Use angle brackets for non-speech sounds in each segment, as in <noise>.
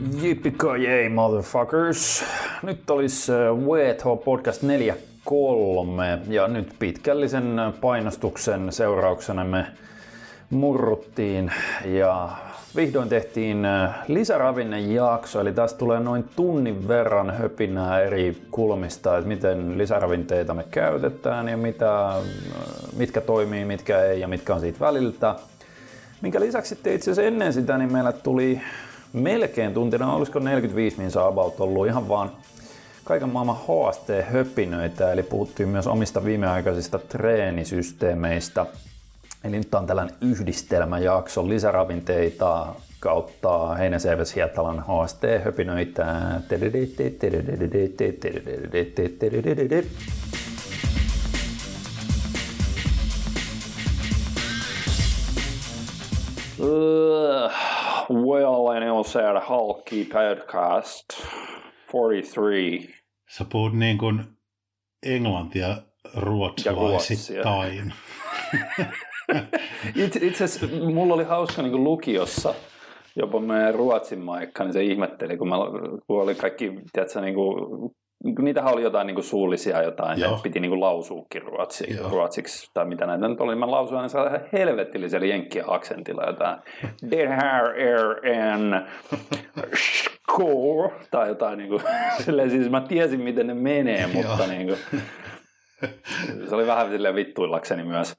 Jippikajei, motherfuckers. Nyt olisi WH Podcast 43 ja nyt pitkällisen painostuksen seurauksena me murruttiin ja vihdoin tehtiin lisäravinnejakso, eli tästä tulee noin tunnin verran höpinää eri kulmista, että miten lisäravinteita me käytetään ja mitä, mitkä toimii, mitkä ei ja mitkä on siitä väliltä. Minkä lisäksi sitten itse asiassa ennen sitä niin meillä tuli melkein tuntina, olisiko 45 minsa about ollut ihan vaan kaiken maailman HST-höpinöitä, eli puhuttiin myös omista viimeaikaisista treenisysteemeistä. Eli nyt on tällainen yhdistelmäjakso lisäravinteita kautta Heinäsieves Hietalan HST-höpinöitä. Well, and it was at Halki podcast 43. Sä puhut niin kuin englantia ruotsalaisittain. <laughs> Itse, itse asiassa mulla oli hauska niin kuin lukiossa, jopa meidän ruotsin maikka, niin se ihmetteli, kun, mä, kun oli kaikki, tiedätkö, niin kuin, niitähän oli jotain niin kuin suullisia jotain, Joo. että piti niin kuin lausuukin ruotsi, ruotsiksi, tai mitä näitä nyt oli. Mä lausuin aina sellainen helvettillisellä jenkkiä aksentilla jotain. Der Herr er en score, tai jotain niin kuin, <laughs> silleen, siis mä tiesin, miten ne menee, mutta niin kuin, se oli vähän silleen vittuillakseni myös.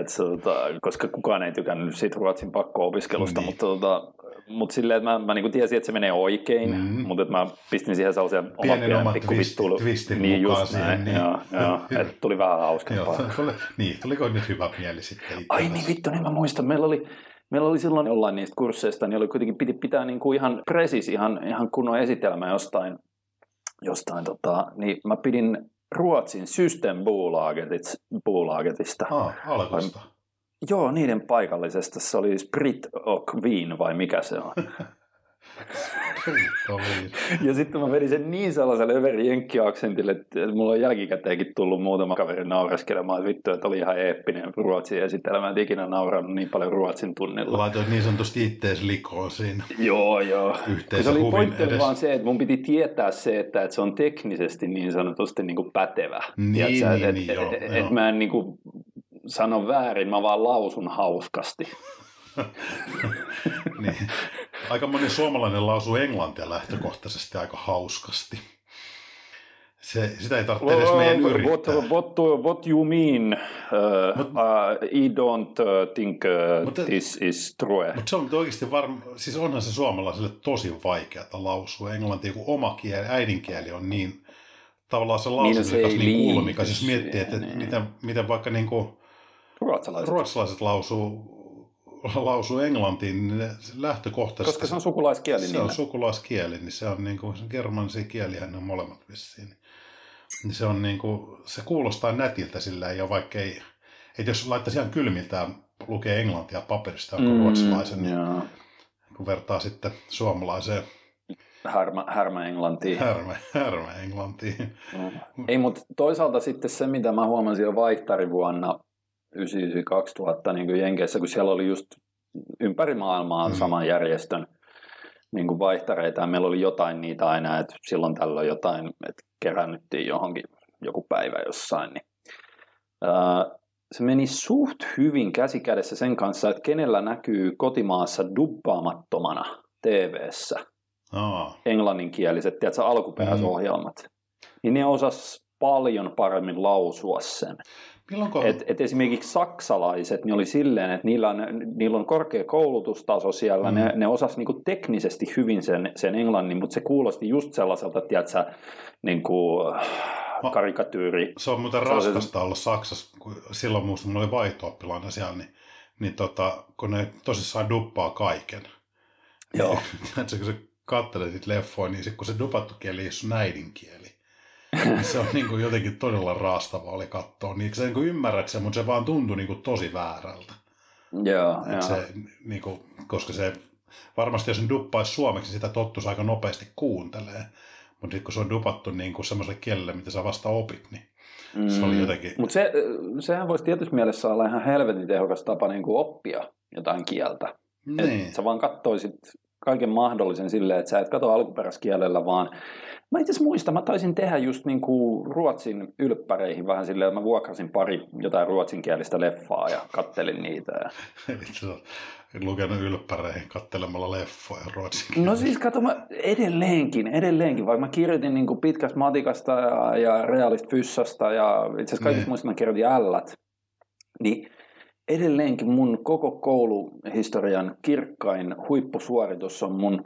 Et, tota, koska kukaan ei tykännyt siitä Ruotsin pakko-opiskelusta, niin. mutta, tota, mutta silleen, että mä, mä niin tiesin, että se menee oikein, mm-hmm. mutta että mä pistin siihen sellaisia omat pienen pikkuvittulu. Twistin niin, just siihen, näin, niin. joo, joo, että tuli vähän hauskempaa. Joo, tuli, niin, tuliko nyt hyvä mieli sitten? Ai niin vittu, niin mä muistan, meillä oli, Meillä oli silloin jollain niistä kursseista, niin oli kuitenkin piti pitää niin kuin ihan presis, ihan, ihan kunnon esitelmä jostain, jostain tota, niin mä pidin Ruotsin Systembolagetista. Ah, alkosta. Joo, niiden paikallisesta. Se oli Sprit och Vin vai mikä se on. ja sitten mä vedin sen niin sellaiselle överi jenkkiaksentille, että mulla on jälkikäteenkin tullut muutama kaveri naureskelemaan, että vittu, että oli ihan eeppinen ruotsin esitelmä, että ikinä naurannut niin paljon ruotsin tunnilla. Laitoit niin sanotusti ittees likoon siinä. Joo, joo. Se oli pointti edes. vaan se, että mun piti tietää se, että, että se on teknisesti niin sanotusti niin kuin pätevä. Niin, Tiedätkö, niin, et, niin, et, joo, et, joo. et mä en niin kuin sano väärin, mä vaan lausun hauskasti. <laughs> niin. Aika moni suomalainen lausuu englantia lähtökohtaisesti aika hauskasti. Se, sitä ei tarvitse edes meidän yrittää. What, what, what you mean? Uh, Mut, uh, I don't uh, think uh, mutta, this is true. Mutta se on oikeasti varma, siis onhan se suomalaiselle tosi vaikeaa lausua englantia, kun oma kieli, äidinkieli on niin, tavallaan se lausumikas niin, niin kulmikas. Jos miettii, että niin. miten, miten vaikka niin kuin, ruotsalaiset. ruotsalaiset lausuu lausuu englantiin, niin lähtökohtaisesti... Koska se on sukulaiskieli. Se niille. on sukulaiskieli, niin se on niin kuin, germanisia kieliä, ne on molemmat vissiin. Niin se on niin kuin, se kuulostaa nätiltä sillä ja vaikka ei, että jos laittaisi ihan kylmiltään lukee englantia paperista jonkun mm, ruotsalaisen, niin kun vertaa sitten suomalaiseen Härmä, härmä englantiin. Härmä, härmä englantiin. Mm. Ei, mutta toisaalta sitten se, mitä mä huomasin jo vaihtarivuonna 99-2000 niin kuin Jenkeissä, kun siellä oli just ympäri maailmaa mm. saman järjestön niin kuin vaihtareita, ja meillä oli jotain niitä aina, että silloin tällöin jotain, että kerännyttiin johonkin joku päivä jossain, niin ää, se meni suht hyvin käsikädessä sen kanssa, että kenellä näkyy kotimaassa dubbaamattomana TV-ssä Aa. englanninkieliset, tiedätkö, alkuperäisohjelmat, mm. niin ne osas paljon paremmin lausua sen. Milloinko... Et, et esimerkiksi saksalaiset, niin oli silleen, että niillä on, niillä on korkea koulutustaso siellä, mm. ne, ne osas niinku teknisesti hyvin sen, sen englannin, mutta se kuulosti just sellaiselta, tiedätkö, niinku, karikatyyri. Se on muuten raskasta olla Saksassa, kun silloin muista, mulla oli vaihto siellä, niin, niin tota, kun ne tosissaan duppaa kaiken. Joo. <laughs> Tiedätkö, kun sä katselet sit leffoja, niin sit, kun se dupattu kieli ei ole sun äidinkieli, <laughs> se on niin kuin jotenkin todella raastava oli katsoa. Niin se niin kuin ymmärrät sen, mutta se vaan tuntui niin kuin tosi väärältä. Joo, Et se, niin kuin, koska se varmasti jos ne duppaisi suomeksi, sitä tottus aika nopeasti kuuntelee. Mutta sitten kun se on dupattu niin kuin semmoiselle kielelle, mitä sä vasta opit, niin mm. se oli jotenkin... Mutta se, sehän voisi tietysti mielessä olla ihan helvetin tehokas tapa niin kuin oppia jotain kieltä. Niin. Et sä vaan kattoisit kaiken mahdollisen silleen, että sä et katso alkuperäiskielellä, vaan Mä itse muistan, mä taisin tehdä just niin kuin ruotsin ylppäreihin vähän silleen, että mä vuokrasin pari jotain ruotsinkielistä leffaa ja kattelin niitä. Ja... <laughs> lukenut ylppäreihin kattelemalla leffoja ruotsin No siis kato, mä edelleenkin, edelleenkin, vaikka mä kirjoitin niin kuin pitkästä matikasta ja, ja realist fyssasta ja itse asiassa kaikista niin. muista mä kirjoitin ällät, niin edelleenkin mun koko kouluhistorian kirkkain huippusuoritus on mun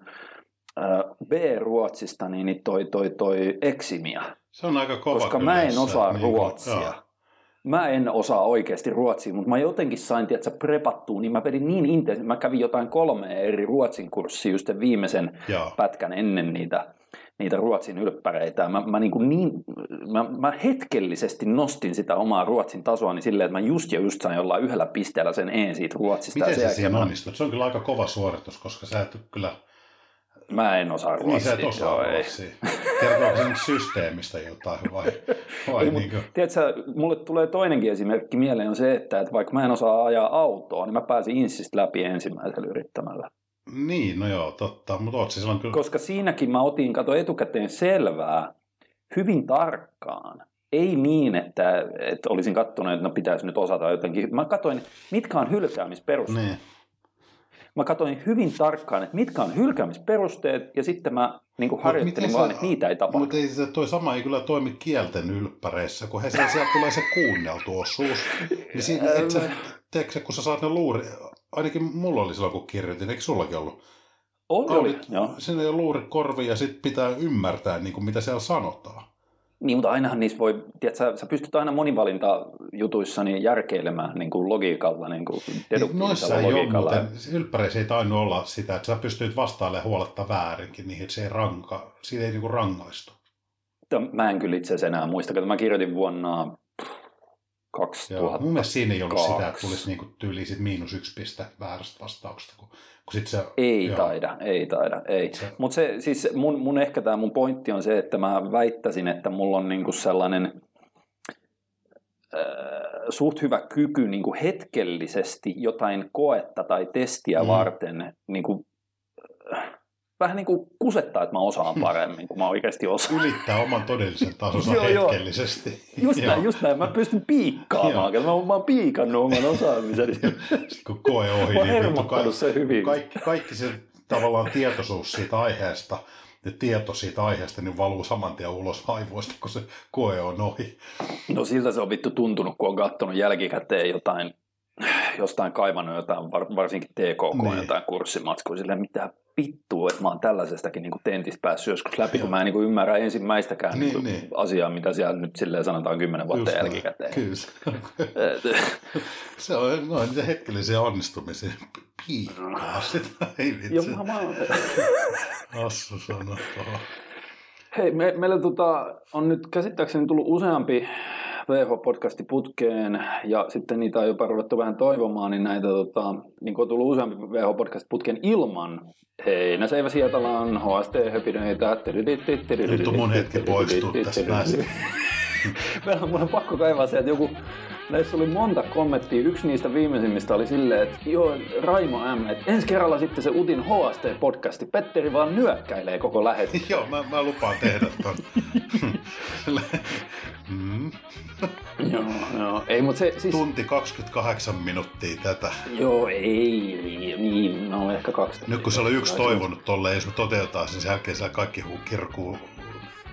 B-ruotsista niin toi, toi, toi eksimia. Se on aika kova Koska mä en osaa niin ruotsia. Kuin, mä en osaa oikeasti ruotsia, mutta mä jotenkin sain, tiedätkö, prepattua, niin mä vedin niin intensiivisesti, mä kävin jotain kolme eri ruotsin kurssia just viimeisen Joo. pätkän ennen niitä, niitä ruotsin ylppäreitä. Mä, mä, niin, kuin niin mä, mä hetkellisesti nostin sitä omaa ruotsin tasoa niin silleen, että mä just ja just sain jollain yhdellä pisteellä sen een siitä ruotsista. Miten se siinä onnistut? Se on kyllä aika kova suoritus, koska sä et kyllä Mä en osaa ruotsia. Niin sä et osaa ruotsia. Kertooko sen systeemistä jotain vai, <laughs> vai ei, niin kuin... Tiedätkö, mulle tulee toinenkin esimerkki mieleen on se, että, että vaikka mä en osaa ajaa autoa, niin mä pääsin insist läpi ensimmäisellä yrittämällä. Niin, no joo, totta. Mutta oot silloin kyllä... Koska siinäkin mä otin, kato etukäteen selvää hyvin tarkkaan. Ei niin, että, että olisin katsonut, että no pitäisi nyt osata jotenkin. Mä katsoin, mitkä on hylkäämisperusteet. Niin mä katsoin hyvin tarkkaan, että mitkä on hylkäämisperusteet, ja sitten mä niin kuin harjoittelin vaan, että niitä ei tapahdu. Mutta ei se, toi sama ei kyllä toimi kielten ylppäreissä, kun he sieltä tulee se kuunneltu osuus. Niin siinä, et sä, teekö, kun sä saat ne luuri, ainakin mulla oli silloin kun kirjoitin, eikö sullakin ollut? Oli, oli. Joo. Sinne on luuri korvi ja sitten pitää ymmärtää, niin kuin, mitä siellä sanotaan. Niin, mutta ainahan niissä voi, tiedät, sä, sä pystyt aina monivalinta jutuissa niin järkeilemään niin kuin logiikalla, niin kuin niin, Noissa ei logiikalla. ole, mutta ylppäreissä ei tainnut olla sitä, että sä pystyt vastailemaan huoletta väärinkin niihin, että se ei ranka, siitä ei niin kuin rangaistu. Mä en kyllä itse asiassa enää muista, että mä kirjoitin vuonna 2000. Joo, mun mielestä siinä ei ollut sitä, että tulisi niinku tyyliin sit miinus yksi piste väärästä vastauksesta. Kun, kun sit se, ei joo. taida, ei taida, ei. Mutta se, siis mun, mun ehkä tämä mun pointti on se, että mä väittäisin, että mulla on niinku sellainen äh, suht hyvä kyky niinku hetkellisesti jotain koetta tai testiä mm. varten niinku, äh, vähän niin kuin kusettaa, että mä osaan <laughs> paremmin kuin mä oikeasti osaan. Ylittää oman todellisen tasonsa <laughs> hetkellisesti. Just näin, just näin. Mä pystyn piikkaamaan. mä, mä oon piikannut oman osaamiseni. <laughs> Sitten kun koe ohi, niin kaikki, se hyvin. Kaikki, kaikki se tavallaan tietoisuus siitä aiheesta ja tieto siitä aiheesta niin valuu saman tien ulos aivoista, kun se koe on ohi. No siltä se on vittu tuntunut, kun on katsonut jälkikäteen jotain jostain kaivannut jotain, varsinkin TKK niin. jotain kurssimatskua, silleen mitä vittua, että mä oon tällaisestakin niin tentistä päässyt joskus läpi, kun mä en niin kuin ymmärrä ensimmäistäkään niin, niin, niin. asiaa, mitä siellä nyt silleen sanotaan kymmenen vuotta Just jälkikäteen. Kyllä. se on <laughs> no, niitä hetkellisiä onnistumisia. Piikkaa sitä, ei vitsi. Joo, mä. <laughs> Assu sanoo Hei, me, meillä tota, on nyt käsittääkseni tullut useampi VH-podcasti putkeen ja sitten niitä on jopa ruvettu vähän toivomaan, niin näitä tota, niin on tullut useampi VH-podcast putkeen ilman Heinäseivä Sietala on HST-höpinöitä. Nyt on mun hetki poistua näistä. <laughs> Meillä on pakko kaivaa se, että joku, näissä oli monta kommenttia. Yksi niistä viimeisimmistä oli silleen, että joo, Raimo M, että ensi kerralla sitten se Utin HST-podcasti. Petteri vaan nyökkäilee koko lähetys. <laughs> joo, mä, mä lupaan tehdä ton. mm. <laughs> joo, joo. Ei, mutta se, siis... Tunti 28 minuuttia tätä. Joo, ei, niin, niin no ehkä kaksi. Nyt kun se oli yksi toivonut tolleen, jos me toteutetaan, niin sen jälkeen siellä kaikki kirkuu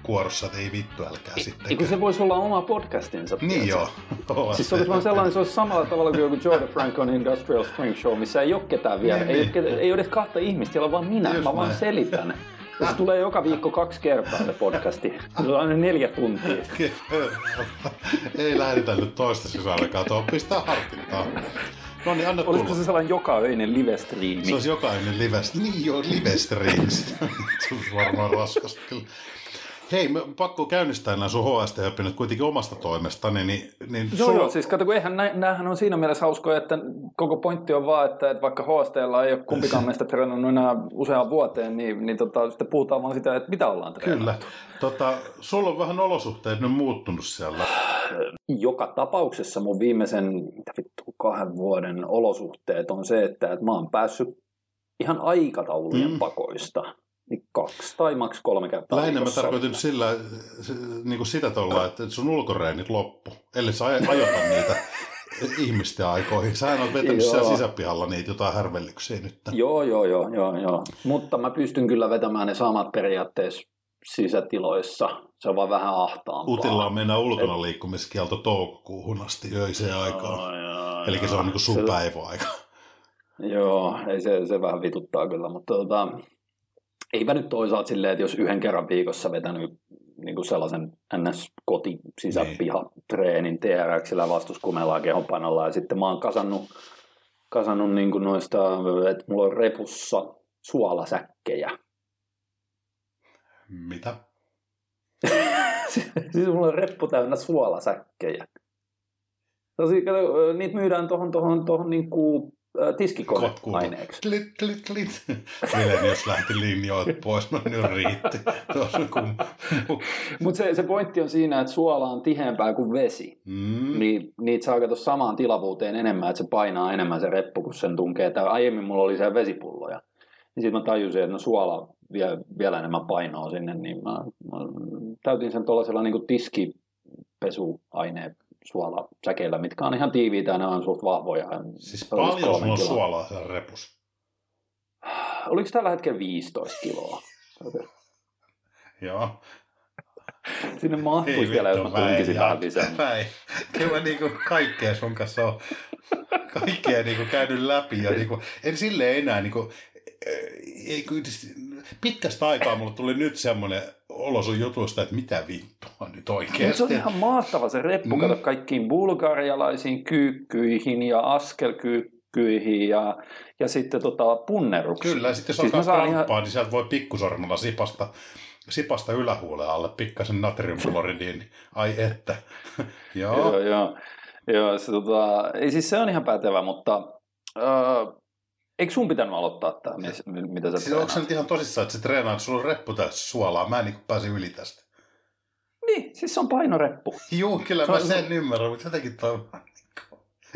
kuorossa, että ei vittu, älkää sitten. Eikö se voisi olla oma podcastinsa? Niin joo. <laughs> siis se olisi vaan sellainen, se olisi samalla tavalla kuin joku Jordan Francon Industrial Spring Show, missä ei ole ketään vielä. Niin, ei, niin. Ole, ei ole edes kahta ihmistä, siellä on vaan minä, Just mä vaan selitän. Ja se tulee joka viikko kaksi kertaa se podcasti. Se on aina neljä tuntia. <laughs> ei lähdetä nyt toista sisällä tuo pistää harkintaa. <laughs> No niin, anna Olisiko se sellainen jokainen live-striimi? Se olisi jokainen live Niin joo, live-striimi. se olisi varmaan raskasta kyllä. Hei, me pakko käynnistää nämä sun HST-opinnot kuitenkin omasta toimestani. Niin, niin joo, sulla... joo, siis kato, kun eihän näähän on siinä mielessä hauskoja, että koko pointti on vaan, että, että vaikka HSTlla ei ole kumpikaan <laughs> meistä treenannut enää useaan vuoteen, niin, niin tota, sitten puhutaan vaan sitä, että mitä ollaan treenannut. Kyllä. Tota, sulla on vähän olosuhteet nyt muuttunut siellä. <sighs> Joka tapauksessa mun viimeisen vittu, kahden vuoden olosuhteet on se, että, että mä oon päässyt ihan aikataulujen Mm. pakoista, niin kaksi tai maks kolme kertaa Lähinnä mä tarkoitin sillä, niin kuin sitä tuolla, että sun ulkoreenit loppu, ellei sä aj- ajoita niitä ihmisten aikoihin. Sähän on vetänyt Joo. siellä sisäpihalla niitä jotain härvellyksiä nyt. Joo, joo, joo, joo, joo. Mutta mä pystyn kyllä vetämään ne samat periaatteessa sisätiloissa. Se on vaan vähän ahtaampaa. Utillaan mennään ulkona liikkumiskielto toukokuuhun asti öiseen aikaan. Eli se on niin kuin sun Se- päiväaika. Joo, ei se, se vähän vituttaa kyllä, mutta tota, eipä nyt toisaalta silleen, että jos yhden kerran viikossa vetänyt niin kuin sellaisen ns koti sisäpiha treenin TRXillä vastuskumellaan kehonpainolla ja sitten mä oon kasannut, kasannut niin kuin noista, että mulla on repussa suolasäkkejä. Mitä? <laughs> siis mulla on reppu täynnä suolasäkkejä. Tosi, niitä myydään tuohon tohon, tohon niin kuin, tiskikoneaineeksi. Klit, klit, klit. <laughs> Milenius lähti linjoilta pois, no nyt riitti. Mutta se, se pointti on siinä, että suola on tiheämpää kuin vesi. Mm. Niin niitä saa katsoa samaan tilavuuteen enemmän, että se painaa enemmän se reppu, kun sen tunkee. Tää, aiemmin mulla oli se vesipulloja. Niin sitten mä tajusin, että no suola vie vielä enemmän painoa sinne, niin mä, mä täytin sen tuollaisella niin tiskipesuaineen suolasäkeillä, mitkä on ihan tiiviitä ja ne on suht vahvoja. Siis olisi paljon sulla on suolaa siellä repussa. Oliko tällä hetkellä 15 kiloa? <laughs> Joo. Sinne mahtuisi vielä, jos mä tunkisin vähän lisää. Näin. Kyllä mä niinku kaikkea sun kanssa on kaikkea niinku käynyt läpi. Ja niinku, en silleen enää niinku, ei, pitkästä aikaa mulle tuli nyt semmoinen olo sun jutusta, että mitä vittua nyt oikein. Se on ihan mahtava se reppu, Mm. kato kaikkiin bulgarialaisiin kyykkyihin ja askelkyykkyihin ja, ja sitten tota punneruksiin. Kyllä, ja sitten jos Siis alkaa kramppaa, ihan- niin sieltä voi pikkusormella sipasta, sipasta ylähuuleen alle pikkasen natriumfluoridiin. niin Ai että. <laughs> Joo. Joo, joo. joo se, tota, ei siis se on ihan pätevä, mutta äh, eikö sun pitänyt aloittaa tämä, mitä sä Siis onko se treenaat? nyt ihan tosissaan, että se treenaa, että sulla on reppu täysin suolaa? Mä en niin pääse yli tästä. Niin, siis se on painoreppu. Juu, kyllä Se mä on- sen ymmärrän, mutta jotenkin toi...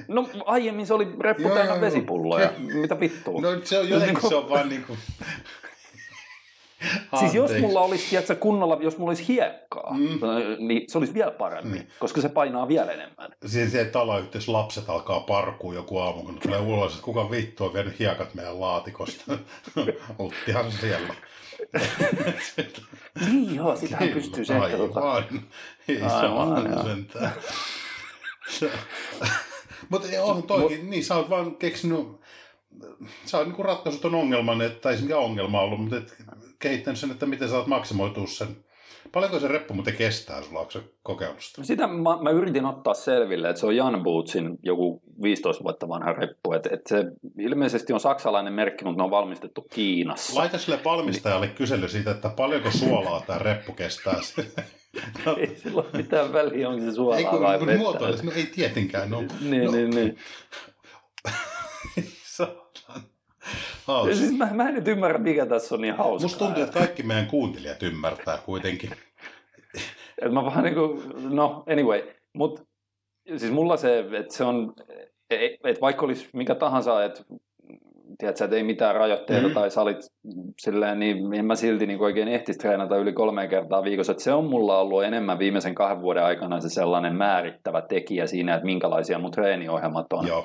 No aiemmin se oli reppu Joo, täynnä joo, vesipulloja. joo. Mitä vittua? No se on jotenkin, se on vaan niinku... Siis jos mulla olisi, tiedätkö, kunnolla, jos mulla olisi hiekkaa, Mm. mm. niin se olisi vielä parempi, Niin. koska se painaa vielä enemmän. Siinä se taloyhteys lapset alkaa parkua joku aamu, kun tulee ulos, että kuka vittu on vienyt hiekat meidän laatikosta. <laughs> Uttihan siellä. <laughs> Niin joo, sitähän pystyy se, että tota, Aivan. Ei se Aivan, on sentään. <laughs> Mutta on toikin, niin sä oot vaan keksinyt, sä oot niinku ratkaissut ton ongelman, että, tai ei se mikään ongelma ollut, mutta et kehittänyt sen, että miten sä oot maksimoitua sen. Paljonko se reppu muuten kestää sulla, onko se kokeillut sitä? mä, mä, yritin ottaa selville, että se on Jan Bootsin joku 15 vuotta vanha reppu, että, että se ilmeisesti on saksalainen merkki, mutta ne on valmistettu Kiinassa. Laita sille valmistajalle kysely siitä, että paljonko suolaa tämä reppu kestää. <laughs> Ei sillä ole mitään väliä, onko se ei suolaa kun, vai kun vettä. muotoilisi, no ei tietenkään. No, Niin, no, niin, <laughs> niin. Saatan. Hauska. Siis mä, mä en nyt ymmärrä, mikä tässä on niin hauskaa. Musta tuntuu, että kaikki meidän kuuntelijat ymmärtää kuitenkin. <laughs> Et mä vaan niinku, no anyway, mutta siis mulla se, että se on, että vaikka olisi mikä tahansa, että tiedätkö, että ei mitään rajoitteita Mm. tai salit silleen, niin en mä silti niin oikein ehtisi treenata yli kolme kertaa viikossa. Et se on mulla ollut enemmän viimeisen kahden vuoden aikana se sellainen määrittävä tekijä siinä, että minkälaisia mun treeniohjelmat on. Joo.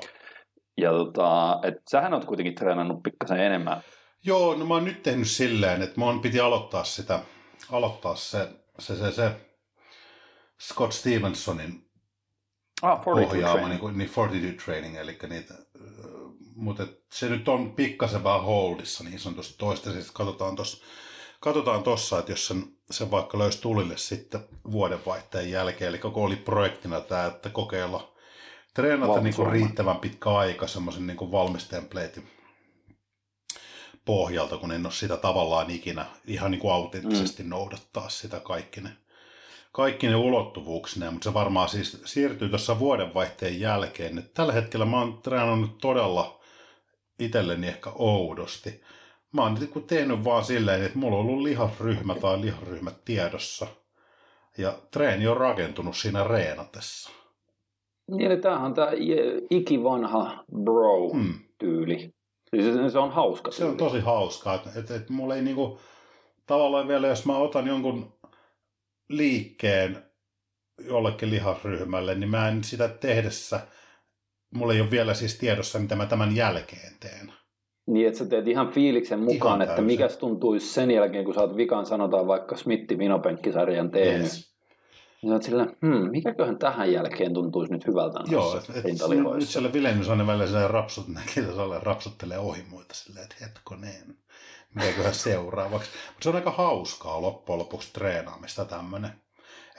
Ja tota, et sähän oot kuitenkin treenannut pikkasen enemmän. Joo, no mä oon nyt tehnyt silleen, että mun piti aloittaa sitä, aloittaa se, se, se, se Scott Stevensonin Ah, ohjaama training. niin, kuin, niin fortitude training, eli niitä, mutta se nyt on pikkasen vähän holdissa niin sanotusti toistaiseksi. Katsotaan tuossa, katsotaan tossa, että jos sen, sen vaikka löysi tulille sitten vuodenvaihteen jälkeen, eli koko oli projektina tämä, että kokeilla treenata niin kuin riittävän pitkä aika semmoisen niin kuin valmistempleitin pohjalta, kun en ole sitä tavallaan ikinä ihan niin kuin autenttisesti mm. noudattaa sitä kaikki ne, kaikki ne ulottuvuuksineen, mutta se varmaan siis siirtyy tuossa vuodenvaihteen jälkeen. Et tällä hetkellä mä oon treenannut todella itselleni ehkä oudosti. Mä oon niin tehnyt vaan silleen, että mulla on ollut lihasryhmä tai lihasryhmät tiedossa. Ja treeni on rakentunut siinä reenatessa. Niin, eli tämähän on tämä ikivanha bro-tyyli. Siis se, se on hauska. Se on tosi hauskaa. Että et, et mulla ei niinku, tavallaan vielä, jos mä otan jonkun liikkeen jollekin lihasryhmälle, niin mä en sitä tehdessä, mulla ei ole vielä siis tiedossa, mitä mä tämän jälkeen teen. Niin, että sä teet ihan fiiliksen mukaan, ihan että mikä tuntuisi sen jälkeen, kun sä oot vikan, sanotaan vaikka Smitti Vinopenkkisarjan tehnyt. Yes. Niin oot sillä, hmm, mikäköhän tähän jälkeen tuntuisi nyt hyvältä Joo, et, et, nyt siellä Vilenius on välillä se rapsut näkee, että se rapsuttelee ohi muita silleen, että hetkoneen, mikäköhän seuraavaksi. Mutta se on aika hauskaa loppujen lopuksi treenaamista tämmöinen.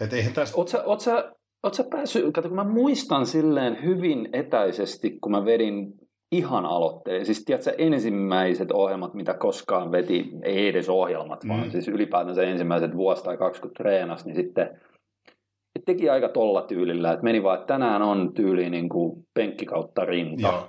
Että eihän tästä... Oot sä, oot sä, oot sä päässyt, kato kun mä muistan silleen hyvin etäisesti, kun mä vedin ihan aloitteen. Siis tiedätkö, ensimmäiset ohjelmat, mitä koskaan veti, ei edes ohjelmat, mm. vaan siis ylipäätänsä ensimmäiset vuosi tai kaksi, kun treenasi, niin sitten teki aika tolla tyylillä, että meni vaan, että tänään on tyyli niin kuin penkki kautta rinta. Joo.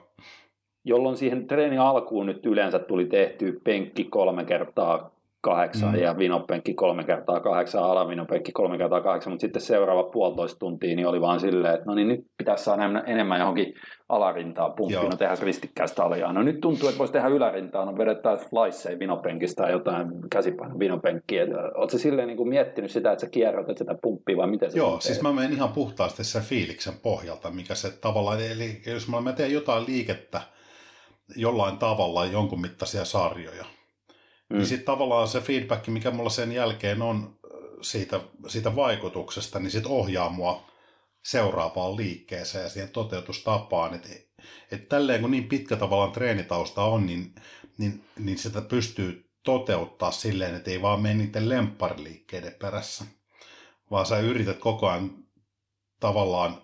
Jolloin siihen treenin alkuun nyt yleensä tuli tehty penkki kolme kertaa kahdeksan mm. ja vinopenkki kolme kertaa kahdeksan, alavinopenkki kolme kertaa kahdeksan, mutta sitten seuraava puolitoista tuntia niin oli vaan silleen, että no niin nyt pitäisi saada enemmän johonkin alarintaa pumppina, no tehdä ristikkäistä alijaa. No nyt tuntuu, että voisi tehdä ylärintaa, no vedetään flyseja vinopenkistä tai jotain käsipaino vinopenkkiä. Oletko silleen niin kuin miettinyt sitä, että sä kierrät sitä pumppia vai miten se Joo, siis mä menen ihan puhtaasti sen fiiliksen pohjalta, mikä se tavallaan, eli jos mä teen jotain liikettä jollain tavalla jonkun mittaisia sarjoja, mm. niin sitten tavallaan se feedback, mikä mulla sen jälkeen on siitä, siitä vaikutuksesta, niin sitten ohjaa mua seuraavaan liikkeeseen ja siihen toteutustapaan. Että et tälleen kun niin pitkä tavallaan treenitausta on, niin, niin, niin sitä pystyy toteuttaa silleen, että ei vaan mene niiden lemppariliikkeiden perässä, vaan sä yrität koko ajan tavallaan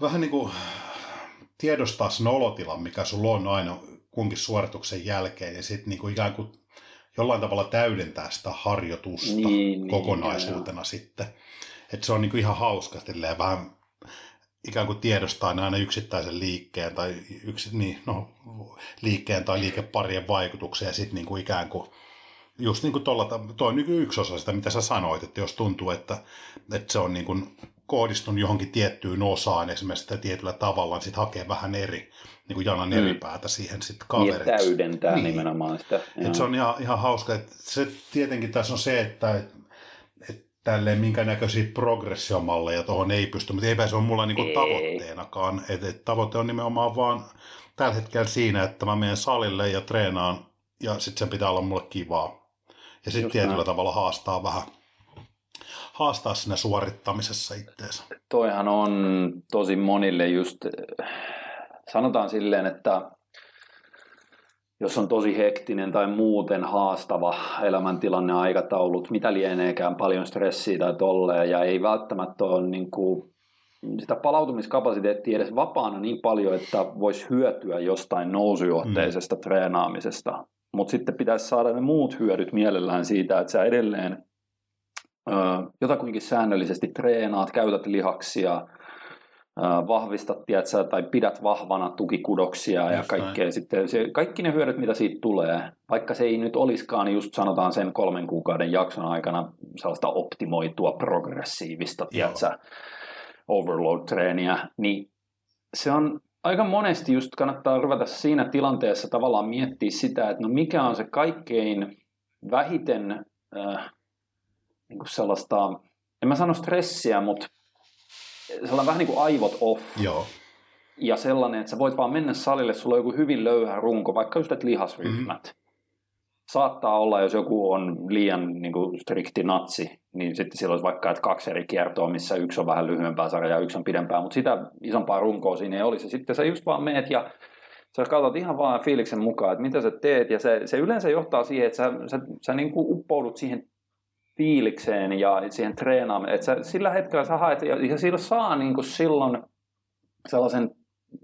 vähän niin kuin tiedostaa sen olotilan, mikä sulla on aina kunkin suorituksen jälkeen ja sitten niin kuin ikään kuin jollain tavalla täydentää sitä harjoitusta niin, niin kokonaisuutena niin, sitten. Että se on niin kuin ihan hauska vähän ikään kuin tiedostaa aina yksittäisen liikkeen tai yksi, niin, no, liikkeen tai liikeparien vaikutuksia ja sitten niin kuin ikään kuin just niin kuin tuolla, toi on niin yksi osa sitä, mitä sä sanoit, että jos tuntuu, että, että se on niin kuin kohdistunut johonkin tiettyyn osaan esimerkiksi sitä tietyllä tavalla, niin sitten hakee vähän eri, niin kuin janan eri mm. päätä siihen sitten kaveriksi. Niin, täydentää niin. nimenomaan sitä. Et se on ihan, ihan hauska. Että se tietenkin tässä on se, että et, et tälleen minkä näköisiä progressiomalleja tuohon ei pysty, mutta eipä se ole mulla niinku tavoitteenakaan. Et, et tavoite on nimenomaan vaan tällä hetkellä siinä, että mä menen salille ja treenaan ja sitten sen pitää olla mulle kivaa. Ja sitten tietyllä näin. tavalla haastaa vähän haastaa siinä suorittamisessa itteensä. Toihan on tosi monille just, sanotaan silleen, että jos on tosi hektinen tai muuten haastava elämäntilanne, aikataulut, mitä lieneekään, paljon stressiä tai tolleen, ja ei välttämättä ole niin kuin sitä palautumiskapasiteettia edes vapaana niin paljon, että voisi hyötyä jostain nousujohteisesta mm. treenaamisesta. Mutta sitten pitäisi saada ne muut hyödyt mielellään siitä, että sä edelleen jotakuinkin säännöllisesti treenaat, käytät lihaksia, vahvistat tiedätkö, tai pidät vahvana tukikudoksia ja kaikkea. Sitten se, kaikki ne hyödyt, mitä siitä tulee, vaikka se ei nyt olisikaan just sanotaan sen kolmen kuukauden jakson aikana sellaista optimoitua progressiivista tiedätkö, overload-treeniä, niin se on aika monesti just kannattaa ruveta siinä tilanteessa tavallaan miettiä sitä, että no mikä on se kaikkein vähiten äh, niin kuin sellaista, en mä sano stressiä, mutta sellainen vähän niin kuin aivot off. Joo. Ja sellainen, että sä voit vaan mennä salille, sulla on joku hyvin löyhä runko, vaikka just lihasryhmät. Mm-hmm. Saattaa olla, jos joku on liian niin kuin strikti natsi, niin sitten siellä olisi vaikka että kaksi eri kiertoa, missä yksi on vähän lyhyempää sarjaa ja yksi on pidempää, mutta sitä isompaa runkoa siinä ei olisi. Ja sitten sä just vaan meet ja sä katsot ihan vaan fiiliksen mukaan, että mitä sä teet, ja se, se yleensä johtaa siihen, että sä, sä, sä niin kuin uppoudut siihen fiilikseen ja siihen treenaamiseen. Että sillä hetkellä sä haet, ja, ja sillä saa niin kuin silloin sellaisen,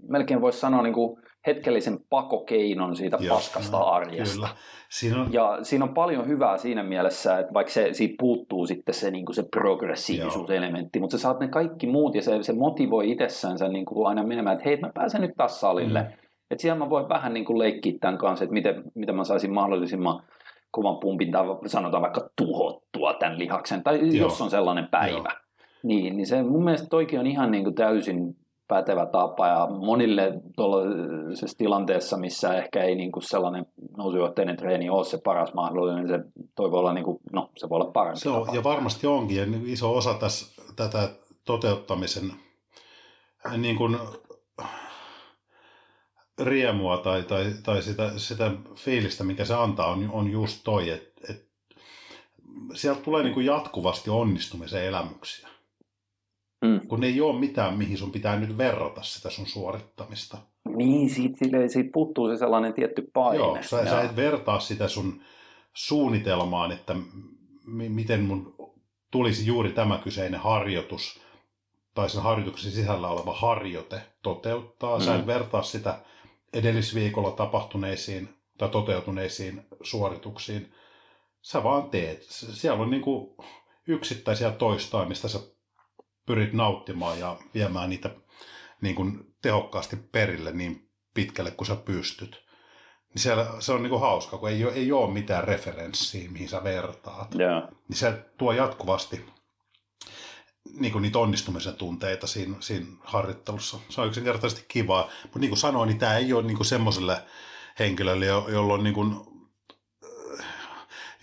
melkein voisi sanoa niin kuin hetkellisen pakokeinon siitä Joo, paskasta no, arjesta. Kyllä. Siinä on... Ja siinä on paljon hyvää siinä mielessä, että vaikka se, siitä puuttuu sitten se, niin kuin se progressiivisuuselementti, mutta sä saat ne kaikki muut ja se, se motivoi itsessänsä niin kuin aina menemään, että hei, mä pääsen nyt taas salille. Mm. Että siellä mä voin vähän niin kuin leikkiä tämän kanssa, että miten, miten mä saisin mahdollisimman kovan pumpin tai sanotaan vaikka tuhottua tämän lihaksen, tai Joo. jos on sellainen päivä. Niin, niin se mun mielestä toikin on ihan niin kuin täysin pätevä tapa ja monille tuollaisessa tilanteessa, missä ehkä ei niin kuin sellainen nousujohteinen treeni ole se paras mahdollinen, niin se toi voi olla, niin kuin, no, se voi olla parempi se on, tapa. Ja varmasti onkin, ja iso osa tässä, tätä toteuttamisen niin kuin, riemua tai, tai, tai sitä, sitä fiilistä, mikä se antaa, on, on just toi, että et, sieltä tulee niin kuin jatkuvasti onnistumisen elämyksiä. Mm. Kun ei ole mitään, mihin sun pitää nyt verrata sitä sun suorittamista. Niin, siitä, siitä puuttuu se sellainen tietty paine. Joo, sä, sä et vertaa sitä sun suunnitelmaan, että m- miten mun tulisi juuri tämä kyseinen harjoitus tai sen harjoituksen sisällä oleva harjoite toteuttaa. Mm. Sä et vertaa sitä edellisviikolla tapahtuneisiin tai toteutuneisiin suorituksiin. Sä vaan teet. Siellä on niin kuin yksittäisiä toistoja, mistä sä pyrit nauttimaan ja viemään niitä niin kuin tehokkaasti perille niin pitkälle kuin sä pystyt. Niin siellä, se on niin kuin hauska, kun ei ole, ei ole mitään referenssiä, mihin sä vertaat. Yeah. Niin se tuo jatkuvasti niin kuin niitä onnistumisen tunteita siinä, siinä harjoittelussa. Se on yksinkertaisesti kivaa. Mutta niin kuin sanoin, niin tämä ei ole niin kuin semmoiselle henkilölle, jolla on niin kuin,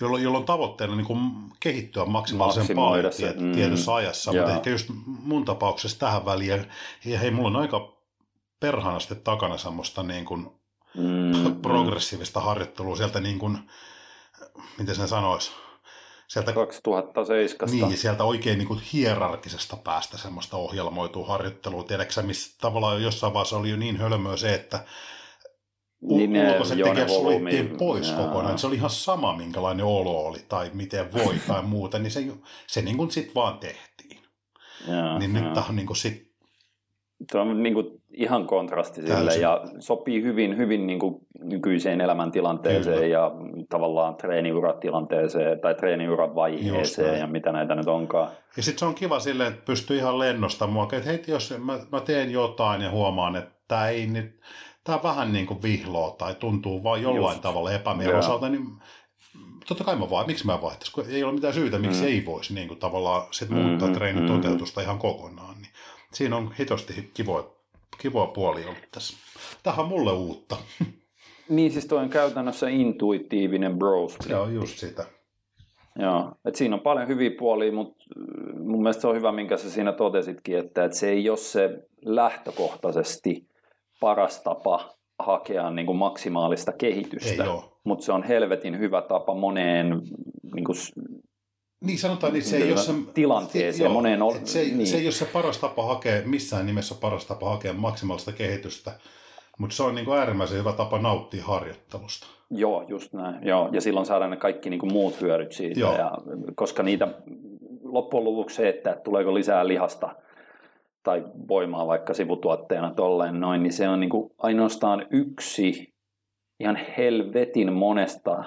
jolloin, jolloin tavoitteena niin kuin kehittyä maksimaalisen paljon tiet, mm. tietyssä ajassa. Mutta ehkä just mun tapauksessa tähän väliin, ja hei, mulla on aika perhanasti takana semmoista niin kuin mm. progressiivista harjoittelua sieltä niin kuin, miten sen sanoisi, sieltä 2007. Niin, sieltä oikein niin kuin hierarkisesta päästä semmoista ohjelmoituu harjoittelua. Tiedätkö missä tavallaan jossain vaiheessa oli jo niin hölmöä se, että niin ulkoiset tekijät suljettiin pois jaa. kokonaan. Se oli ihan sama, minkälainen olo oli tai miten voi tai muuta, niin se, se niin kuin sitten vaan tehtiin. Jaa, niin jaa. nyt tämä on niin kuin sit... Tuo on niin kuin ihan kontrasti sille ja sopii hyvin, hyvin niin kuin nykyiseen elämäntilanteeseen Kyllä. ja tavallaan treeniuratilanteeseen tai treeniuran vaiheeseen ja mitä näitä nyt onkaan. Ja sitten se on kiva silleen, että pystyy ihan lennosta mua, että hei, jos mä, mä teen jotain ja huomaan, että tämä ei nyt tämä vähän niin kuin vihloa tai tuntuu vain jollain Just. tavalla epämieluisalta, niin totta kai mä vaan, miksi mä vaihtaisin, kun ei ole mitään syytä, miksi mm. ei voisi niin kuin tavallaan sit muuttaa mm, treenin mm, toteutusta ihan kokonaan. Niin siinä on hitosti kivoa, kivoa puoli ollut tässä. Tähän on mulle uutta. <laughs> Niin, siis toi on käytännössä intuitiivinen bro Se on just sitä. Joo, et siinä on paljon hyviä puolia, mutta mun mielestä se on hyvä, minkä sä siinä totesitkin, että, että se ei ole se lähtökohtaisesti paras tapa hakea niin kuin maksimaalista kehitystä, mutta se on helvetin hyvä tapa moneen niin kuin, niin sanotaan, että se ei ole se, tilanteeseen. Joo, moneen, se, niin. se ei ole se paras tapa hakea, missään nimessä paras tapa hakea maksimaalista kehitystä, mutta se on niin kuin äärimmäisen hyvä tapa nauttia harjoittelusta. Joo, just näin. Joo. Ja silloin saadaan ne kaikki niin kuin muut hyödyt siitä. Ja, koska niitä loppujen lopuksi se, että tuleeko lisää lihasta – tai voimaa vaikka sivutuotteena tolleen noin, niin se on niin kuin ainoastaan yksi ihan helvetin monesta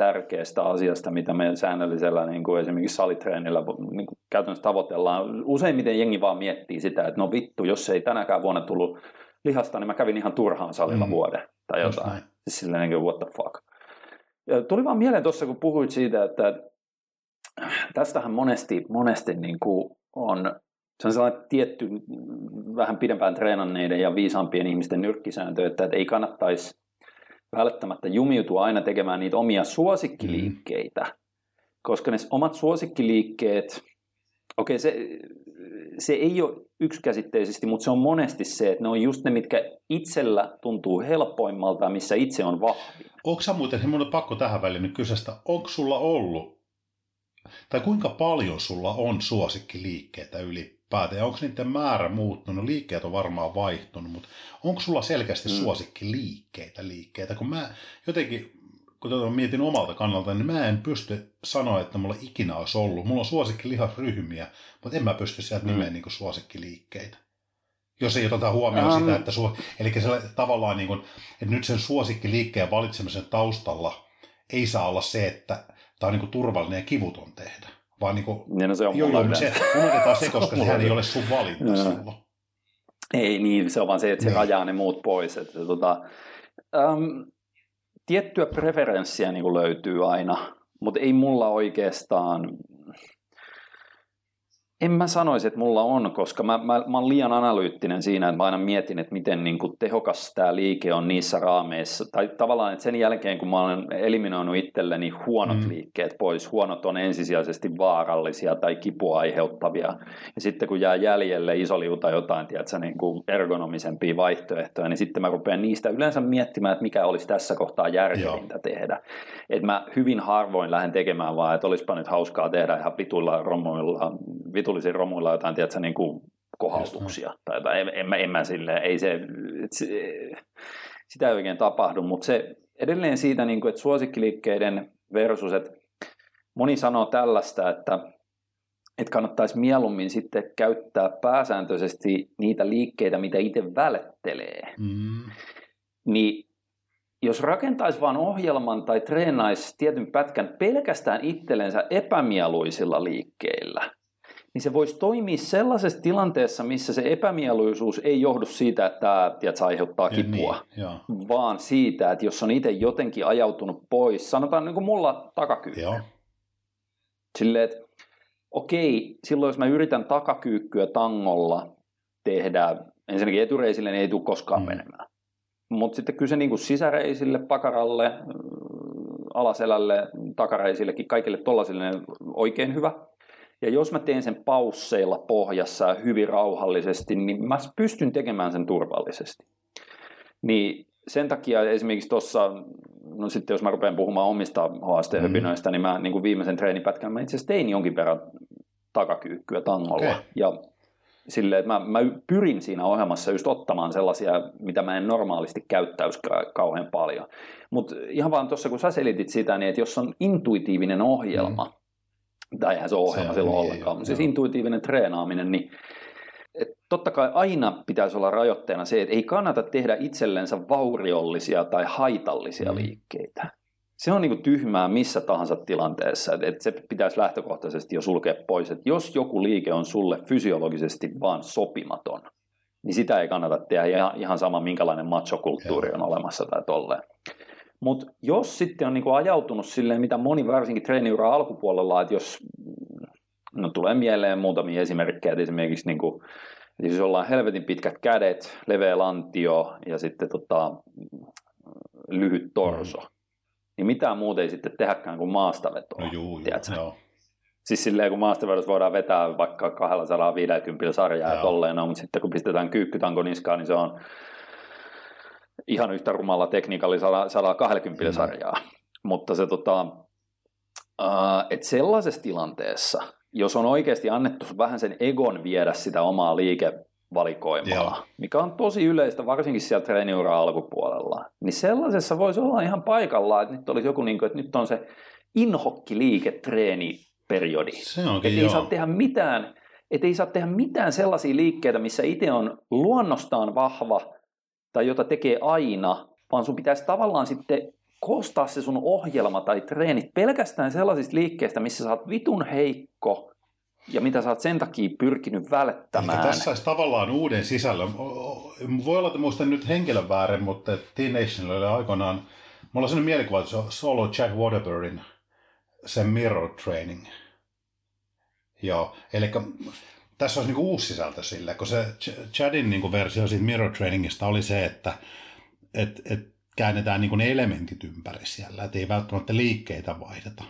tärkeästä asiasta, mitä me säännöllisellä niin kuin esimerkiksi salitreenillä niin kuin käytännössä tavoitellaan. Useimmiten jengi vaan miettii sitä, että no vittu, jos ei tänäkään vuonna tullut lihasta, niin mä kävin ihan turhaan salilla mm. vuoden tai jotain. Siis silleen niin kuin what the fuck. Ja tuli vaan mieleen tuossa, kun puhuit siitä, että tästähän monesti, monesti niin kuin on se on sellainen tietty vähän pidempään treenanneiden ja viisaampien ihmisten nyrkkisääntö, että, että ei kannattaisi välttämättä jumiutua aina tekemään niitä omia suosikkiliikkeitä, mm. koska ne omat suosikkiliikkeet, okei okay, se, se ei ole yksikäsitteisesti, mutta se on monesti se, että ne on just ne, mitkä itsellä tuntuu helpoimmalta, missä itse on vahvi. Onko sä muuten, minun on pakko tähän väliin nyt kysästä, onko sulla ollut, tai kuinka paljon sulla on suosikkiliikkeitä yli ylipäätään, ja onko niiden määrä muuttunut? Liikkeet on varmaan vaihtunut, mutta onko sulla selkeästi mm. suosikki liikkeitä, liikkeitä? Kun mä jotenkin, kun tätä mietin omalta kannalta, niin mä en pysty sanoa, että mulla ikinä olisi ollut. Mulla on suosikki lihasryhmiä, mutta en mä pysty sieltä mm. nimeä niin suosikkiliikkeitä. Jos ei oteta huomioon um. sitä, että suo, eli se tavallaan niin kuin, että nyt sen suosikkiliikkeen valitsemisen taustalla ei saa olla se, että tämä on niin kuin turvallinen ja kivuton tehdä vaan niin kuin, niin no se on joo, joo, se, unohdetaan se, koska sehän ei ole sun valinta silloin. Ei niin, se on vaan se, että se niin. rajaa ne muut pois. Että, tota, äm, tiettyä preferenssiä niin kuin löytyy aina, mutta ei mulla oikeastaan... En mä sanoisi, että mulla on, koska mä, mä, mä oon liian analyyttinen siinä, että mä aina mietin, että miten niin kuin tehokas tämä liike on niissä raameissa. Tai tavallaan, että sen jälkeen, kun mä olen eliminoinut itselleni huonot mm. liikkeet pois, huonot on ensisijaisesti vaarallisia tai kipua aiheuttavia. Ja sitten kun jää jäljelle iso liuta jotain, tiedätkö, niin kuin ergonomisempia vaihtoehtoja, niin sitten mä rupean niistä yleensä miettimään, että mikä olisi tässä kohtaa järkevintä Joo. tehdä. Että mä hyvin harvoin lähden tekemään vaan, että olisipa nyt hauskaa tehdä ihan vituilla romuilla, vitullisin romuilla jotain, tiedätkö, niin kuin kohautuksia. Tai jotain. En, en, mä, en mä silleen, ei se, se, sitä ei oikein tapahdu, mutta se edelleen siitä, niin kuin, että suosikkiliikkeiden versus, että moni sanoo tällaista, että, että kannattaisi mieluummin sitten käyttää pääsääntöisesti niitä liikkeitä, mitä itse välttelee. Mm. Niin jos rakentaisi vain ohjelman tai treenaisi tietyn pätkän pelkästään itsellensä epämieluisilla liikkeillä, niin se voisi toimia sellaisessa tilanteessa, missä se epämieluisuus ei johdu siitä, että tämä tiedätkö, aiheuttaa kipua, niin, vaan siitä, että jos on itse jotenkin ajautunut pois, sanotaan niin kuin mulla takakyykky. Joo. Silleen, että okei, silloin jos mä yritän takakyykkyä tangolla tehdä, ensinnäkin etureisille niin ei tule koskaan mm. menemään. Mutta sitten kyse niin kuin sisäreisille, pakaralle, alaselälle, takareisillekin, kaikille tollasille oikein hyvä. Ja jos mä teen sen pausseilla pohjassa ja hyvin rauhallisesti, niin mä pystyn tekemään sen turvallisesti. Niin sen takia esimerkiksi tuossa, no sitten jos mä rupean puhumaan omista HST-höpinöistä, mm. niin mä niin kuin viimeisen treenipätkän mä itse asiassa tein jonkin verran takakyykkyä tangolla. Okay. Ja silleen, että mä, mä pyrin siinä ohjelmassa just ottamaan sellaisia, mitä mä en normaalisti käyttäisi kauhean paljon. Mutta ihan vaan tuossa, kun sä selitit sitä, niin että jos on intuitiivinen ohjelma, mm tai eihän se ole ohjelma silloin niin, ollenkaan, mutta siis intuitiivinen treenaaminen, niin et totta kai aina pitäisi olla rajoitteena se, että ei kannata tehdä itsellensä vauriollisia tai haitallisia mm. liikkeitä. Se on niin tyhmää missä tahansa tilanteessa, että se pitäisi lähtökohtaisesti jo sulkea pois, että jos joku liike on sulle fysiologisesti vaan sopimaton, niin sitä ei kannata tehdä ihan sama, minkälainen machokulttuuri on olemassa tai tolleen. Mutta jos sitten on niinku ajautunut silleen, mitä moni varsinkin treeniura alkupuolella, että jos, no tulee mieleen muutamia esimerkkejä, että esimerkiksi niinku, jos ollaan helvetin pitkät kädet, leveä lantio ja sitten tota, lyhyt torso, mm. niin mitään muuta ei sitten tehdäkään kuin maastavetoa. No juu, juu, Siis silleen, kun maastavedossa voidaan vetää vaikka 250 sarjaa joo. ja tolleen, no, mutta sitten kun pistetään kyykkytanko niskaan, niin se on ihan yhtä rumalla tekniikalla 120 mm. sarjaa. Mutta se tota, uh, että sellaisessa tilanteessa, jos on oikeasti annettu vähän sen egon viedä sitä omaa liikevalikoimaa, Joo. mikä on tosi yleistä, varsinkin siellä treeniura alkupuolella, niin sellaisessa voisi olla ihan paikallaan, että nyt olisi joku, niin kuin, että nyt on se inhokki-liiketreeni-periodi. Se onkin, että ei saa tehdä mitään, että ei saa tehdä mitään sellaisia liikkeitä, missä itse on luonnostaan vahva – tai jota tekee aina, vaan sun pitäisi tavallaan sitten koostaa se sun ohjelma tai treenit pelkästään sellaisista liikkeistä, missä sä oot vitun heikko ja mitä sä oot sen takia pyrkinyt välttämään. Eli tässä olisi tavallaan uuden sisällön. Voi olla, että muistan nyt henkilön väärin, mutta Teen Nationilla oli aikoinaan, mulla on sellainen se on solo Jack Waterburin sen mirror training. Joo, eli tässä olisi niinku uusi sisältö sille, kun se Chadin niinku versio siitä Mirror Trainingista oli se, että et, et käännetään niinku ne elementit ympäri siellä, että ei välttämättä liikkeitä vaihdeta.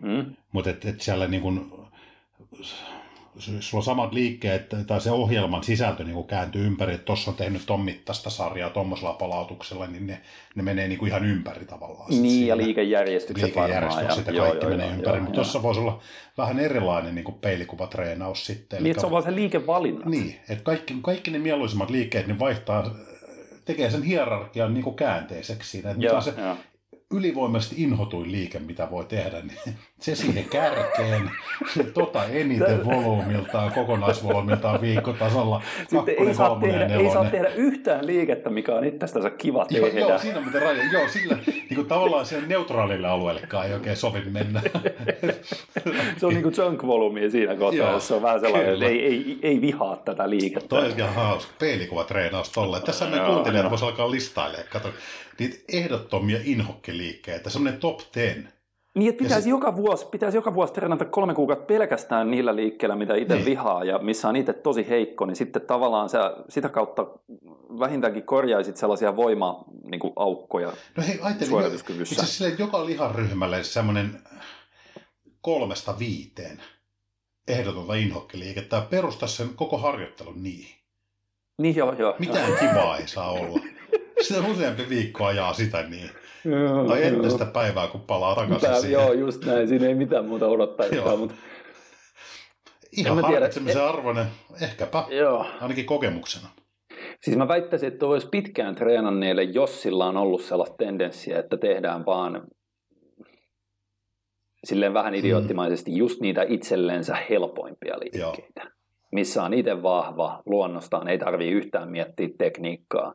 Mm. Mutta et, et siellä niinku, sulla on samat liikkeet, tai se ohjelman sisältö niin kuin kääntyy ympäri, että tuossa on tehnyt ton mittaista sarjaa tuommoisella palautuksella, niin ne, ne menee niin kuin ihan ympäri tavallaan. Niin, siinä. ja liikejärjestykset, liikejärjestykset varmaan. Ja, kaikki joo, menee joo, ympäri, mutta tuossa voisi olla vähän erilainen niin kuin peilikuvatreenaus sitten. Niin, että se on vaan se liikevalinnat. Niin, että kaikki, kaikki ne mieluisimmat liikkeet niin vaihtaa tekee sen hierarkian niin kuin käänteiseksi siinä. Että joo, se joo ylivoimaisesti inhotuin liike, mitä voi tehdä, niin se siihen kärkeen, tota eniten volyymiltaan, kokonaisvolyymiltaan viikkotasolla. Sitten ei saa, tehdä, ei saa tehdä yhtään liikettä, mikä on itsestänsä kiva tehdä. Joo, joo siinä on mitä raja. Joo, sillä niin kuin tavallaan sen neutraalille alueellekaan ei oikein sovi mennä. <laughs> se on niin kuin junk volyymi siinä kohtaa, jos se on vähän sellainen, että ei, ei, ei vihaa tätä liikettä. Toi on ihan hauska peilikuvatreenaus tolle. Tässä me kuuntelijat voisi alkaa listailemaan. Kato, niitä ehdottomia inhokkiliikkeitä, semmoinen top 10 Niin, että pitäisi, joka vuosi, pitäisi joka vuosi treenata kolme kuukautta pelkästään niillä liikkeillä, mitä itse Niin. vihaa ja missä on itse tosi heikko, niin sitten tavallaan sä sitä kautta vähintäänkin korjaisit sellaisia voima-aukkoja. No hei, Suorituskyvyssä. itse asiassa silleen joka liharyhmälle semmoinen kolmesta viiteen ehdotonta inhokkeliikettä ja perusta sen koko harjoittelun niihin. Niin joo, joo. Mitään kivaa ei saa olla. Sitä useampi viikko ajaa sitä niin. Joo, Tai joo. ennen sitä päivää, kun palaa takaisin Tää, siihen. joo, just näin. Siinä ei mitään muuta odottaa. Joo. mutta, Ihan en mä tiedä. harkitsemisen arvoinen, ehkäpä, joo. ainakin kokemuksena. Siis mä väittäisin, että olisi pitkään treenanneille, jos sillä on ollut sellaista tendenssiä, että tehdään vaan silleen vähän idioottimaisesti just niitä itsellensä helpoimpia liikkeitä. Missä on itse vahva, luonnostaan ei tarvii yhtään miettiä tekniikkaa.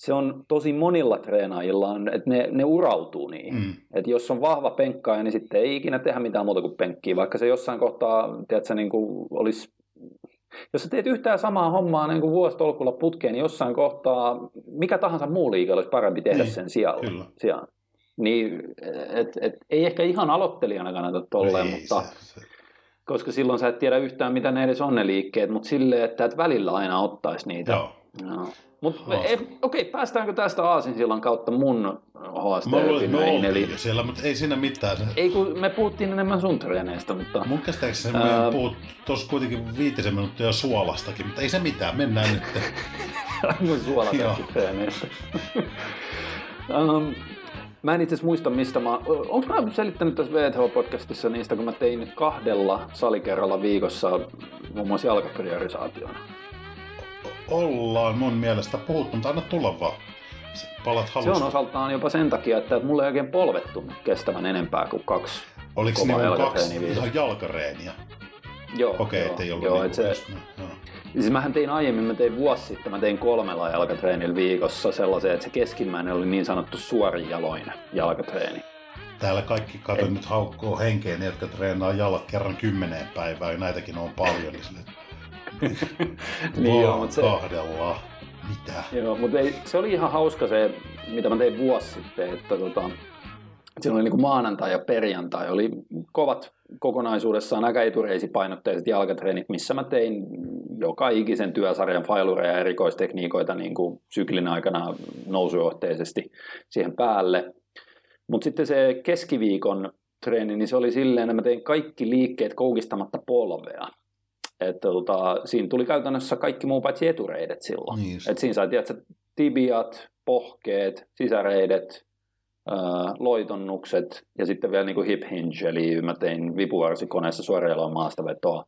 Se on tosi monilla treenaajilla, on, että ne, ne urautuu niihin. Mm. Et jos on vahva penkkaaja, niin sitten ei ikinä tehdä mitään muuta kuin penkkiä, vaikka se jossain kohtaa, tiedätkö, niin kuin olisi jos sä teet yhtään samaa hommaa niin kuin vuositolkulla putkeen, niin jossain kohtaa mikä tahansa muu liike olisi parempi tehdä Niin, sen sijalla. kyllä. sijaan. Niin, et, et, ei ehkä ihan aloittelijana kannata tolleen, Ei mutta se- se- koska silloin sä et tiedä yhtään, mitä ne edes on ne liikkeet, mutta silleen, että et välillä aina ottaisi niitä. Joo. No. Mutta Haaste. okei, päästäänkö tästä Aasinsillan kautta mun me oltiin Eli, siellä, mutta ei siinä mitään. Ei kun me puhuttiin enemmän sun treeneistä, mutta Mun käsittääkseni me Ää, puhut tuossa kuitenkin viitisen minuuttia suolastakin, mutta ei se mitään, mennään nyt. <laughs> mun suolatäkki Joo. treeneistä. <laughs> um, mä en itse asiassa muista, mistä mä... Onko mä selittänyt tässä VTH-podcastissa niistä, kun mä tein kahdella salikerralla viikossa muun muassa jalkapriorisaation? Ollaan mun mielestä puhuttu, mutta anna tulla vaan. Se Palat Se on osaltaan jopa sen takia, että mulla ei oikein polvet tunnu kestävän enempää kuin kaksi. Oliko niinku kaksi ihan jalkareeniä? Joo, Okei, joo, ettei ollut joo, niinku et se, no, joo. Siis mähän tein aiemmin, mä tein vuosi sitten, mä tein kolmella jalkatreenillä viikossa sellaisen, että se keskimmäinen oli niin sanottu suorijaloinen jalkatreeni. Täällä kaikki kato nyt haukkoo henkeä, ne jotka treenaa jalat kerran kymmeneen päivään, ja näitäkin on paljon, niin <laughs> Niin joo, mutta se, kahdella. Mitä? joo, mutta ei, se oli ihan hauska se, mitä mä tein vuosi sitten, että tota, siinä oli niin kuin maanantai ja perjantai, oli kovat kokonaisuudessaan aika etureisipainotteiset jalkatreenit, missä mä tein joka ikisen työsarjan failureja ja erikoistekniikoita niin kuin syklin aikana nousujohteisesti siihen päälle. Mutta sitten se keskiviikon treeni, niin se oli silleen, että mä tein kaikki liikkeet koukistamatta polvea. Että tota, siinä tuli käytännössä kaikki muu paitsi etureidet silloin. Niin, Et siinä sai, tiedätkö, tibiat, pohkeet, sisäreidet, ää, loitonnukset ja sitten vielä niin kuin hip hinge, eli mä tein vipuvarsikoneessa suorajaloin maastavetoa.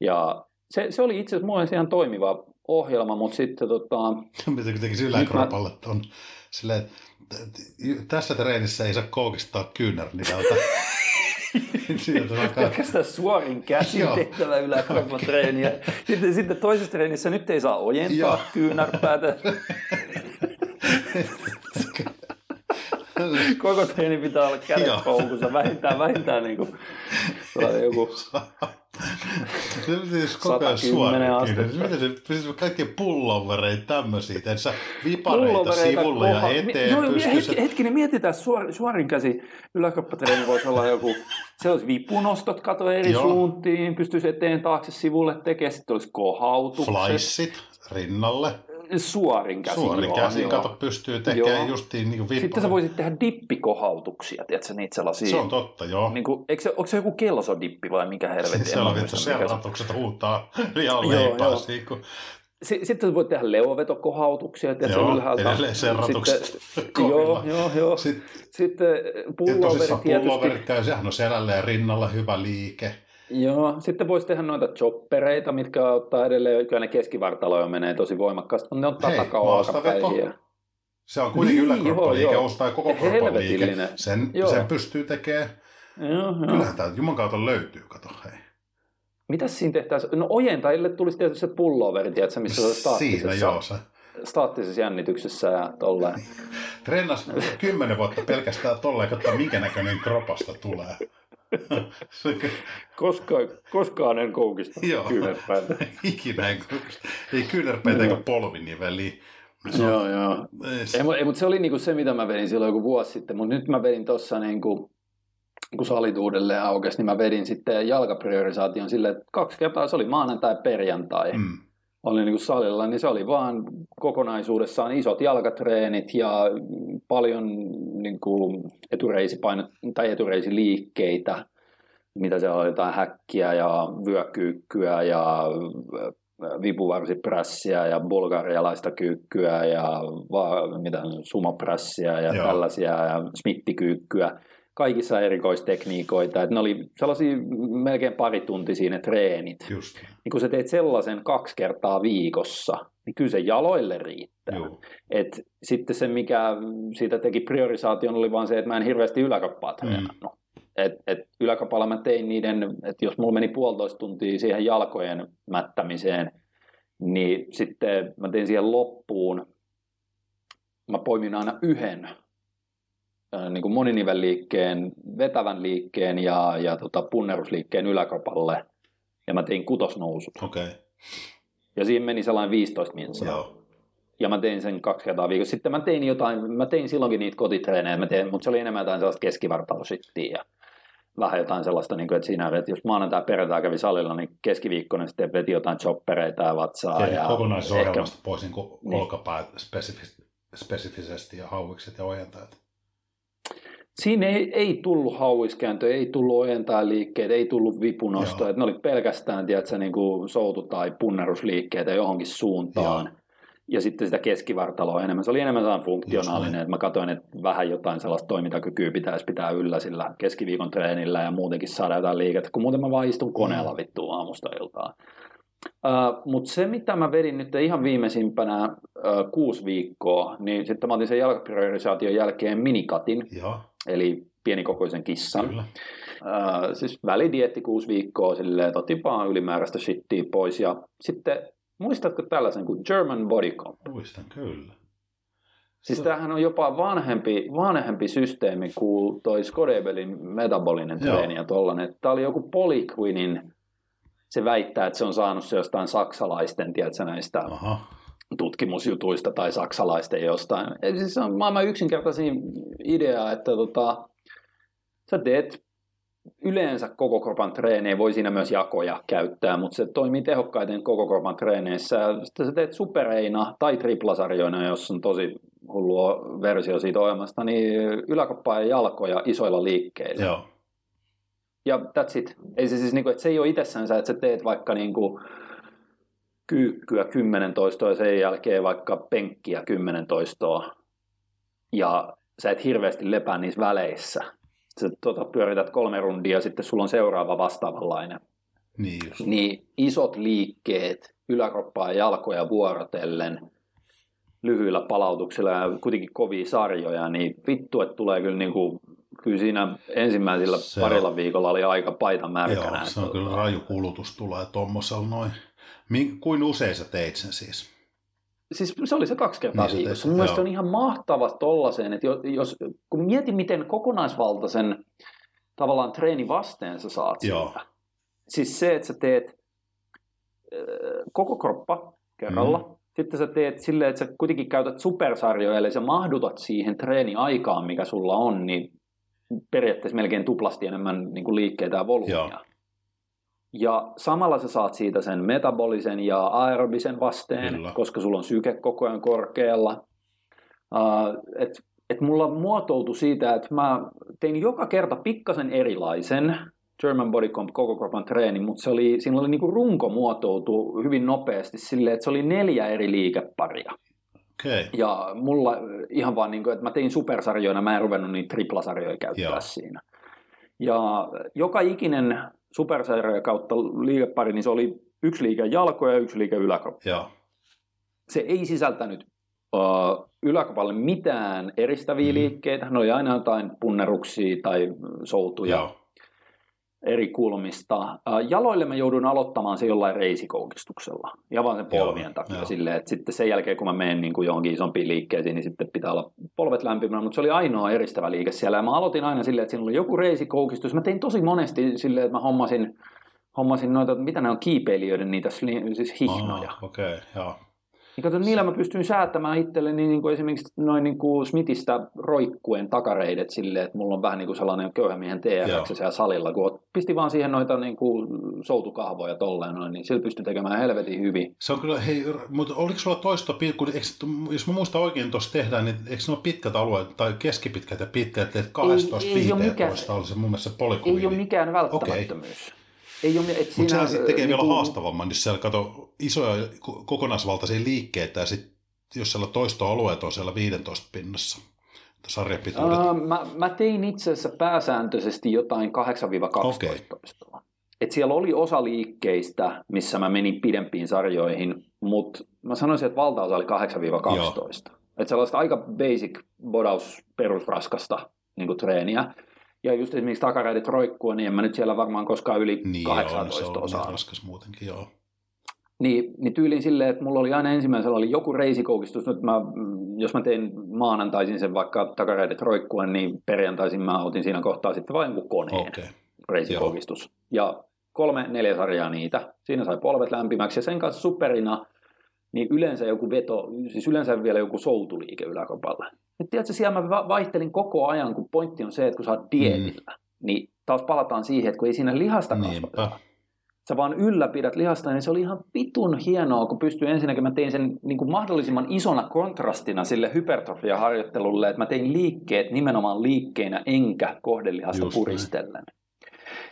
Ja se, se oli itse asiassa mulle ihan toimiva ohjelma, mutta sitten tota, Mitä kun tekisi yläkropalle ton silleen, että t- tässä treenissä ei saa koukistaa kyynärniveltä. <laughs> Alkaa pelkästään suorin käsin tehtävä yläkropan treeniä. Sitten, sitten toisessa treenissä nyt ei saa ojentaa kyynärpäätä. <laughs> <laughs> Koko treeni pitää olla kädet koukussa, vähintään, vähintään niin kuin, joku Se pitäisi koko ajan 110 suoraan astetta. kiinni. Miten se pitäisi kaikki pullovereita tämmöisiä, että sä vipareita sivulle ja eteen Joo, pystyssä. hetki, hetkinen, mietitään, suor, suorin käsi yläkroppatreeni voisi olla joku, se olisi vipunostot, kato eri Joo. suuntiin, pystyisi eteen taakse sivulle tekemään, sitten olisi kohautukset. Flaissit rinnalle. Suorin käsi. Suorin käsin, joo. kato, pystyy tekemään Joo. justiin niin kuin Sitten sä voisit tehdä dippikohautuksia, tiedätkö, niitä sellaisia. Se on totta, joo. Niin kuin, eikö se, onko se joku kelsodippi vai mikä helvetti? Se on vittu muista, mikä se- serratukset huutaa <laughs> liian leipää. Sitten sä voit tehdä leovetokohautuksia, tiedätkö, Joo, ylhäältä. edelleen serratukset <laughs> joo, joo, joo. Sitten Sitten ja pulloveri tietysti. pulloverit käy, sehän on selällä ja rinnalla hyvä liike. Joo, sitten voisi tehdä noita choppereita, mitkä ottaa edelleen, kyllä ne keskivartaloja menee tosi voimakkaasti, mutta ne ottaa ja- Se on kuitenkin Niin, joo, joo. ostaa koko kroppan liike. Sen, Joo. sen pystyy tekemään. Joo, joo. Kyllähän tämä Juman kautta löytyy, kato hei. Mitäs siinä tehtäisiin? No ojentajille tulisi tietysti se pulloveri, tiedätkö, missä se on Siinä staattisessa, joo, se. staattisessa jännityksessä ja tolleen. Treenas kymmenen vuotta pelkästään tolleen, että minkä näköinen kropasta tulee. <laughs> Se- Koskaan, koskaan en koukista Joo. kyynärpäitä. <laughs> Ikinä ei, ei kyynärpeitä eikä polviniveliä. Se on- Joo, joo. ei se- Ei, mu- ei, mutta se oli niinku se, mitä mä vedin silloin joku vuosi sitten, mutta nyt mä vedin tuossa niinku kun salit uudelleen aukesi, niin mä vedin sitten jalkapriorisaation silleen, että kaksi kertaa se oli maanantai perjantai. Mm. Oli niin kuin salilla, niin se oli vaan kokonaisuudessaan isot jalkatreenit ja paljon niin kuin etureisipainot tai etureisiliikkeitä, mitä se oli, jotain häkkiä ja vyökyykkyä ja vipuvarsiprässiä ja bulgarialaista kyykkyä ja va, mitä, sumoprässiä ja Joo. tällaisia ja smittikyykkyä. Kaikissa erikoistekniikoita. Että ne oli sellaisia melkein parituntisia ne treenit. Just. Niin kun sä teet sellaisen kaksi kertaa viikossa, niin kyllä se jaloille riittää. Et sitten se, mikä siitä teki priorisaation, oli vaan se, että mä en hirveästi yläkappaa treenannut. Mm. Et, et yläkapalla mä tein niiden, että jos mulla meni puolitoista tuntia siihen jalkojen mättämiseen, niin sitten mä tein siihen loppuun, mä poimin aina yhden niin kuin moninivelliikkeen, vetävän liikkeen ja, ja tota punnerusliikkeen yläkapalle, ja mä tein kutosnousut. Okay. Ja siihen meni sellainen 15 minsaa. Joo. Ja mä tein sen kaksi kertaa viikossa. Sitten mä tein jotain, mä tein silloinkin niitä kotitreenejä, mä tein, mutta se oli enemmän jotain sellaista keskivartalosittia ja vähän jotain sellaista, niin kuin, että siinä, että jos maanantai perjantai kävi salilla, niin keskiviikkona sitten veti jotain choppereita ja vatsaa. Ja, ja kokonaisuudesta ehkä... pois niin niin. olkapäät spesifis- spesifisesti ja hauikset ja ojentajat. Siinä ei, ei tullut hauiskääntöä, ei tullut ojentaa liikkeet, ei tullut vipunostoa. Ne oli pelkästään tiedätkö, niin kuin soutu- tai punnerusliikkeitä johonkin suuntaan. Joo ja sitten sitä keskivartaloa enemmän. Se oli enemmän sellainen funktionaalinen, että mä katsoin, että vähän jotain sellaista toimintakykyä pitäisi pitää yllä sillä keskiviikon treenillä ja muutenkin saada jotain liikettä, kun muuten mä vaan istun koneella mm. vittu aamusta iltaan. Uh, Mutta se, mitä mä vedin nyt ihan viimeisimpänä uh, kuusi viikkoa, niin sitten mä otin sen jalkapriorisaation jälkeen minikatin, ja. eli pienikokoisen kissan. Kyllä. Uh, siis välidietti kuusi viikkoa, silleen, otin vaan ylimääräistä shittiä pois ja sitten Muistatko tällaisen kuin German Body Comp? Muistan, kyllä. Siis tämähän on jopa vanhempi, vanhempi systeemi kuin toi Skodebelin metabolinen treeni ja tollanen. Tämä oli joku Polyquinin, se väittää, että se on saanut se jostain saksalaisten, tiedätkö, näistä Aha. tutkimusjutuista tai saksalaisten jostain. Eli siis on maailman yksinkertaisin idea, että tota, sä teet yleensä koko kropan treenejä voi siinä myös jakoja käyttää, mutta se toimii tehokkaiten koko kropan treeneissä. Sitten sä teet supereina tai triplasarjoina, jos on tosi hullua versio siitä ohjelmasta, niin yläkoppaa ja jalkoja isoilla liikkeillä. Joo. Ja that's it. Ei se siis, niin kuin, että se ei ole itsessänsä, että sä teet vaikka niin kuin kyykkyä 10 toistoa ja sen jälkeen vaikka penkkiä 10 toistoa. Ja sä et hirveästi lepää niissä väleissä sä tota, pyörität kolme rundia ja sitten sulla on seuraava vastaavanlainen. Niin, just. niin isot liikkeet, yläkroppaa ja jalkoja vuorotellen, lyhyillä palautuksilla ja kuitenkin kovia sarjoja, niin vittu, että tulee kyllä niin kuin, kyllä siinä ensimmäisillä se parilla on. viikolla oli aika paita märkänä. Joo, se on kyllä raju kulutus tulee tuommoisella noin. Kuin usein sä teit sen siis? Siis se oli se kaksi kertaa niin, viikossa. Mun mielestä on ihan mahtava tollaiseen, että jos, kun mietin, miten kokonaisvaltaisen tavallaan treeni vasteen sä saat joo. siitä. Siis se, että sä teet koko kroppa kerralla, mm. sitten sä teet silleen, että sä kuitenkin käytät supersarjoja, eli sä mahdutat siihen treeni-aikaan, mikä sulla on, niin periaatteessa melkein tuplasti enemmän niin kuin liikkeitä ja volyymia. Joo. Ja samalla sä saat siitä sen metabolisen ja aerobisen vasteen, Kyllä. koska sulla on syke koko ajan korkealla. Uh, et, et mulla muotoutui siitä, että mä tein joka kerta pikkasen erilaisen German Body Comp koko kropan treeni, mutta se oli, siinä oli niinku runko muotoutu hyvin nopeasti silleen, että se oli neljä eri liikeparia. Okay. Ja mulla ihan vaan, niin kuin, että mä tein supersarjoina, mä en ruvennut niitä triplasarjoja käyttää Joo. siinä. Ja joka ikinen supersarja kautta liikepari, niin se oli yksi liike jalkoja ja yksi liike yläkroppaa. Se ei sisältänyt uh, yläkapalle mitään eristäviä mm. liikkeitä. Ne oli aina jotain punneruksia tai soutuja. Joo eri kulmista. Jaloille mä joudun aloittamaan se jollain reisikoukistuksella, ja vaan sen polvien joo, takia. Joo. Silleen, että sitten sen jälkeen, kun mä menen niin kuin johonkin isompiin liikkeisiin, niin sitten pitää olla polvet lämpimänä, mutta se oli ainoa eristävä liike siellä. Ja mä aloitin aina silleen, että siinä oli joku reisikoukistus. Mä tein tosi monesti silleen, että mä hommasin, hommasin noita, mitä ne on, kiipeilijöiden niitä siis hihnoja. okei, okay, joo. Niin kato, niillä mä pystyin säätämään itselleni niin, niin kuin esimerkiksi noin niin kuin Smithistä roikkuen takareidet silleen, että mulla on vähän niin kuin sellainen köyhämiehen TRX siellä salilla, kun pisti vaan siihen noita niin kuin soutukahvoja tolleen noin, niin sillä pystyi tekemään helvetin hyvin. Se on kyllä, hei, mutta oliko sulla toista, kun, eikö, jos mä muistan oikein tuossa tehdään, niin eikö ne ole pitkät alueet, tai keskipitkät ja pitkät, että 12 ei, ei, mikään, oli se mun mielestä se Ei ole mikään välttämättömyys. Okay. Ei ole, et Mutta sehän sitten tekee niinku... vielä haastavamman, niin siellä kato isoja kokonaisvaltaisia liikkeitä ja sitten jos siellä toistoalueet on siellä 15 pinnassa sarjapituudet? Uh, mä, mä tein itse asiassa pääsääntöisesti jotain 8-12 okay. toistoa. Et siellä oli osa liikkeistä, missä mä menin pidempiin sarjoihin, mutta mä sanoisin, että valtaosa oli 8-12. Että sellaista aika basic bodaus perusraskasta niin treeniä. Ja just esimerkiksi takareidit roikkua, niin en mä nyt siellä varmaan koskaan yli niin 18 joo, se on niin raskas muutenkin, joo. Niin, niin tyyliin silleen, että mulla oli aina ensimmäisellä oli joku reisikoukistus. Nyt mä, jos mä tein maanantaisin sen vaikka takareidet roikkua, niin perjantaisin mä otin siinä kohtaa sitten vain jonkun koneen okay. reisikoukistus. Ja kolme, neljä sarjaa niitä. Siinä sai polvet lämpimäksi ja sen kanssa superina, niin yleensä joku veto, siis yleensä vielä joku soutuliike yläkopalle. Et tiedätkö, siellä mä vaihtelin koko ajan, kun pointti on se, että kun sä oot dietillä, mm. niin taas palataan siihen, että kun ei siinä lihasta kasvateta, sä vaan ylläpidät lihasta, niin se oli ihan vitun hienoa, kun pystyi ensinnäkin, mä tein sen niin kuin mahdollisimman isona kontrastina sille hypertrofia-harjoittelulle, että mä tein liikkeet nimenomaan liikkeinä enkä kohdelihasta Just puristellen. Näin.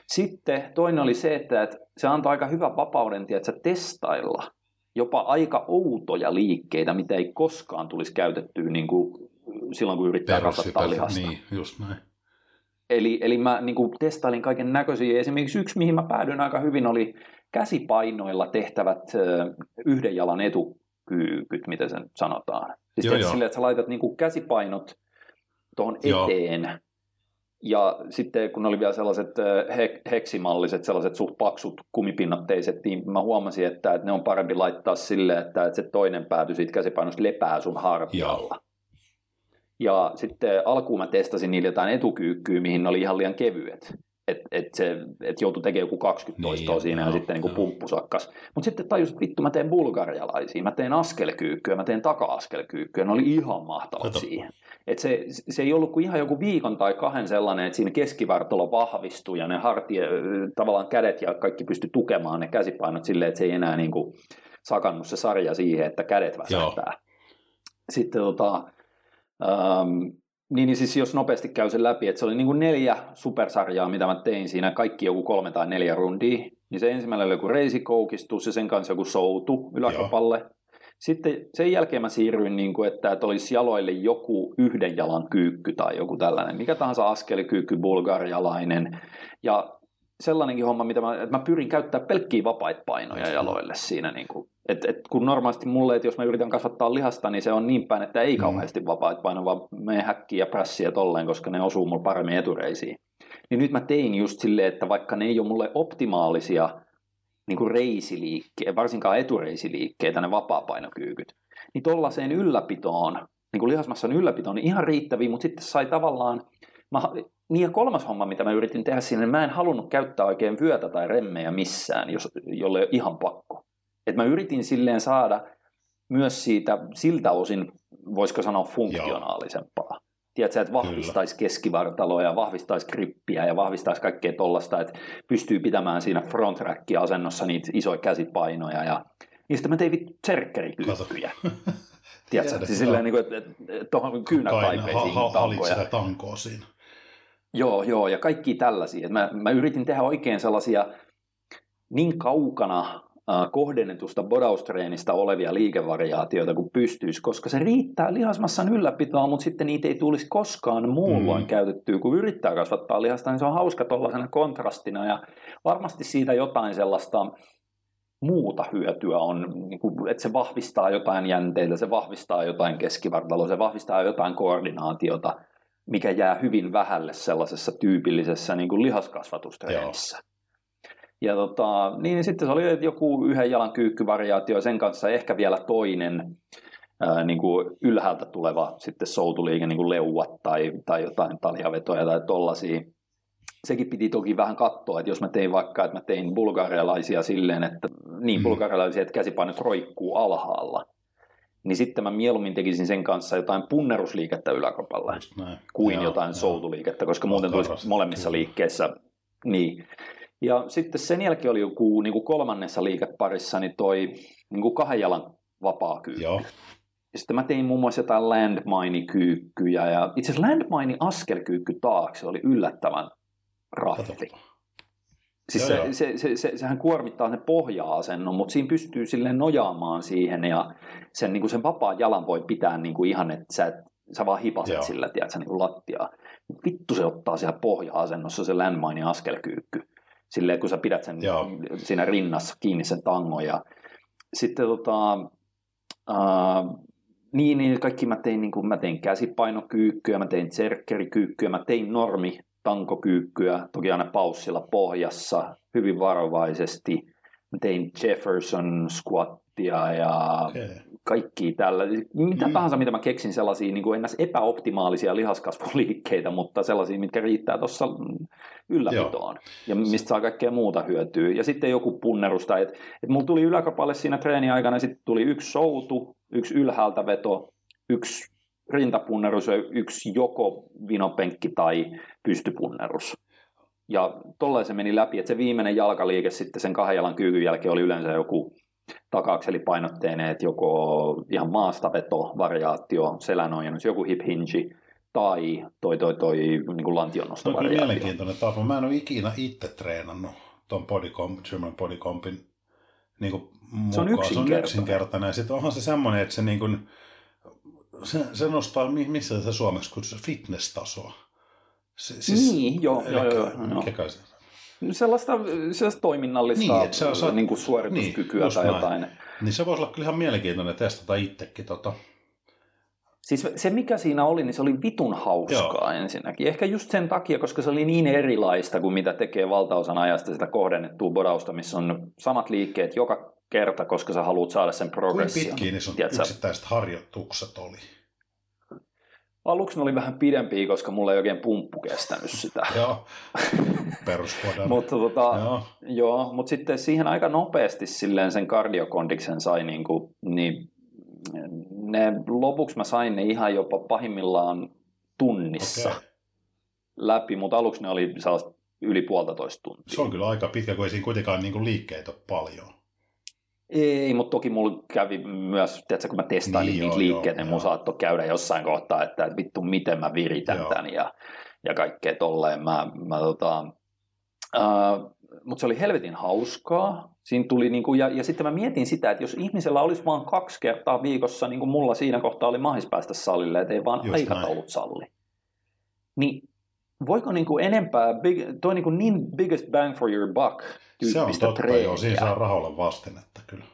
Sitten toinen oli se, että se antaa aika hyvän vapauden, että testailla jopa aika outoja liikkeitä, mitä ei koskaan tulisi käytettyä niin kuin silloin, kun yrittää kasvattaa lihasta. Niin, just näin. Eli, eli mä niin kuin testailin kaiken näköisiä. Esimerkiksi yksi, mihin mä päädyin aika hyvin, oli käsipainoilla tehtävät yhden jalan etukyykyt, mitä sen sanotaan. Siis joo, joo. Sille, että sä laitat niin kuin käsipainot tuohon eteen. Ja sitten kun oli vielä sellaiset heksimalliset, sellaiset suht paksut kumipinnatteiset, niin mä huomasin, että, ne on parempi laittaa sille, että, se toinen pääty siitä käsipainosta lepää sun hartialla. Ja sitten alkuun mä testasin niillä jotain etukyykkyä, mihin ne oli ihan liian kevyet. Että et se et joutui tekemään joku 20 niin, toistoa siinä joo, ja sitten niin pumppusakkas. Mutta sitten tajusin, että vittu mä teen bulgarialaisia, mä teen askelkyykkyä, mä teen taka-askelkyykkyä. Ne oli ihan mahtavat Kato. siihen. Et se, se ei ollut kuin ihan joku viikon tai kahden sellainen, että siinä keskivartalo vahvistui ja ne hartie, tavallaan kädet ja kaikki pystyi tukemaan ne käsipainot silleen, että se ei enää niin kuin sakannut se sarja siihen, että kädet väsähtää. Sitten tota, Ähm, niin, niin siis jos nopeasti käy sen läpi, että se oli niin kuin neljä supersarjaa, mitä mä tein siinä, kaikki joku kolme tai neljä rundia, niin se ensimmäinen oli joku reisikoukistus ja sen kanssa joku soutu yläkapalle. Joo. Sitten sen jälkeen mä siirryin, niin kuin, että, että olisi jaloille joku yhden jalan kyykky tai joku tällainen, mikä tahansa askelikyykky, bulgarialainen. Ja sellainenkin homma, mitä mä, että mä pyrin käyttää pelkkiä vapaita painoja jaloille siinä. Niin kuin, et, et kun normaalisti mulle, että jos mä yritän kasvattaa lihasta, niin se on niin päin, että ei mm. kauheasti vapaita painoja, vaan me häkkiä ja prässiä tolleen, koska ne osuu mulle paremmin etureisiin. Niin nyt mä tein just silleen, että vaikka ne ei ole mulle optimaalisia niin kuin reisiliikkeitä, varsinkaan etureisiliikkeitä, ne vapaa-painokyykyt, niin tollaiseen ylläpitoon, niin kuin lihasmassan ylläpitoon, niin ihan riittäviä, mutta sitten sai tavallaan, mä, niin ja kolmas homma, mitä mä yritin tehdä siinä, niin mä en halunnut käyttää oikein vyötä tai remmejä missään, jos, jolle ei ihan pakko. Et mä yritin silleen saada myös siitä siltä osin, voisiko sanoa funktionaalisempaa. Joo. Tiedätkö, että vahvistaisi Kyllä. keskivartaloa ja vahvistaisi grippiä ja vahvistaisi kaikkea tollasta, että pystyy pitämään siinä front asennossa niitä isoja käsipainoja ja niistä mä tein vittu tserkkerikyykkyjä. <laughs> Tiedätkö, siis silleen, niin kuin, että, tuohon kyynätaipeisiin ha, tankoja. tankoa siinä. Joo, joo, ja kaikki tällaisia. Mä, mä yritin tehdä oikein sellaisia niin kaukana kohdennetusta bodaustreenistä olevia liikevariaatioita kuin pystyisi, koska se riittää lihasmassan ylläpitoa, mutta sitten niitä ei tulisi koskaan muulloin mm. käytettyä, kun yrittää kasvattaa lihasta, niin se on hauska tuollaisena kontrastina ja varmasti siitä jotain sellaista muuta hyötyä on, niin että se vahvistaa jotain jänteitä, se vahvistaa jotain keskivartaloa, se vahvistaa jotain koordinaatiota, mikä jää hyvin vähälle sellaisessa tyypillisessä niin kuin lihaskasvatustreenissä. Joo. Ja tota, niin sitten se oli joku yhden jalan kyykkyvariaatio sen kanssa ehkä vielä toinen ää, niin kuin ylhäältä tuleva sitten soutuliike, niin kuin leuat tai, tai jotain taljavetoja tai tollaisia. Sekin piti toki vähän katsoa, että jos mä tein vaikka, että mä tein bulgarialaisia silleen, että niin mm. bulgarialaisia, että käsipainot roikkuu alhaalla, niin sitten mä mieluummin tekisin sen kanssa jotain punnerusliikettä näin. kuin Joo, jotain joo. soutuliikettä, koska muuten tulisi molemmissa liikkeissä. Niin. Ja sitten sen jälkeen oli joku niin kuin kolmannessa liikeparissa niin toi niin kuin kahden jalan vapaa kyykky. Joo, Ja sitten mä tein muun muassa jotain landmine-kyykkyjä ja itse asiassa landmine askelkyykky taakse oli yllättävän raffi. Siis Joo, se, joo. se, se, se, sehän kuormittaa sen pohja-asennon, mutta siinä pystyy sille nojaamaan siihen ja sen, niin kuin sen vapaan jalan voi pitää niin kuin ihan, että sä, et, sä vaan hipaset Joo. sillä, tiedätkö, niin kuin lattiaa. Vittu se ottaa siellä pohja-asennossa se landmine askelkyykky. Silleen, kun sä pidät sen Joo. siinä rinnassa kiinni sen tangon ja sitten tota, Uh, niin, niin, kaikki mä tein, niin kuin, mä tein käsipainokyykkyä, mä tein tserkkerikyykkyä, mä tein normi tankokyykkyä, toki aina paussilla pohjassa, hyvin varovaisesti. Mä tein Jefferson squattia ja okei. Kaikki tällä. Mitä Mm. tahansa, mitä mä keksin sellaisia niin kuin epäoptimaalisia lihaskasvuliikkeitä, mutta sellaisia, mitkä riittää tuossa ylläpitoon. Ja mistä saa kaikkea muuta hyötyä. Ja sitten joku punnerus. Tai et, mulla tuli yläkapalle siinä treeni aikana, sitten tuli yksi soutu, yksi ylhäältä veto, yksi rintapunnerus ja yksi joko vinopenkki tai pystypunnerus. Ja tolleen se meni läpi, että se viimeinen jalkaliike sitten sen kahden jalan kyykyn jälkeen oli yleensä joku taka-akselipainotteinen, että joko ihan maastaveto, variaatio, selänojennus, joku hip hinge tai toi, toi, toi niin kuin Se on kyllä lantionnostovariaatio. mielenkiintoinen tapa. Mä en ole ikinä itse treenannut tuon bodycomp, German bodycompin niin kuin Se on mukaan. Se on yksinkertainen. yksinkertainen. Sitten onhan se semmoinen, että se, niin kuin, se, se nostaa, mi- missä se suomeksi kutsuu, fitness-tasoa. Se, Niin, joo, joo, joo, joo, joo. Mikä se? Sellaista, sellaista toiminnallista Niin, sä saat- niin kuin suorituskykyä niin, tai näin. jotain. Niin se voisi olla kyllä ihan mielenkiintoinen testata itsekin. Tota. Siis se, mikä siinä oli, niin se oli vitun hauskaa Joo. ensinnäkin. Ehkä just sen takia, koska se oli niin erilaista kuin mitä tekee valtaosan ajasta sitä kohdennettua bodausta, missä on samat liikkeet joka kerta, koska sä haluat saada sen progression. pitkiä ne sun yksittäiset harjoitukset oli? Aluksi ne oli vähän pidempiä, koska mulla ei oikein pumppu kestänyt sitä. <laughs> Joo, <laughs> mutta tota, Joo, Joo, mutta sitten siihen aika nopeasti silleen sen kardiokondiksen sai niin kuin, niin ne lopuksi mä sain ne ihan jopa pahimmillaan tunnissa okei. läpi, mutta aluksi ne oli sellaista yli puolitoista tuntia. Se on kyllä aika pitkä, kun ei siinä kuitenkaan niin kuin liikkeitä ole paljon. Ei, mutta toki mulla kävi myös, tiedätkö, kun mä testailin Niin, niitä joo, liikkeitä, joo, niin joo. saattoi käydä jossain kohtaa, että, että vittu, miten mä viritän Joo. tämän ja, ja kaikkea tolleen. Mä, mä tota, uh, mutta se oli helvetin hauskaa. Siinä tuli niinku, ja, ja sitten mä mietin sitä, että jos ihmisellä olisi vain kaksi kertaa viikossa, niin kuin mulla siinä kohtaa oli mahis päästä salille, että ei vaan Just aikataulut salli. Niin voiko niinku enempää, big, toi niinku niin biggest bang for your buck Se on totta, treeniä joo, siinä saa rahoille vastinetta kyllä.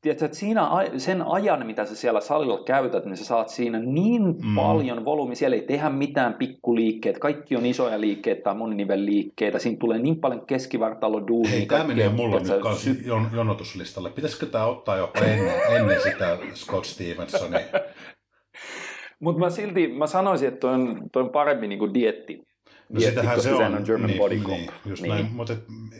tiedätkö, että siinä sen ajan, mitä sä siellä salilla käytät, niin sä saat siinä niin Mm. paljon volyymi. Siellä ei tehdä mitään pikkuliikkeet. Kaikki on isoja liikkeitä tai moninivelliikkeitä. Siinä tulee niin paljon keskivartaloduunia. Hei, tämä menee mulla nyt kanssa sy- jon, jonotuslistalle. Pitäisikö tämä ottaa jopa ennen, ennen sitä Scott Stevensonia? <laughs> Mutta mä silti mä sanoisin, että toi on, toi on parempi niin kuin dietti. No sitähän koska se on. on German niin, Body niin, Comp. just Niin. näin, mutta et,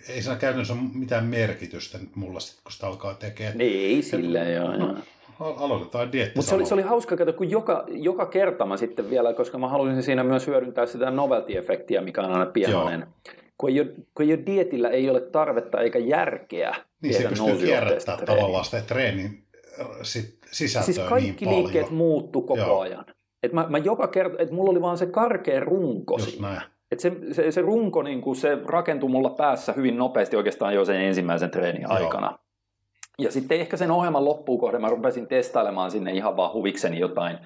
ei siinä käytännössä ole mitään merkitystä nyt mulla sit, kun sitä alkaa tekemään. Niin, ei silleen, joo, joo. Al- Aloitetaan dietti Mutta se oli, se oli hauska, kato, kun joka, joka kerta mä sitten vielä, koska mä halusin siinä myös hyödyntää sitä novelty-efektiä, mikä on aina pienoinen. Kun ei, ole, kun ei ole dietillä ei ole tarvetta eikä järkeä Niin se tehdä pystyy kierrättämään tavallaan sitä treenin sit, sisältöä Siis kaikki niin paljon. liikkeet muuttu koko Joo. ajan. Et mä, mä joka kerta, että mulla oli vaan se karkea runko Just siinä. näin. Et se, se, se runko, niin kuin, se rakentui mulla päässä hyvin nopeasti oikeastaan jo sen ensimmäisen treenin Joo. aikana. Ja sitten ehkä sen ohjelman loppuun kohden mä rupesin testailemaan sinne ihan vaan huvikseni jotain,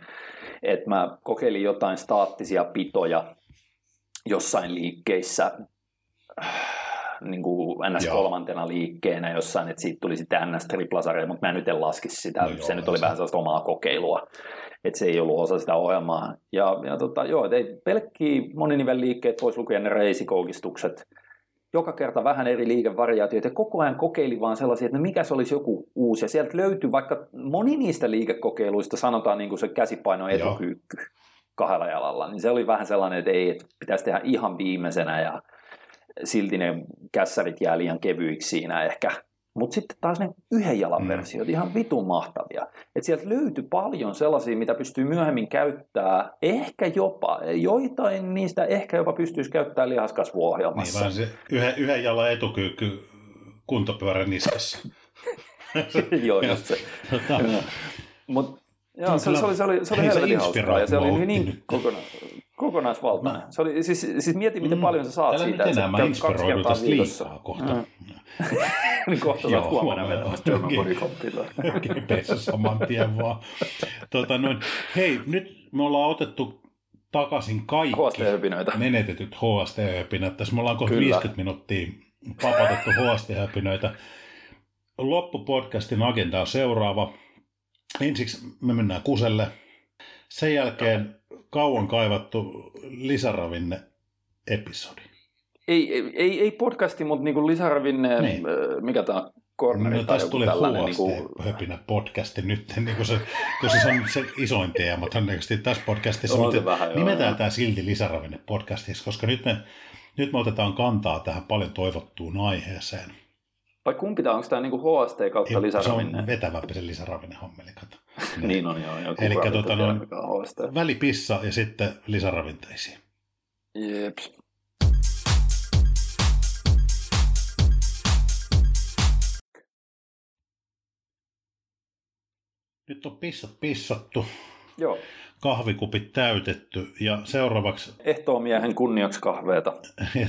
että mä kokeilin jotain staattisia pitoja jossain liikkeissä, niin kuin ns. Joo. kolmantena liikkeenä jossain, että siitä tuli sitten ns. triplasaria, mutta mä nyt en laskisi sitä, No joo, se nyt oli se- vähän sellaista omaa kokeilua, että se ei ollut osa sitä ohjelmaa. Ja, ja tota, joo, ei pelkkiä moninivelliikkeet, pois lukien ne reisikoukistukset, joka kerta vähän eri liikevariaatioita ja koko ajan kokeili vaan sellaisia, että no mikä se olisi joku uusi. Ja sieltä löytyi vaikka moni niistä liikekokeiluista, sanotaan niin kuin se käsipaino etukyykky kahdella jalalla, niin se oli vähän sellainen, että ei, että pitäisi tehdä ihan viimeisenä ja silti ne kässärit jää liian kevyiksi siinä ehkä Mutta sitten taas ne yhden jalan Mm. versiot, ihan vitun mahtavia. Et sieltä löytyi paljon sellaisia, mitä pystyy myöhemmin käyttää, ehkä jopa, joitain niistä ehkä jopa pystyisi käyttämään Niin lihaskasvuohjelmassa. vaan se yhden, yhden jalan etukyykky kuntopyörän niskassa. <laughs> Joo, just se. Tota, Mut, Tämä joo, se, se, oli, se oli, se oli helvetin hauskaa ja se oli niin Outi, kokonaisvaltainen. Se oli, siis, siis mieti, miten Mm. paljon sä saat Älä siitä, mä käyt kaksi inspiroidun kertaa tästä liikaa kohta. Mm. <laughs> Niin kohta Joo, saat huomenna vetämässä German. Body Compilla. GPssä saman tien vaan. Tota, noin. Hei, nyt me ollaan otettu takaisin kaikki menetetyt HST-höpinät. Tässä me ollaan kohta Kyllä. 50 minuuttia papatettu HST-höpinöitä. Loppupodcastin agenda on seuraava. Ensiksi me mennään kuselle. Sen jälkeen kauan kaivattu lisäravinne-episodi. Ei, ei, ei, ei podcasti, mutta niinku lisäravinne, Niin. äh, mikä tämä on, korneri No, tästä tuli tällainen. HST Niinku, höpinä podcasti nyt, <laughs> niin kuin se, kun se on se isoin teema todennäköisesti tässä podcastissa, On mutta vähän, nimetään joo. tämä silti lisäravinne podcastiksi, koska nyt me, nyt me otetaan kantaa tähän paljon toivottuun aiheeseen. Vai kumpi tämä, onko tämä niinku HST kautta se lisäravinne? on vetävämpi se lisäravinnehommeli, kato. <laughs> Niin on joo. Noin- mikä on HST. Välipissa ja sitten lisäravinteisiin. Jeps. Nyt on pissat pissattu, Joo. Kahvikupit täytetty ja seuraavaksi Ehtoomiehen kunniaksi kahveeta. <laughs>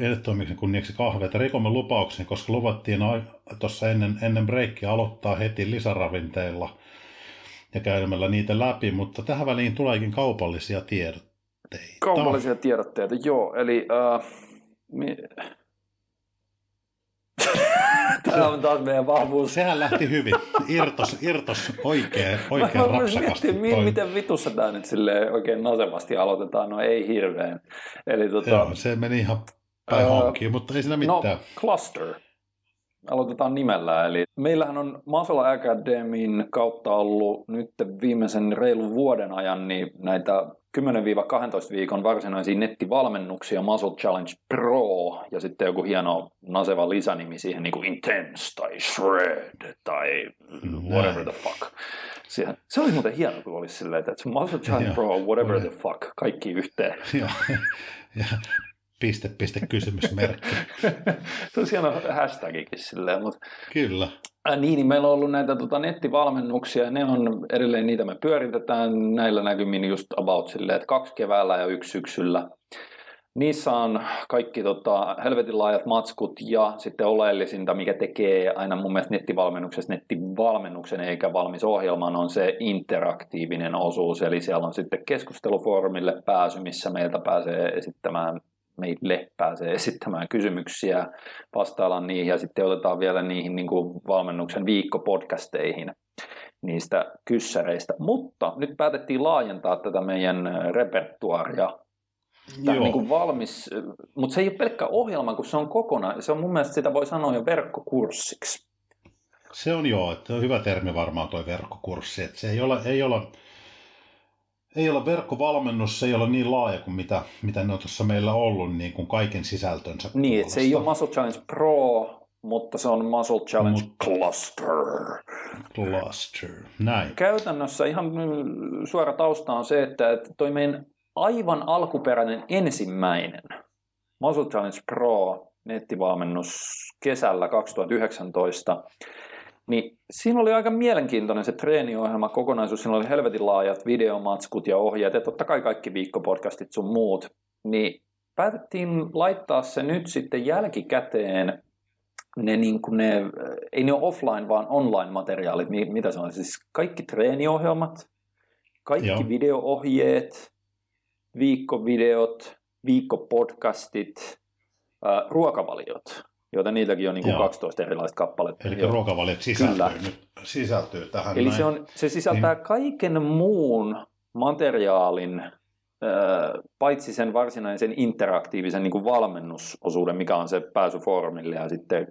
ehdottomiksi kunniaksi kahveita. Rikomme lupauksen, koska luvattiin tuossa ennen, ennen breikkiä aloittaa heti lisäravinteilla ja käymällä niitä läpi, mutta tähän väliin tuleekin kaupallisia tiedotteita. Kaupallisia tiedotteita, joo. Eli äh. <laughs> Tämä on taas meidän vahvuus. Sehän lähti hyvin. Irtos, irtos oikein, oikein Mä rapsakasti. miettiä, miten vitussa tämä nyt silleen oikein nasevasti aloitetaan. No ei hirveän. Eli tota, Joo, se meni ihan päin Öö, honkiin, mutta ei siinä no, mitään. Cluster. Aloitetaan nimellä. Eli meillähän on Muscle Academyn kautta ollut nyt viimeisen reilun vuoden ajan niin näitä 10-12 viikon varsinaisia nettivalmennuksia Muscle Challenge Pro ja sitten joku hieno naseva lisänimi siihen niin kuin Intense tai Shred tai whatever the fuck. Siihen. Se oli muuten hieno, kun olisi silleen, että Muscle Challenge. Pro, whatever the fuck, kaikki yhteen. <laughs> Piste, piste, kysymysmerkki. <laughs> Olisi hieno hashtagikin silleen, mutta Kyllä. Äh, niin, niin meillä on ollut näitä tota, nettivalmennuksia, ne on edelleen niitä me pyöritetään näillä näkymin just about silleen, että kaksi keväällä ja yksi syksyllä. Niissä on kaikki tota, helvetin laajat matskut ja sitten oleellisinta, mikä tekee aina mun mielestä nettivalmennuksesta nettivalmennuksen eikä valmis ohjelman, on se interaktiivinen osuus. Eli siellä on sitten keskustelufoorumille pääsy, missä meiltä pääsee esittämään meille pääsee esittämään kysymyksiä, vastaillaan niihin ja sitten otetaan vielä niihin niin kuin valmennuksen viikkopodcasteihin niistä kyssäreistä. Mutta nyt päätettiin laajentaa tätä meidän repertuaria Tämä niin kuin valmis, mutta se ei ole pelkkä ohjelma, kun se on kokonaan. Se on mun mielestä sitä voi sanoa jo verkkokurssiksi. Se on joo, että on hyvä termi varmaan tuo verkkokurssi, että se ei ole, ei ole, ei ole verkkovalmennus, se ei ole niin laaja kuin mitä, mitä ne on tuossa meillä ollut niin kuin kaiken sisältönsä. Niin, että se ei ole Muscle Challenge Pro, mutta se on Muscle Challenge Mut- Cluster. Cluster. Näin. Käytännössä ihan suora tausta on se, että että toi meidän aivan alkuperäinen ensimmäinen Muscle Challenge Pro nettivalmennus kesällä 2019, niin siinä oli aika mielenkiintoinen se treeniohjelma kokonaisuus. Siinä oli helvetin laajat videomatskut ja ohjeet ja totta kai kaikki viikkopodcastit sun muut. Niin päätettiin laittaa se nyt sitten jälkikäteen ne, niin kuin ne, ei ne ole offline, vaan online-materiaalit, Mi- mitä se on, siis kaikki treeniohjelmat, kaikki Joo. video-ohjeet, viikkovideot, viikkopodcastit, ruokavaliot, joita niitäkin on niin kuin Joo. 12 erilaista kappaletta. Eli Joo. ruokavaliot sisältyy, Kyllä. nyt, sisältyy tähän. Eli näin. se, on, se sisältää Niin. kaiken muun materiaalin, paitsi sen varsinaisen interaktiivisen niin kuin valmennusosuuden, mikä on se pääsy foorumille ja sitten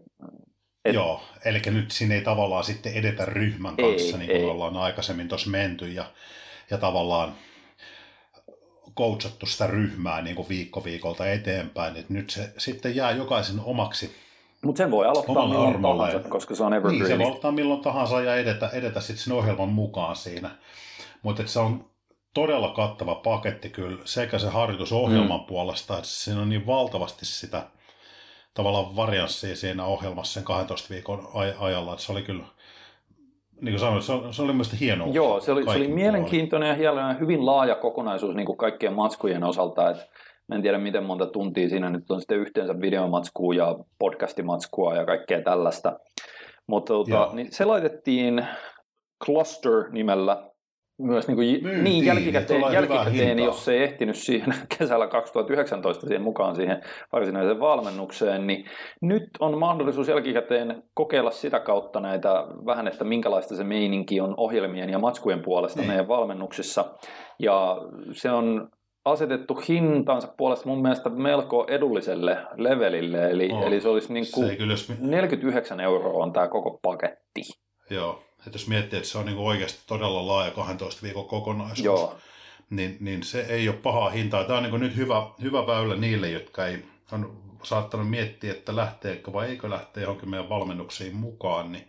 et- Joo, eli nyt siinä ei tavallaan sitten edetä ryhmän Ei, kanssa, niin kuin ei. ollaan aikaisemmin tuossa menty, ja, ja tavallaan coachattu sitä ryhmää niin kuin viikko viikolta eteenpäin, että nyt se sitten jää jokaisen omaksi Mutta sen voi aloittaa Omalla milloin armolla tahansa, koska se on Niin, se evergreen. voi ottaa milloin tahansa ja edetä, edetä sitten sen ohjelman mukaan siinä. Mutta se on todella kattava paketti kyllä sekä se harjoitusohjelman mm. puolesta, että siinä on niin valtavasti sitä tavallaan varianssia siinä ohjelmassa sen 12 viikon aj- ajalla, että se oli kyllä, niin kuin sanoin, se, on- se oli mielestäni hieno. Joo, se oli, se oli mielenkiintoinen ja hieno ja hyvin laaja kokonaisuus niin kuin kaikkien matskujen osalta. Et mä en tiedä, miten monta tuntia siinä nyt on sitten yhteensä videomatskua ja podcastimatskua ja kaikkea tällaista. Mutta tota, niin se laitettiin Cluster-nimellä myös niin, kuin, Myyntiin, niin jälkikäteen, jälkikäteen jos se ei ehtinyt siihen <laughs> kesällä 2019 siihen mukaan siihen varsinaiseen valmennukseen, niin nyt on mahdollisuus jälkikäteen kokeilla sitä kautta näitä vähän, että minkälaista se meininki on ohjelmien ja matskujen puolesta Niin. meidän valmennuksissa. Ja se on asetettu hintansa puolesta mun mielestä melko edulliselle levelille, eli, On. eli se olisi niin Se kuin ei kyllä, jos, 49 euroa on tämä koko paketti. joo, että jos miettii, että se on niin oikeasti todella laaja 12 viikon kokonaisuus, Joo, niin, niin se ei ole pahaa hintaa. Tämä on niin nyt hyvä, hyvä väylä niille, jotka ei on saattanut miettiä, että lähteekö vai eikö lähteä johonkin meidän valmennuksiin mukaan, niin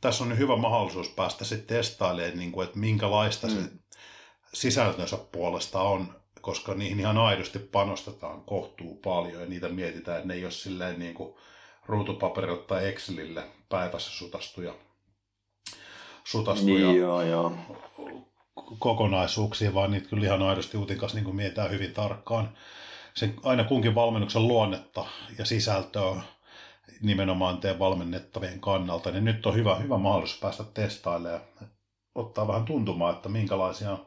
tässä on nyt hyvä mahdollisuus päästä sitten testailemaan, niin kuin, että minkälaista mm. se sisältönsä puolesta on, koska niihin ihan aidosti panostetaan kohtuu paljon ja niitä mietitään, että ne ei ole silleen niin kuin ruutupaperille tai Excelille päivässä sutastuja, sutastuja niin, joo, joo. kokonaisuuksia, vaan niitä kyllä ihan aidosti Utin kanssa niin mietitään hyvin tarkkaan. Sen, aina kunkin valmennuksen luonnetta ja sisältöä nimenomaan teidän valmennettavien kannalta, niin nyt on hyvä, hyvä mahdollisuus päästä testailemaan ja ottaa vähän tuntumaan, että minkälaisia,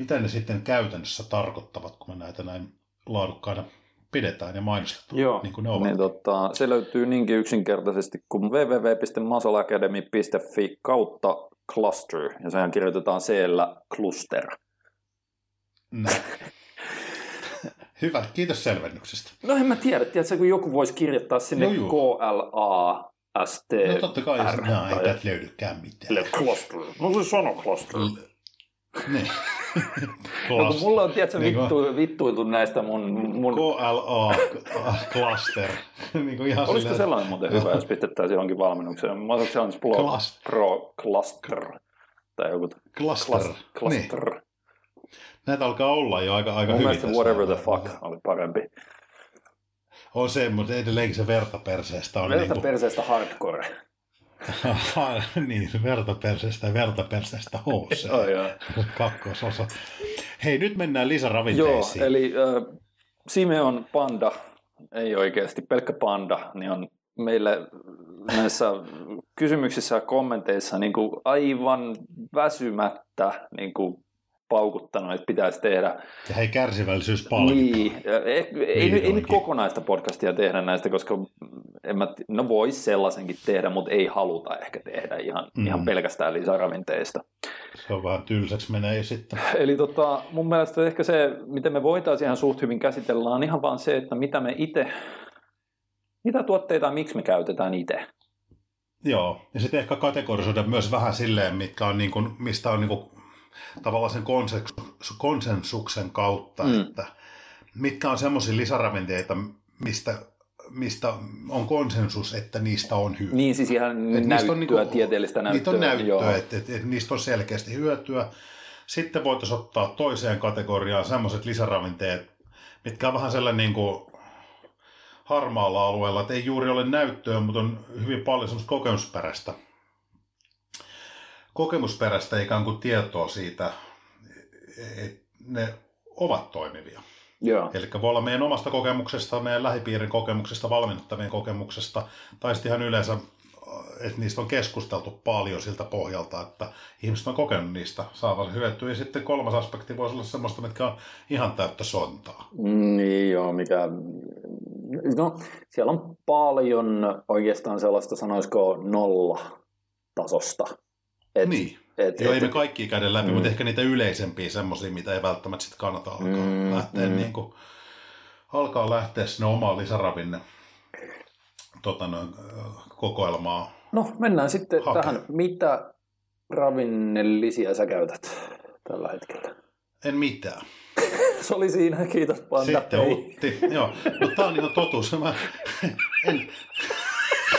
mitä ne sitten käytännössä tarkoittavat, kun me näitä näin laadukkaina pidetään ja mainostetaan, Joo, niin kuin ne ovat. Niin, tota, se löytyy niinkin yksinkertaisesti kuin www.masolacademy.fi kautta cluster, ja sehän kirjoitetaan c cluster. Näin. <laughs> Hyvä, kiitos selvennyksestä. No en mä tiedä, tiedätkö, kun joku voisi kirjoittaa sinne No juu. K-L-A-S-T. No totta kai, ei tai- löydykään mitään. Le cluster. No se sano cluster. Niin. <laughs> No, kun mulla on, tiedätkö, Niin kuin- vittu, vittuiltu näistä mun... mun KLA cluster. <laughs> niin kuin ihan olisiko silleen- sellainen muuten hyvä, jos pistettäisiin johonkin valmennukseen? Muscle Challenge Pro, Cluster. Pro Cluster. Tai joku Cluster. Cluster. cluster. Niin. Näitä alkaa olla jo aika, aika Mun hyvin. tässä. whatever the fuck oli parempi. On se, mutta edelleenkin se vertaperseestä on Verta niin kuin... hardcore. <laughs> niin, vertaperseestä ja vertaperseestä HC. Joo, joo. <laughs> Kakkososa. Hei, nyt mennään Joo, lisäravinteisiin. eli äh, Simeon Panda, ei oikeasti pelkkä Panda, niin on meille näissä kysymyksissä ja kommenteissa niin kuin aivan väsymättä niin kuin paukuttanut, että pitäisi tehdä. Ja hei, kärsivällisyys paljon. Niin, ei, ei, ei, nyt- ei nyt kokonaista podcastia tehdä näistä, koska en mä, no voisi sellaisenkin tehdä, mutta ei haluta ehkä tehdä ihan, Mm. ihan pelkästään lisäravinteista. Se on vähän tylsäksi menee sitten. <laughs> Eli tota, mun mielestä ehkä se, miten me voitaisiin ihan suht hyvin käsitellä, on ihan vaan se, että mitä me itse, mitä tuotteita ja miksi me käytetään itse. Joo, ja sitten ehkä kategorisoida myös vähän silleen, mitkä on niin kuin, mistä on niin kuin, tavallaan sen konsensuksen kautta, mm. Että mitkä on semmoisia lisäravinteita, mistä, mistä on konsensus, että niistä on hyötyä. Niin siis ihan Et niistä näyttöä, on niinku- tieteellistä näyttöä. Niitä on näyttöä, että, että, että niistä on selkeästi hyötyä. Sitten voitaisiin ottaa toiseen kategoriaan semmoiset lisäravinteet, mitkä on vähän sellainen niin kuin harmaalla alueella, että ei juuri ole näyttöä, mutta on hyvin paljon semmoista kokemusperäistä, kokemusperäistä ikään kuin tietoa siitä, että ne ovat toimivia. Joo. Eli voi olla meidän omasta kokemuksesta, meidän lähipiirin kokemuksesta, valmennettavien kokemuksesta, tai sitten ihan yleensä, että niistä on keskusteltu paljon siltä pohjalta, että ihmiset on kokenut niistä saavansa hyötyä. Ja sitten kolmas aspekti voisi olla semmoista, mitkä on ihan täyttä sontaa. Niin joo, mikä... No, siellä on paljon oikeastaan sellaista, sanoisiko nolla tasosta. Et, niin. Et, Joo, ei et, me kaikki käydä läpi, Mm. mutta ehkä niitä yleisempiä semmoisia, mitä ei välttämättä sitten kannata alkaa Mm, lähteä mm. niin kuin, alkaa lähteä sinne omaan lisäravinne tota, noin, kokoelmaa. No, mennään sitten Hake. tähän. Mitä ravinnellisia sä käytät tällä hetkellä? En mitään. <laughs> Se oli siinä, kiitos Panda. Sitten. Utti. Joo, mutta tämä on ihan totuus. Mä <laughs> en,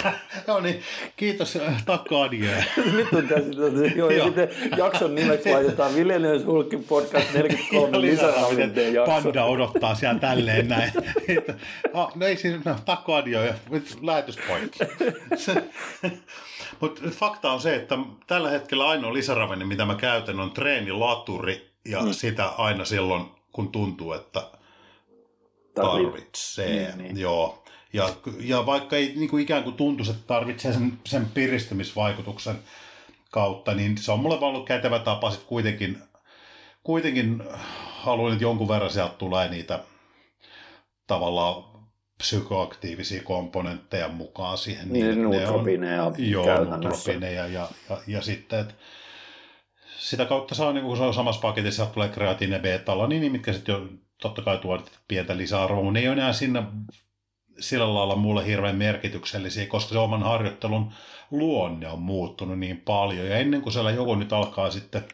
<laughs> no niin, kiitos takka Adjö. <laughs> Nyt on käsitelty. Joo, ja sitten jakson nimeksi laitetaan Viljelijös Hulkin podcast 43 lisäravinteen jakso. Panda odottaa siellä tälleen näin. <laughs> oh, no ei siinä, no, Adjö ja lähetys poikki. Mutta fakta on se, että tällä hetkellä ainoa lisäravinne, mitä mä käytän, on treenilaturi ja mm. sitä aina silloin, kun tuntuu, että tarvitsee. Niin, niin. Joo. Ja, ja vaikka ei niin kuin ikään kuin tuntuisi, että tarvitsee sen, sen piristymisvaikutuksen kautta, niin se on mulle vaan ollut kätevä tapa sitten kuitenkin, kuitenkin haluan, että jonkun verran sieltä tulee niitä tavallaan psykoaktiivisia komponentteja mukaan siihen. Niin, niin nutropineja Joo, nutropineja ja, ja, ja sitten, että sitä kautta saa, niin kun se on samassa paketissa, tulee kreatiine beta niin mitkä sitten jo totta kai tuo pientä lisäarvoa, mutta ne ei ole enää sinne sillä lailla mulle hirveän merkityksellisiä, koska se oman harjoittelun luonne on muuttunut niin paljon. Ja ennen kuin siellä joku nyt alkaa sitten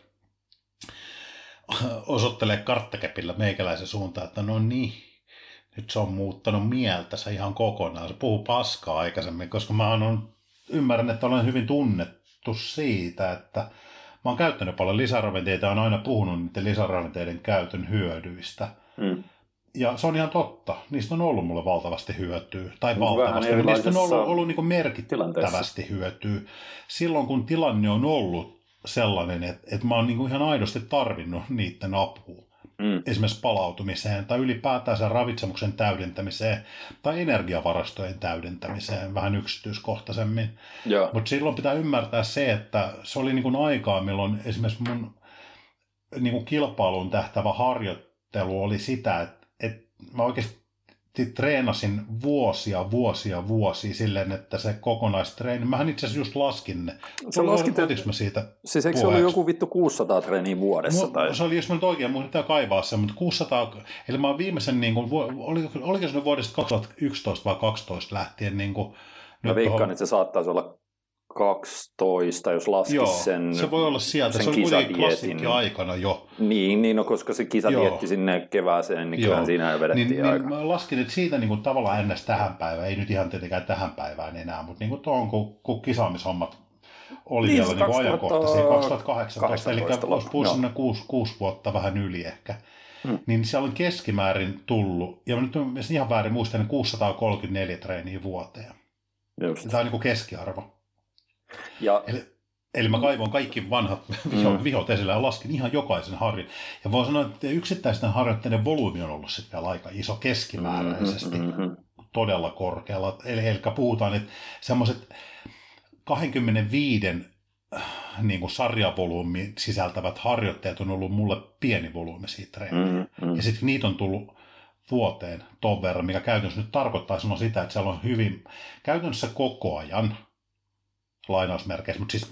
osoittelee karttakepillä meikäläisen suuntaan, että no niin, nyt se on muuttanut mieltänsä ihan kokonaan. Se puhuu paskaa aikaisemmin, koska mä on, ymmärrän, että olen hyvin tunnettu siitä, että mä oon käyttänyt paljon lisäravinteita ja on aina puhunut niiden lisäravinteiden käytön hyödyistä. Ja se on ihan totta. Niistä on ollut mulle valtavasti hyötyä. Tai Mut valtavasti. Niistä on ollut, ollut niin merkittävästi hyötyä. Silloin kun tilanne on ollut sellainen, että, että mä oon niin ihan aidosti tarvinnut niiden apua mm. esimerkiksi palautumiseen tai ylipäätään sen ravitsemuksen täydentämiseen tai energiavarastojen täydentämiseen vähän yksityiskohtaisemmin. Mutta silloin pitää ymmärtää se, että se oli niin aikaa, milloin esimerkiksi mun niin kilpailuun tähtävä harjoittelu oli sitä, että, että mä oikeasti treenasin vuosia, vuosia, vuosia silleen, että se kokonaistreeni, mähän itse asiassa just laskin ne. Se laskit, että, mä siitä Siis eikö se oli joku vittu 600 treeniä vuodessa? No, tai? Se oli, jos mä nyt oikein muistan, kaivaa sen, mutta 600, eli mä oon viimeisen, niin kuin, oli, oliko se vuodesta 2011 vai 2012 lähtien, niin kuin, Mä veikkaan, että se saattaisi olla 12, jos laskisi Joo, sen se voi olla sieltä. Sen se oli kuitenkin aikana jo. Niin, niin no, koska se kisadietti Joo. sinne kevääseen, niin kyllä siinä jo vedettiin niin, aika. Niin, mä laskin, että siitä niin kuin, tavallaan ennäs tähän päivään, ei nyt ihan tietenkään tähän päivään enää, mutta niin kuin tuon, kun, kun kisaamishommat oli niin, vielä niin 2000, ajankohtaisia, 2018, 18 eli olisi puhunut 6, 6 vuotta vähän yli ehkä. Hmm. Niin siellä on keskimäärin tullut, ja nyt on ihan väärin muistan, 634 treeniä vuoteen. Just. Tämä on niin kuin keskiarvo. Ja... Eli, eli mä kaivoin kaikki vanhat <laughs> mm. vihot esille ja laskin ihan jokaisen harjoitteen. Ja voin sanoa, että yksittäisten harjoitteiden volyymi on ollut sitten vielä aika iso keskimääräisesti. Mm-hmm. Todella korkealla. Eli, eli puhutaan, että semmoiset 25 niin kuin sarjavolyymi sisältävät harjoitteet on ollut mulle pieni volyymi siitä treeniä. Mm-hmm. Ja sitten niitä on tullut vuoteen ton verran, mikä käytännössä nyt tarkoittaa sanoa sitä, että siellä on hyvin käytännössä koko ajan lainausmerkeissä, mutta siis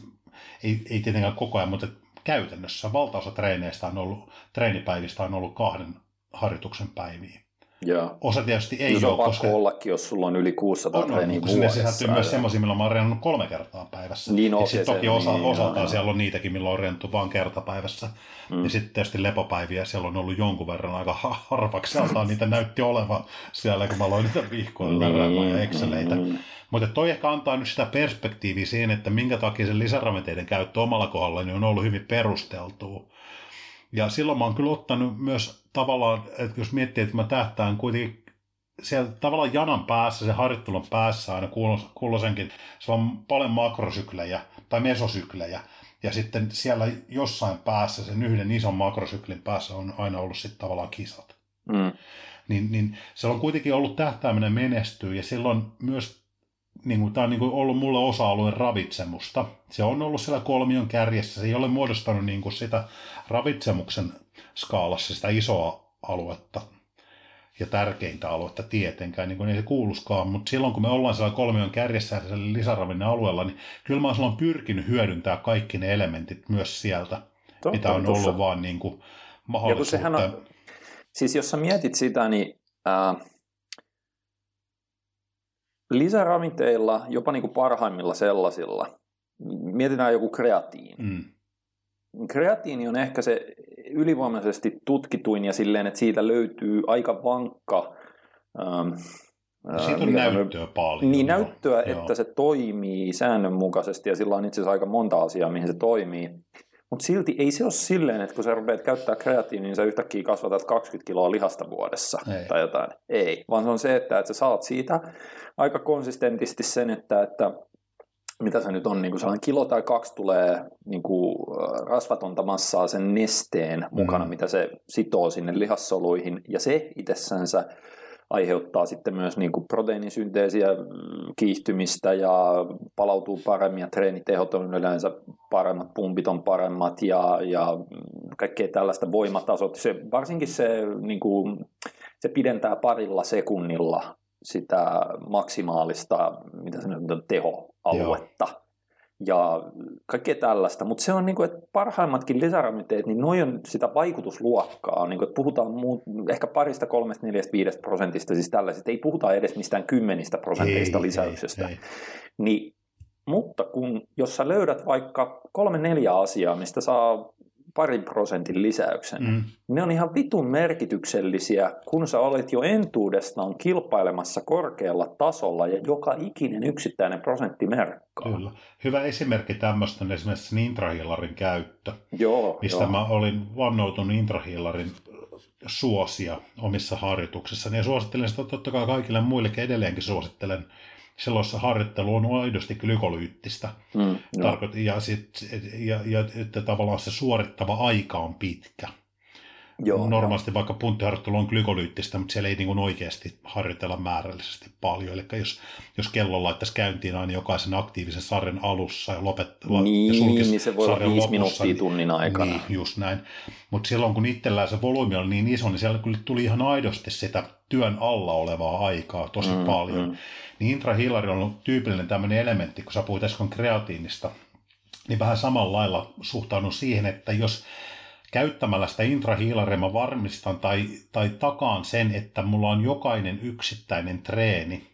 ei, ei tietenkään koko ajan, mutta käytännössä valtaosa treeneistä on ollut, treenipäivistä on ollut kahden harjoituksen päiviä. Ja. Osa tietysti ei no, se ole. on pakko koska... ollakin, jos sulla on yli 600 on, treeniä on, sinne sisältyy myös semmoisia, millä mä oon reenannut kolme kertaa päivässä. Niin, ja sitten toki osa, niin, osaltaan joo, siellä on niitäkin, millä on reenattu vain kertapäivässä. Mm. Ja sitten tietysti lepopäiviä siellä on ollut jonkun verran aika harvaksi. niitä näytti olevan siellä, kun mä aloin niitä vihkoilla niin, ja Exceleitä. Mm. Mutta toi ehkä antaa nyt sitä perspektiiviä siihen, että minkä takia se lisäravinteiden käyttö omalla kohdalla niin on ollut hyvin perusteltua. Ja silloin mä oon kyllä ottanut myös tavallaan, että jos miettii, että mä tähtään kuitenkin siellä tavallaan janan päässä, se harjoittelun päässä aina kulloisenkin, se on paljon makrosyklejä tai mesosyklejä, ja sitten siellä jossain päässä, sen yhden ison makrosyklin päässä on aina ollut sitten tavallaan kisat. Mm. Niin, niin se on kuitenkin ollut tähtääminen menestyy, ja silloin myös niin kuin, tämä on niin kuin ollut mulle osa-alueen ravitsemusta. Se on ollut siellä kolmion kärjessä. Se ei ole muodostanut niin kuin sitä ravitsemuksen skaalassa sitä isoa aluetta ja tärkeintä aluetta tietenkään, niin kuin ei se kuuluskaan, mutta silloin kun me ollaan siellä kolmion kärjessä ja lisäravinne alueella, niin kyllä mä oon silloin pyrkinyt hyödyntää kaikki ne elementit myös sieltä, Totta, mitä on tuossa. ollut vaan niin kuin mahdollisuutta. Ja sehän on, siis jos sä mietit sitä, niin äh, lisäravinteilla, jopa niin kuin parhaimmilla sellaisilla, mietitään joku kreatiini. Mm. Kreatiini on ehkä se ylivoimaisesti tutkituin ja silleen, että siitä löytyy aika vankka ähm, Siitä on näyttöä paljon. Niin, näyttöä, joo. että se toimii säännönmukaisesti ja sillä on itse asiassa aika monta asiaa, mihin se toimii. Mutta silti ei se ole silleen, että kun sä rupeat käyttää kreatiinia, niin sä yhtäkkiä kasvatat 20 kiloa lihasta vuodessa ei. tai jotain. Ei, vaan se on se, että, että sä saat siitä aika konsistentisti sen, että, että mitä se nyt on, niin kuin sellainen kilo tai kaksi tulee niin kuin rasvatonta massaa sen nesteen mukana, mm. mitä se sitoo sinne lihassoluihin, ja se itsessänsä aiheuttaa sitten myös niin kuin proteiinisynteesiä, kiihtymistä ja palautuu paremmin ja treenitehot on yleensä paremmat, pumpit on paremmat ja, ja kaikkea tällaista voimatasot. Se, varsinkin se, niin kuin, se pidentää parilla sekunnilla sitä maksimaalista, mitä on, tehoaluetta. Joo ja kaikkea tällaista. Mutta se on niin kuin, että parhaimmatkin lisäravinteet, niin noin on sitä vaikutusluokkaa. Niin kuin, että puhutaan muu, ehkä parista, kolmesta, neljästä, viidestä prosentista, siis tällaisista. Ei puhuta edes mistään kymmenistä prosenteista ei, lisäyksestä. Ei, ei. Niin, mutta kun, jos sä löydät vaikka kolme, neljä asiaa, mistä saa parin prosentin lisäyksen. Mm. Ne on ihan vitun merkityksellisiä, kun sä olet jo entuudestaan kilpailemassa korkealla tasolla ja joka ikinen yksittäinen prosentti merkkaa. Kyllä. Hyvä esimerkki tämmöistä on esimerkiksi intrahillarin käyttö, joo, mistä joo. mä olin vannoutunut intrahillarin suosia omissa harjoituksissa. Ja suosittelen sitä totta kai kaikille muillekin edelleenkin suosittelen silloin se harjoittelu on aidosti glykolyyttistä. Mm, Tarkoit, ja, sit, ja, ja että tavallaan se suorittava aika on pitkä. Joo, Normaalisti jo. vaikka punttiharjoittelu on glykolyyttistä, mutta siellä ei niin kuin oikeasti harjoitella määrällisesti paljon. Eli jos, jos kello laittaisi käyntiin aina jokaisen aktiivisen sarjan alussa ja lopettaa niin, ja niin se voi olla viisi lopussa, minuuttia niin, tunnin aikana. Niin, just näin. Mutta silloin kun itsellään se volyymi oli niin iso, niin siellä tuli ihan aidosti sitä työn alla olevaa aikaa tosi mm, paljon. Mm. Niin intrahillari on ollut tyypillinen tämmöinen elementti, kun sä puhuit äsken kreatiinista, niin vähän samalla lailla suhtaudun siihen, että jos käyttämällä sitä intrahiilaria mä varmistan tai, tai takaan sen, että mulla on jokainen yksittäinen treeni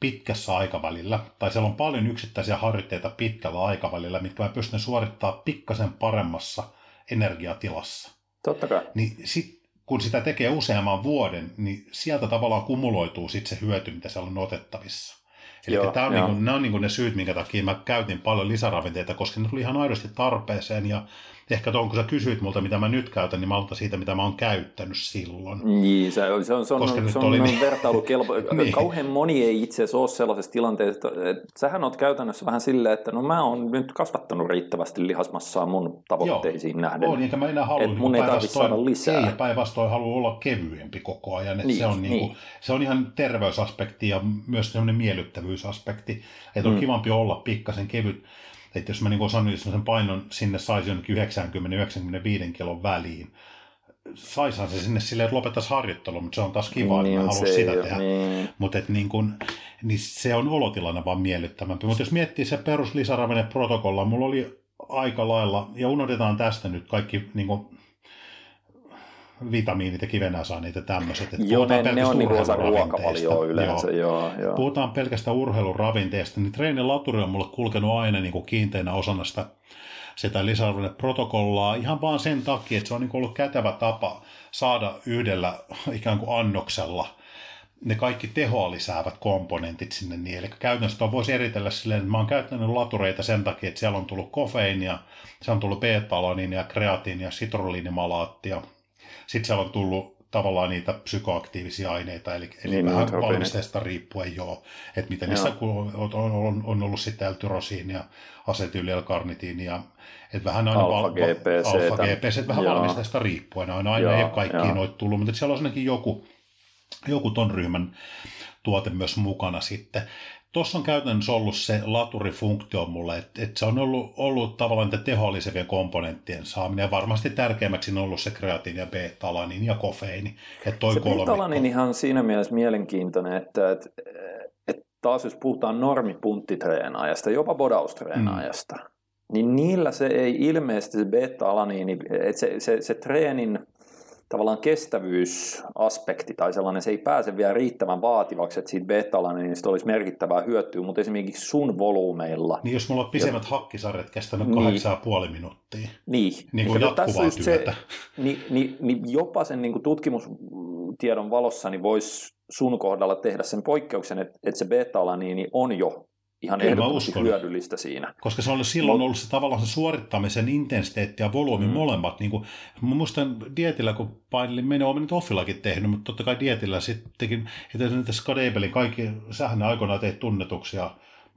pitkässä aikavälillä, tai siellä on paljon yksittäisiä harjoitteita pitkällä aikavälillä, mitkä mä pystyn suorittamaan pikkasen paremmassa energiatilassa. Totta kai. Niin sit, kun sitä tekee useamman vuoden, niin sieltä tavallaan kumuloituu sit se hyöty, mitä siellä on otettavissa. Eli Joo, tämä on niin kuin, nämä on niin kuin ne syyt, minkä takia mä käytin paljon lisäravinteita, koska ne tuli ihan aidosti tarpeeseen ja ehkä tuon, kun sä kysyit multa, mitä mä nyt käytän, niin mä aloitan siitä, mitä mä oon käyttänyt silloin. Niin, se on, se on, se on, Koska se on, oli niin... vertailukelpo. <laughs> niin. Kauhean moni ei itse asiassa ole sellaisessa tilanteessa, että, että sähän oot käytännössä vähän silleen, että no mä oon nyt kasvattanut riittävästi lihasmassaa mun tavoitteisiin Joo. nähden. On, enkä mä enää halua, että mun niin ei tarvitse saada lisää. Ei, päinvastoin halua olla kevyempi koko ajan. Että niin, se, on niin kuin, niin. se on ihan terveysaspekti ja myös sellainen miellyttävyysaspekti. Että on mm. kivampi olla pikkasen kevyt että jos mä niin sanoin, sen painon sinne saisi jonnekin 90-95 kilon väliin, saishan se sinne silleen, että lopettaisi harjoittelu, mutta se on taas kiva, niin, että mä haluan sitä tehdä. Niin. Mutta niin kun, niin se on olotilanne vaan miellyttävämpi. Mutta jos miettii se perus protokolla, mulla oli aika lailla, ja unohdetaan tästä nyt kaikki niin kun, vitamiinit ja kivenäsaineet ja tämmöiset. joo, ne, ne on niin osa ruokavalioa yleensä. Joo. Joo, joo. Puhutaan pelkästään urheiluravinteesta, niin treenin laturi on mulle kulkenut aina niin kuin kiinteinä osana sitä, sitä lisäarvoinen protokollaa ihan vaan sen takia, että se on niin ollut kätevä tapa saada yhdellä ikään kuin annoksella ne kaikki tehoa lisäävät komponentit sinne niin. Eli käytännössä voisi eritellä silleen, että mä oon käyttänyt latureita sen takia, että siellä on tullut kofeiinia, se on tullut beta-alaniinia, kreatiinia, sitroliinimalaattia, sitten siellä on tullut tavallaan niitä psykoaktiivisia aineita, eli, eli niin, vähän valmisteesta riippuen joo, että miten niissä on, on, on ollut sitten L-tyrosiinia, asetyylielkarnitiinia, että vähän aina alfa-GPC, alfa-GPC vähän joo. valmisteesta riippuen, aina, aina joo, ei ole kaikkiin noita tullut, mutta siellä on ainakin joku, joku ton ryhmän tuote myös mukana sitten tuossa on käytännössä ollut se laturifunktio mulle, että, että se on ollut, ollut tavallaan niitä tehollisevien komponenttien saaminen, ja varmasti tärkeimmäksi on ollut se kreatiini ja beta-alanin ja kofeiini. Että toi se beta-alanin ihan siinä mielessä mielenkiintoinen, että, että, että taas jos puhutaan normipunttitreenaajasta, jopa bodaustreenaajasta, mm. niin niillä se ei ilmeisesti se beta-alaniini, että se, se, se treenin tavallaan kestävyysaspekti tai sellainen, se ei pääse vielä riittävän vaativaksi, että siitä beta niin olisi merkittävää hyötyä, mutta esimerkiksi sun volyymeilla. Niin jos mulla on pisemmät ja... hakkisarjat kestänyt niin, 8,5 minuuttia. Niin. Niin kuin jatkuvaa työtä. Se, niin, niin, niin jopa sen niin kuin tutkimustiedon valossa niin voisi sun kohdalla tehdä sen poikkeuksen, että, että se beta-alaniini on jo ihan Kyllä ehdottomasti hyödyllistä siinä. Koska se on silloin ollut se tavallaan se suorittamisen intensiteetti ja volyymi Mm. mm. molemmat. Niin kuin, mä muistan dietillä, kun painelin, menin, olen nyt offillakin tehnyt, mutta totta kai dietillä sittenkin, että nyt tässä Skadebelin kaikki, sähän aikoinaan teit tunnetuksia,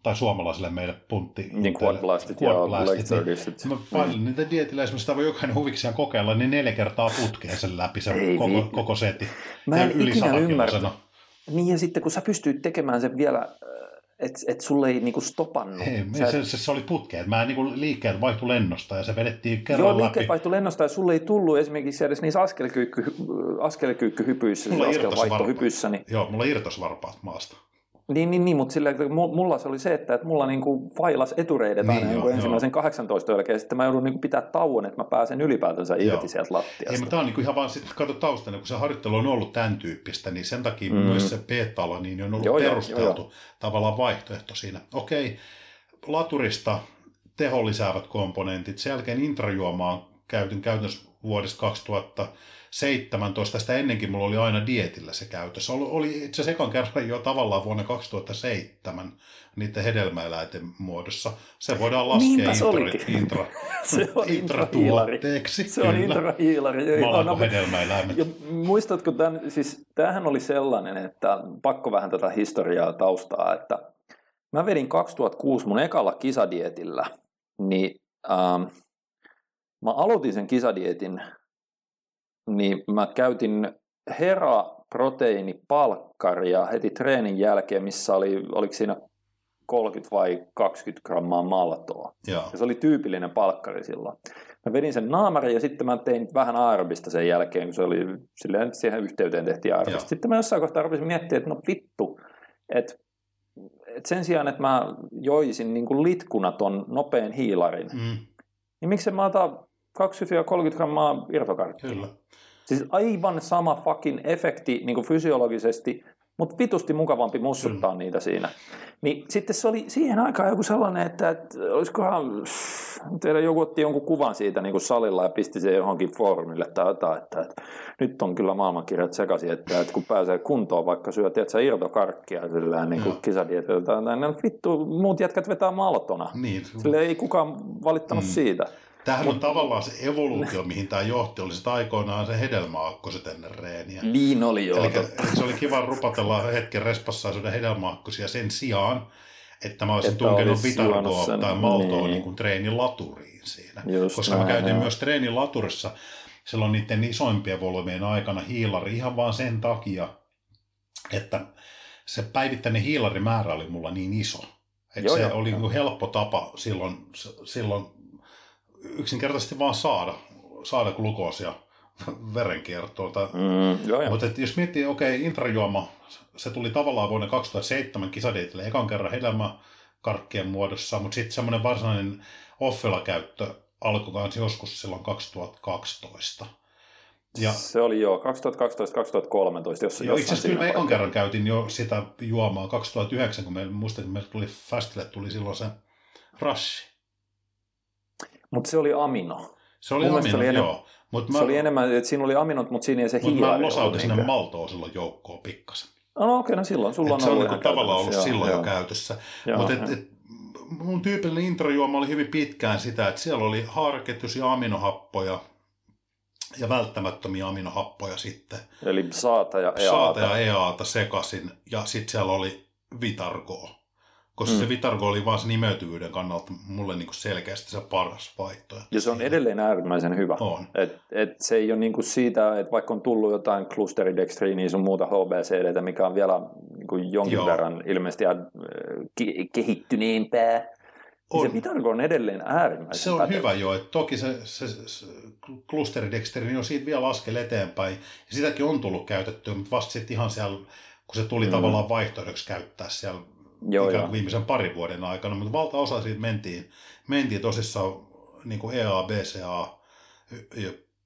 tai suomalaisille meille puntti. Niin quad blastit ja leg thirdistit. Mä painelin niitä dietillä, esimerkiksi sitä voi jokainen huvikseen kokeilla, niin neljä kertaa putkeen sen läpi, Ei koko, koko seti. Mä Ja en yli ikinä ymmärtänyt. Niin ja sitten kun sä pystyit tekemään sen vielä, että et sulle ei niinku stopannut. Ei, Sä et- se, se, se, oli putkeen. Mä niin liikkeet vaihtui lennosta ja se vedettiin kerran Joo, läpi. liikkeet vaihtui lennosta ja sulle ei tullut esimerkiksi edes niissä askelkyykky, askelkyykkyhypyissä, askelvaihtohypyissä, niin, Joo, mulla irtos varpaat maasta. Niin, niin, niin mutta sillä, mulla se oli se, että, että mulla niinku failas etureidet Niin, aina joo, niin, ensimmäisen joo. 18 jälkeen, ja sitten mä joudun niinku pitää tauon, että mä pääsen ylipäätänsä irti Joo. sieltä Ei, lattiasta. mutta tämä on niin ihan vaan sitten, kato taustana, kun se harjoittelu on ollut tämän tyyppistä, niin sen takia Mm. myös se beta niin on ollut Joo, joo, perusteltu joo, tavallaan vaihtoehto siinä. Okei, laturista teho lisäävät komponentit, sen jälkeen intrajuomaa käytin käytännössä vuodesta 2017, sitä ennenkin mulla oli aina dietillä se käytössä. Oli, oli itse asiassa ekan kerran jo tavallaan vuonna 2007 niiden hedelmäeläinten muodossa. Se voidaan laskea Niinpä se intra, intra, <laughs> Se on intratuotteeksi. Se on intrahiilari. joo, Malako no, hedelmäeläimet. Ja muistatko tämän, siis tämähän oli sellainen, että pakko vähän tätä historiaa taustaa, että mä vedin 2006 mun ekalla kisadietillä, niin ähm, mä aloitin sen kisadietin, niin mä käytin Hera proteiinipalkkaria heti treenin jälkeen, missä oli, oliko siinä 30 vai 20 grammaa maltoa. Joo. Ja se oli tyypillinen palkkari silloin. Mä vedin sen naamarin ja sitten mä tein vähän aerobista sen jälkeen, kun se oli silleen, siihen yhteyteen tehtiin Joo. aerobista. Sitten mä jossain kohtaa rupesin miettimään, että no vittu, että että sen sijaan, että mä joisin niin kuin litkuna ton nopean hiilarin, Mm, niin miksi mä otan 20-30 grammaa irtokarkkia? kyllä. Siis aivan sama fucking efekti niin kuin fysiologisesti, mutta vitusti mukavampi mussuttaa mm. niitä siinä. Niin sitten se oli siihen aikaan joku sellainen, että, että olisikohan teillä joku otti jonkun kuvan siitä niin kuin salilla ja pisti sen johonkin foorumille tai jotain, että, että nyt on kyllä maailmankirjat sekaisin, että, että kun pääsee kuntoon vaikka syö, tiedätkö, irtokarkkia sillä niin kuin kisadietiltä, niin vittu, muut jätkät vetää maltona. Niin. Sille ei kukaan valittanut mm. siitä. Tämähän on tavallaan se evoluutio, mihin tämä johti, oli sitä aikoinaan se hedelmäakkoset ennen reeniä. Niin oli joo. Eli se oli kiva rupatella hetken respassaisuuden hedelmäakkosia sen sijaan, että mä olisin Että tunkenut vitarkoa tai maltoa niin. niin. kuin treenin laturiin siinä. Just Koska mä näin, käytin joo. myös treenin laturissa silloin niiden isoimpien volyymien aikana hiilari ihan vaan sen takia, että se päivittäinen hiilarimäärä oli mulla niin iso. Että Joo, se joo, oli joo. niin helppo tapa silloin, silloin yksinkertaisesti vaan saada, saada glukoosia verenkiertoon. Tai, Mm, joo, joo. mutta jos miettii, okei, okay, intrajuoma, se tuli tavallaan vuonna 2007 kisadeitille ekan kerran hedelmäkarkkien muodossa, mutta sitten semmoinen varsinainen offela-käyttö alkoi kanssa joskus silloin 2012. Ja Se oli joo, 2012-2013, jos Joo, itse asiassa kyllä ekan kerran käytin jo sitä juomaa 2009, kun me muistan, kun meille tuli Fastille tuli silloin se Rush. Mutta se oli amino. Se oli Mun amino, oli enem- joo. Mutta Se oli enemmän, että siinä oli aminot, mutta siinä ei se mut mä hiilari losautin sinne maltoa silloin joukkoon pikkasen. No okei, no silloin sulla Et on se on ollut niinku ihan tavallaan ollut silloin joo, jo käytössä. Mutta joo. et, et, mun tyypillinen introjuoma oli hyvin pitkään sitä, että siellä oli haaraketjuisia aminohappoja ja välttämättömiä aminohappoja sitten. Eli saata ja Saata eata. ja EAta sekasin ja sitten siellä oli Vitargoa. Koska Mm. se Vitargo oli vaan se nimeytyvyyden kannalta mulle niinku selkeästi se paras vaihtoehto. Ja se on edelleen äärimmäisen hyvä. On. Et, et se ei ole niinku siitä, että vaikka on tullut jotain klusteridextriiniä sun muuta HBCDtä, mikä on vielä niinku jonkin Joo. verran ilmeisesti ke- kehittyneempää, on. On. se Vitargo on edelleen äärimmäisen Se on pätevä. hyvä jo, että toki se, se, se klusteridexteri niin on siitä vielä askel eteenpäin. Ja sitäkin on tullut käytettyä, mutta vasta sitten ihan siellä, kun se tuli mm. tavallaan vaihtoehdoksi käyttää siellä Joo, ikään joo. kuin viimeisen parin vuoden aikana, mutta valtaosa siitä mentiin, mentiin tosissaan niin kuin EA, BCA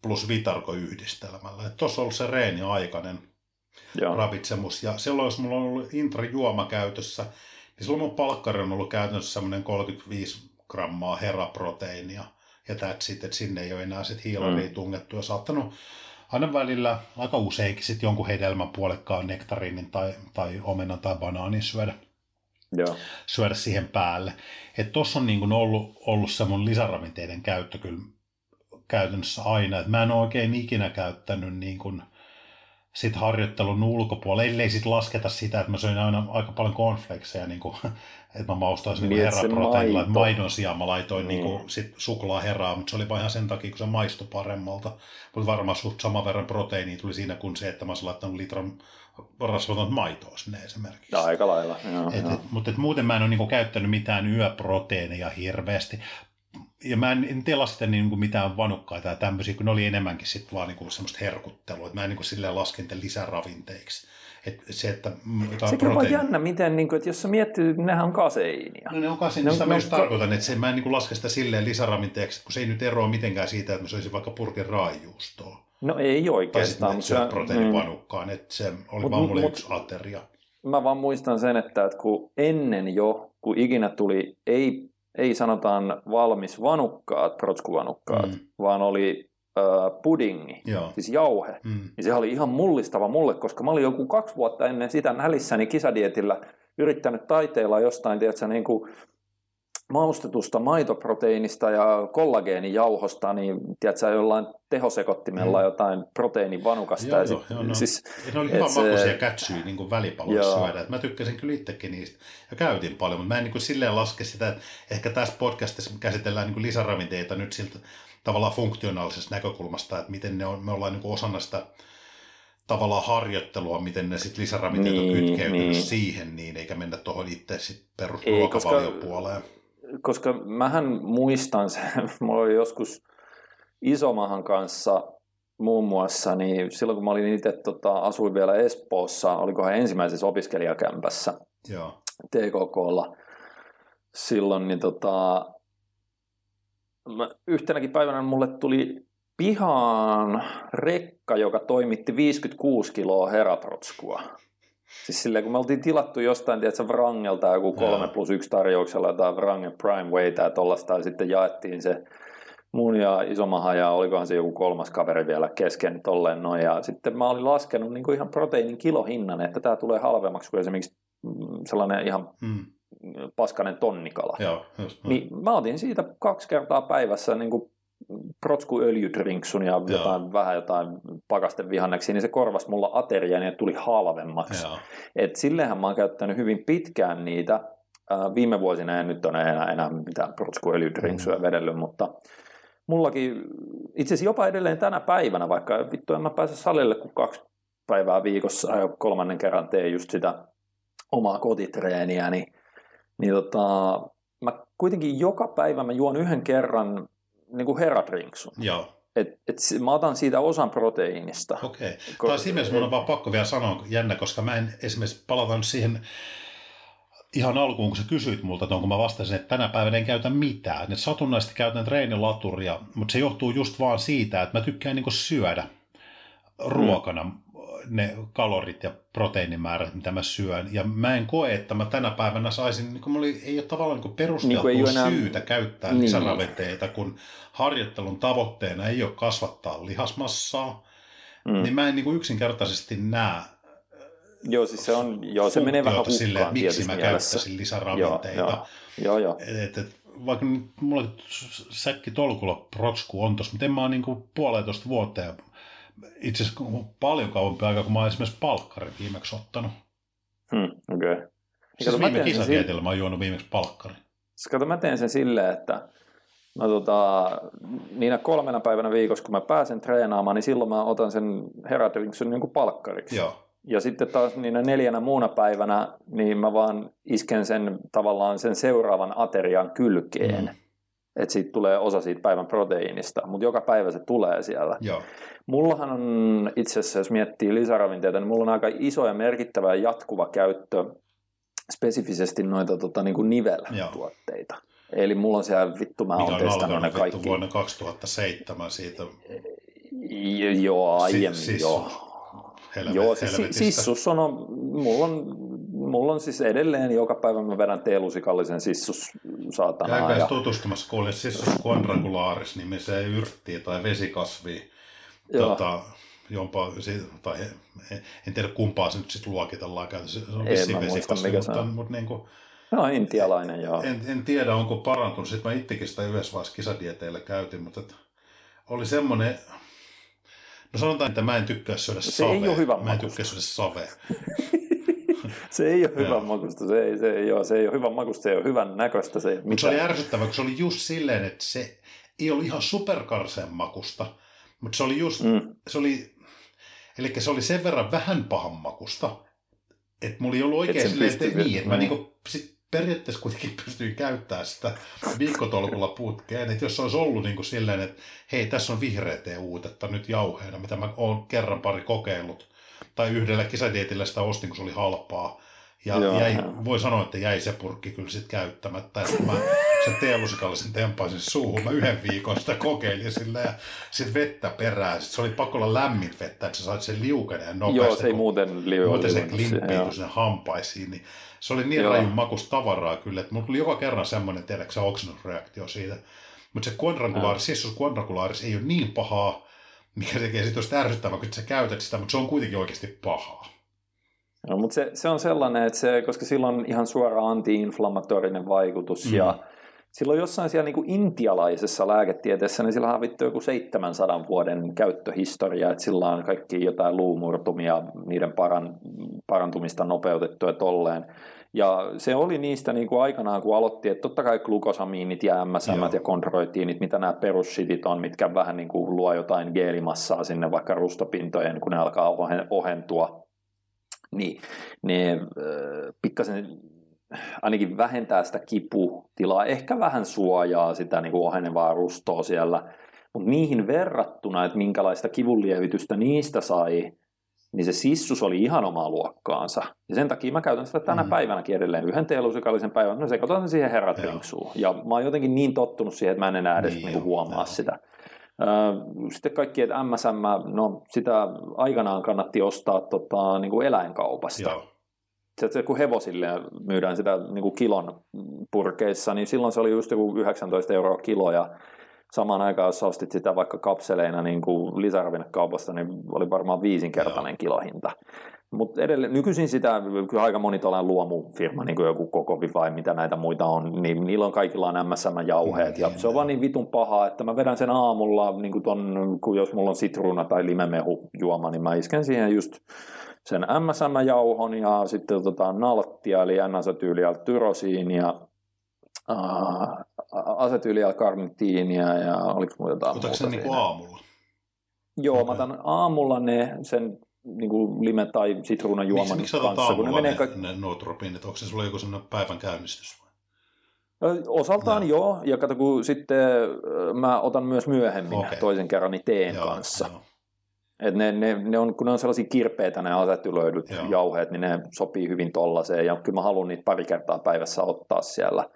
plus Vitargo yhdistelmällä. Tuossa on ollut se reeni aikainen Joo. ravitsemus. Ja silloin, jos mulla on ollut intrajuoma käytössä, niin silloin mun palkkari on ollut käytännössä semmoinen 35 grammaa heraproteiinia. Ja that's it, että sinne ei ole enää sit hiilaria Mm. tungettu ja saattanut aina välillä, aika useinkin sitten jonkun hedelmän puolekkaan nektariinin tai, tai omenan tai banaanin syödä. Syödä siihen päälle. Että tuossa on niin ollut, ollut semmoinen lisäravinteiden käyttö kyllä käytännössä aina. Et mä en ole oikein ikinä käyttänyt niin kuin sit harjoittelun ulkopuolella, ellei sit lasketa sitä, että mä söin aina aika paljon konflekseja, niin kuin, <laughs> että mä maustaisin niin, niin herraproteiinilla, että maidon sijaan mä laitoin niin. Niin kuin, sit suklaa herraa, mutta se oli vaan ihan sen takia, kun se maistui paremmalta. Mutta varmaan suht saman verran proteiiniä tuli siinä kuin se, että mä olisin laittanut litran rasvatonta maitoa sinne esimerkiksi. Ja aika lailla. Joo, et, et, mutta et muuten mä en ole niinku käyttänyt mitään yöproteiineja hirveästi. Ja mä en, en tiedä lasketa niinku mitään vanukkaita ja tämmöisiä, kun ne oli enemmänkin sit vaan niinku semmoista herkuttelua. Et mä en niinku silleen lasken lisäravinteiksi. Et se, että Sekin on vaan jännä, miten, niin kuin, että jos sä miettii, että nehän on kaseiinia. No ne on kaseinia, sitä mä just tarkoitan, että se, mä en niin laske sitä silleen lisäravinteeksi, kun se ei nyt eroa mitenkään siitä, että mä söisin vaikka purkin raajuustoa. No ei oikeastaan. Tai sitten proteiinipanukkaan, mm. että se oli mut, vaan mulle mut, yksi ateria. Mä vaan muistan sen, että, että kun ennen jo, kun ikinä tuli, ei, ei sanotaan valmis vanukkaat, protskuvanukkaat, mm. vaan oli äh, pudingi, Joo. siis jauhe. Mm. Niin se oli ihan mullistava mulle, koska mä olin joku kaksi vuotta ennen sitä nälissäni kisadietillä yrittänyt taiteilla jostain, tiedätkö, niin kuin maustetusta maitoproteiinista ja kollageenijauhosta, niin tiedätkö, jollain tehosekottimella mm. jotain proteiinivanukasta. Joo, ja sit, joo, no. siis, ne oli hyvä se... makuisia kätsyjä niin välipaloissa. Mä tykkäsin kyllä itsekin niistä ja käytin paljon, mutta mä en niin kuin silleen laske sitä, että ehkä tässä podcastissa käsitellään niin kuin lisäravinteita nyt siltä tavallaan funktionaalisesta näkökulmasta, että miten ne on, me ollaan niin kuin osana sitä tavallaan harjoittelua, miten ne sitten lisäravinteet niin, on kytkeytynyt niin. siihen, niin eikä mennä tuohon itse sitten perusruokavaliopuoleen. Koska koska mähän muistan sen, <laughs> mulla oli joskus Isomahan kanssa muun muassa, niin silloin kun mä olin itse, tota, asuin vielä Espoossa, olikohan ensimmäisessä opiskelijakämpässä Joo. TKKlla silloin, niin tota, mä, yhtenäkin päivänä mulle tuli pihaan rekka, joka toimitti 56 kiloa heraprotskua. Siis silleen, kun me oltiin tilattu jostain, tiedätkö, Wrangelta joku 3 plus 1 tarjouksella jotain Wrangel Prime Wayta ja tollasta, ja sitten jaettiin se mun ja isomaha ja olikohan se joku kolmas kaveri vielä kesken tolleen noin. Ja sitten mä olin laskenut niin kuin ihan proteiinin kilohinnan, että tämä tulee halvemmaksi kuin esimerkiksi mm, sellainen ihan hmm. paskanen tonnikala. Joo, just, niin mä otin siitä kaksi kertaa päivässä niin kuin protskuöljydrinksun ja jotain, vähän jotain pakastevihanneksia, niin se korvasi mulla ateria niin tuli halvemmaksi. Et silleenhän mä oon käyttänyt hyvin pitkään niitä. viime vuosina en nyt ole enää, enää mitään protskuöljydrinksuja mm. vedellyt, mutta mullakin itse asiassa jopa edelleen tänä päivänä, vaikka vittu en mä pääse salille kuin kaksi päivää viikossa ja kolmannen kerran teen just sitä omaa kotitreeniä, niin, niin tota, mä kuitenkin joka päivä mä juon yhden kerran niin kuin heratrinksun. Joo. Et, et mä otan siitä osan proteiinista. Okei. Okay. Taas esimerkiksi mun on vaan pakko vielä sanoa jännä, koska mä en esimerkiksi palata siihen ihan alkuun, kun sä kysyit multa, että onko mä vastasin, että tänä päivänä en käytä mitään. Että satunnaisesti käytän treenilaturia, mutta se johtuu just vaan siitä, että mä tykkään niin syödä ruokana. Mm ne kalorit ja proteiinimäärät, mitä mä syön. Ja mä en koe, että mä tänä päivänä saisin, niin kuin oli, ei ole tavallaan niin perusteltua niin enää... syytä käyttää niin. lisäravinteita, kun harjoittelun tavoitteena ei ole kasvattaa lihasmassaa, mm. niin mä en niin kuin yksinkertaisesti näe Joo, siis se, on, joo, se menee vähän hukkaan silleen, että miksi mä käyttäisin lisäravinteita. Joo, joo, joo. Et, et, vaikka mulla säkki tolkulla protsku on tuossa, mutta en mä ole niin puolentoista vuotta itse asiassa paljon kauempi aika, kun mä oon esimerkiksi palkkarin viimeksi ottanut. Hmm, okei. Okay. Siis viime kisatieteellä mä oon juonut viimeksi palkkarin. Siis kato, mä teen sen silleen, että mä tota, niinä kolmena päivänä viikossa, kun mä pääsen treenaamaan, niin silloin mä otan sen herätyksen niin kuin palkkariksi. Joo. Ja sitten taas niinä neljänä muuna päivänä, niin mä vaan isken sen tavallaan sen seuraavan aterian kylkeen. Mm että siitä tulee osa siitä päivän proteiinista, mutta joka päivä se tulee siellä. Joo. Mullahan on itse asiassa, jos miettii lisäravinteita, niin mulla on aika iso ja merkittävä ja jatkuva käyttö spesifisesti noita tota, niin kuin niveltuotteita. Joo. Eli mulla on siellä, vittu mä oon testannut ne kaikki. vuonna 2007 siitä. joo, aiemmin si- siis, joo. Helvet, joo, siis sissus on, mulla on mulla on siis edelleen joka päivä mä vedän teelusikallisen sissus saatana. Käykää ja... tutustumassa, kun oli sissus quadrangularis nimiseen yrttiin tai vesikasviin. Tota, jompaa, tai en tiedä kumpaa se nyt sitten luokitellaan käytössä. Se on vissiin vesikossa, mutta, mutta niin kuin, No intialainen, joo. En, en tiedä, onko parantunut. Sitten mä itsekin sitä yhdessä vaiheessa kisadieteillä käytin, mutta oli semmoinen, no sanotaan, että mä en tykkää syödä se savea. ei ole hyvä Mä en tykkää syödä savea. <laughs> <laughs> se ei ole hyvän makusta, se ei, se, ei ole, se ei ole hyvän makusta, se ei ole hyvän näköistä. Se, Mutta se oli ärsyttävä, kun se oli just silleen, että se ei ollut ihan superkarseen makusta, mutta se oli just, mm. se oli, eli se oli sen verran vähän pahan makusta, että mulla ei ollut oikein silleen, että niin, että mä niinku, sit periaatteessa kuitenkin pystyin käyttämään sitä viikkotolkulla putkeen, että jos olisi ollut niin kuin silleen, että hei, tässä on vihreät uutetta nyt jauheena, mitä mä oon kerran pari kokeillut, tai yhdellä kisadietillä sitä ostin, kun se oli halpaa, ja Joo, jäi, voi sanoa, että jäi se purkki kyllä sitten käyttämättä. Että mä <laughs> sen teelusikallisen tempaisin suuhun. Mä yhden viikon sitä kokeilin sillä ja sitten vettä perään. Sit se oli pakko olla lämmin vettä, että sä sait sen liukeneen nopeasti. Joo, se ei muuten liu. Muuten se klimppii sinne hampaisiin. Niin se oli niin rajun makus tavaraa kyllä, että mulla tuli joka kerran semmoinen, tiedätkö se oksennusreaktio siitä. Mutta se quadrangularis, siis quadrangularis ei ole niin pahaa, mikä tekee sitten ärsyttävää, kun sä käytät sitä, mutta se on kuitenkin oikeasti pahaa. No, mutta se, se on sellainen, että se, koska sillä on ihan suora anti-inflammatorinen vaikutus mm. ja silloin jossain siellä niin kuin intialaisessa lääketieteessä, niin sillä on vittu joku 700 vuoden käyttöhistoria, että sillä on kaikki jotain luumurtumia, niiden paran, parantumista nopeutettu ja tolleen. Ja se oli niistä niin kuin aikanaan, kun aloitti, että totta kai glukosamiinit ja MSM ja kondroitiinit, mitä nämä perusshitit on, mitkä vähän niin kuin luo jotain geelimassaa sinne vaikka rustopintojen, kun ne alkaa ohentua niin ne äh, pikkasen ainakin vähentää sitä kiputilaa, ehkä vähän suojaa sitä niin kuin ohenevaa rustoa siellä, mutta niihin verrattuna, että minkälaista kivunlievitystä niistä sai, niin se sissus oli ihan omaa luokkaansa. Ja sen takia mä käytän sitä tänä mm. päivänäkin edelleen yhden teelusikallisen päivän, no sekoitan sen siihen herratrinksuun. Ja mä oon jotenkin niin tottunut siihen, että mä en enää edes niin, niin huomaa joo. sitä. Sitten kaikki, että MSM, no sitä aikanaan kannatti ostaa tota, niin kuin eläinkaupasta. Joo. Se, kun hevosille myydään sitä niin kuin kilon purkeissa, niin silloin se oli just joku 19 euroa kilo ja samaan aikaan, jos ostit sitä vaikka kapseleina niin kuin lisäravinnekaupasta, niin oli varmaan viisinkertainen kilohinta. Mutta edelleen, nykyisin sitä, kyllä aika moni tuollainen luomufirma, niin kuin joku koko vai mitä näitä muita on, niin niillä on kaikilla on MSM-jauheet, ja se on vaan niin vitun pahaa, että mä vedän sen aamulla, niin kuin ton, kun jos mulla on sitruuna tai limemehu juoma, niin mä isken siihen just sen MSM-jauhon ja sitten otetaan nalttia, eli N-asetyyliä tyrosiinia, asetyyliä karnitiinia ja oliko muuta jotain Otatko sen niin aamulla? Joo, okay. mä otan aamulla ne, sen niin kuin lime- tai sitruunajuoman miksi, miksi kanssa. Kun ne, menee ka- ne nootropiinit, onko se sulla joku sellainen päivän käynnistys? Osaltaan no. joo, ja kato kun sitten mä otan myös myöhemmin okay. toisen kerran niin teen joo, kanssa. Joo. Et ne, ne, ne on, kun ne on sellaisia kirpeitä ne asetylöidyt joo. jauheet, niin ne sopii hyvin tollaiseen, ja kyllä mä haluan niitä pari kertaa päivässä ottaa siellä.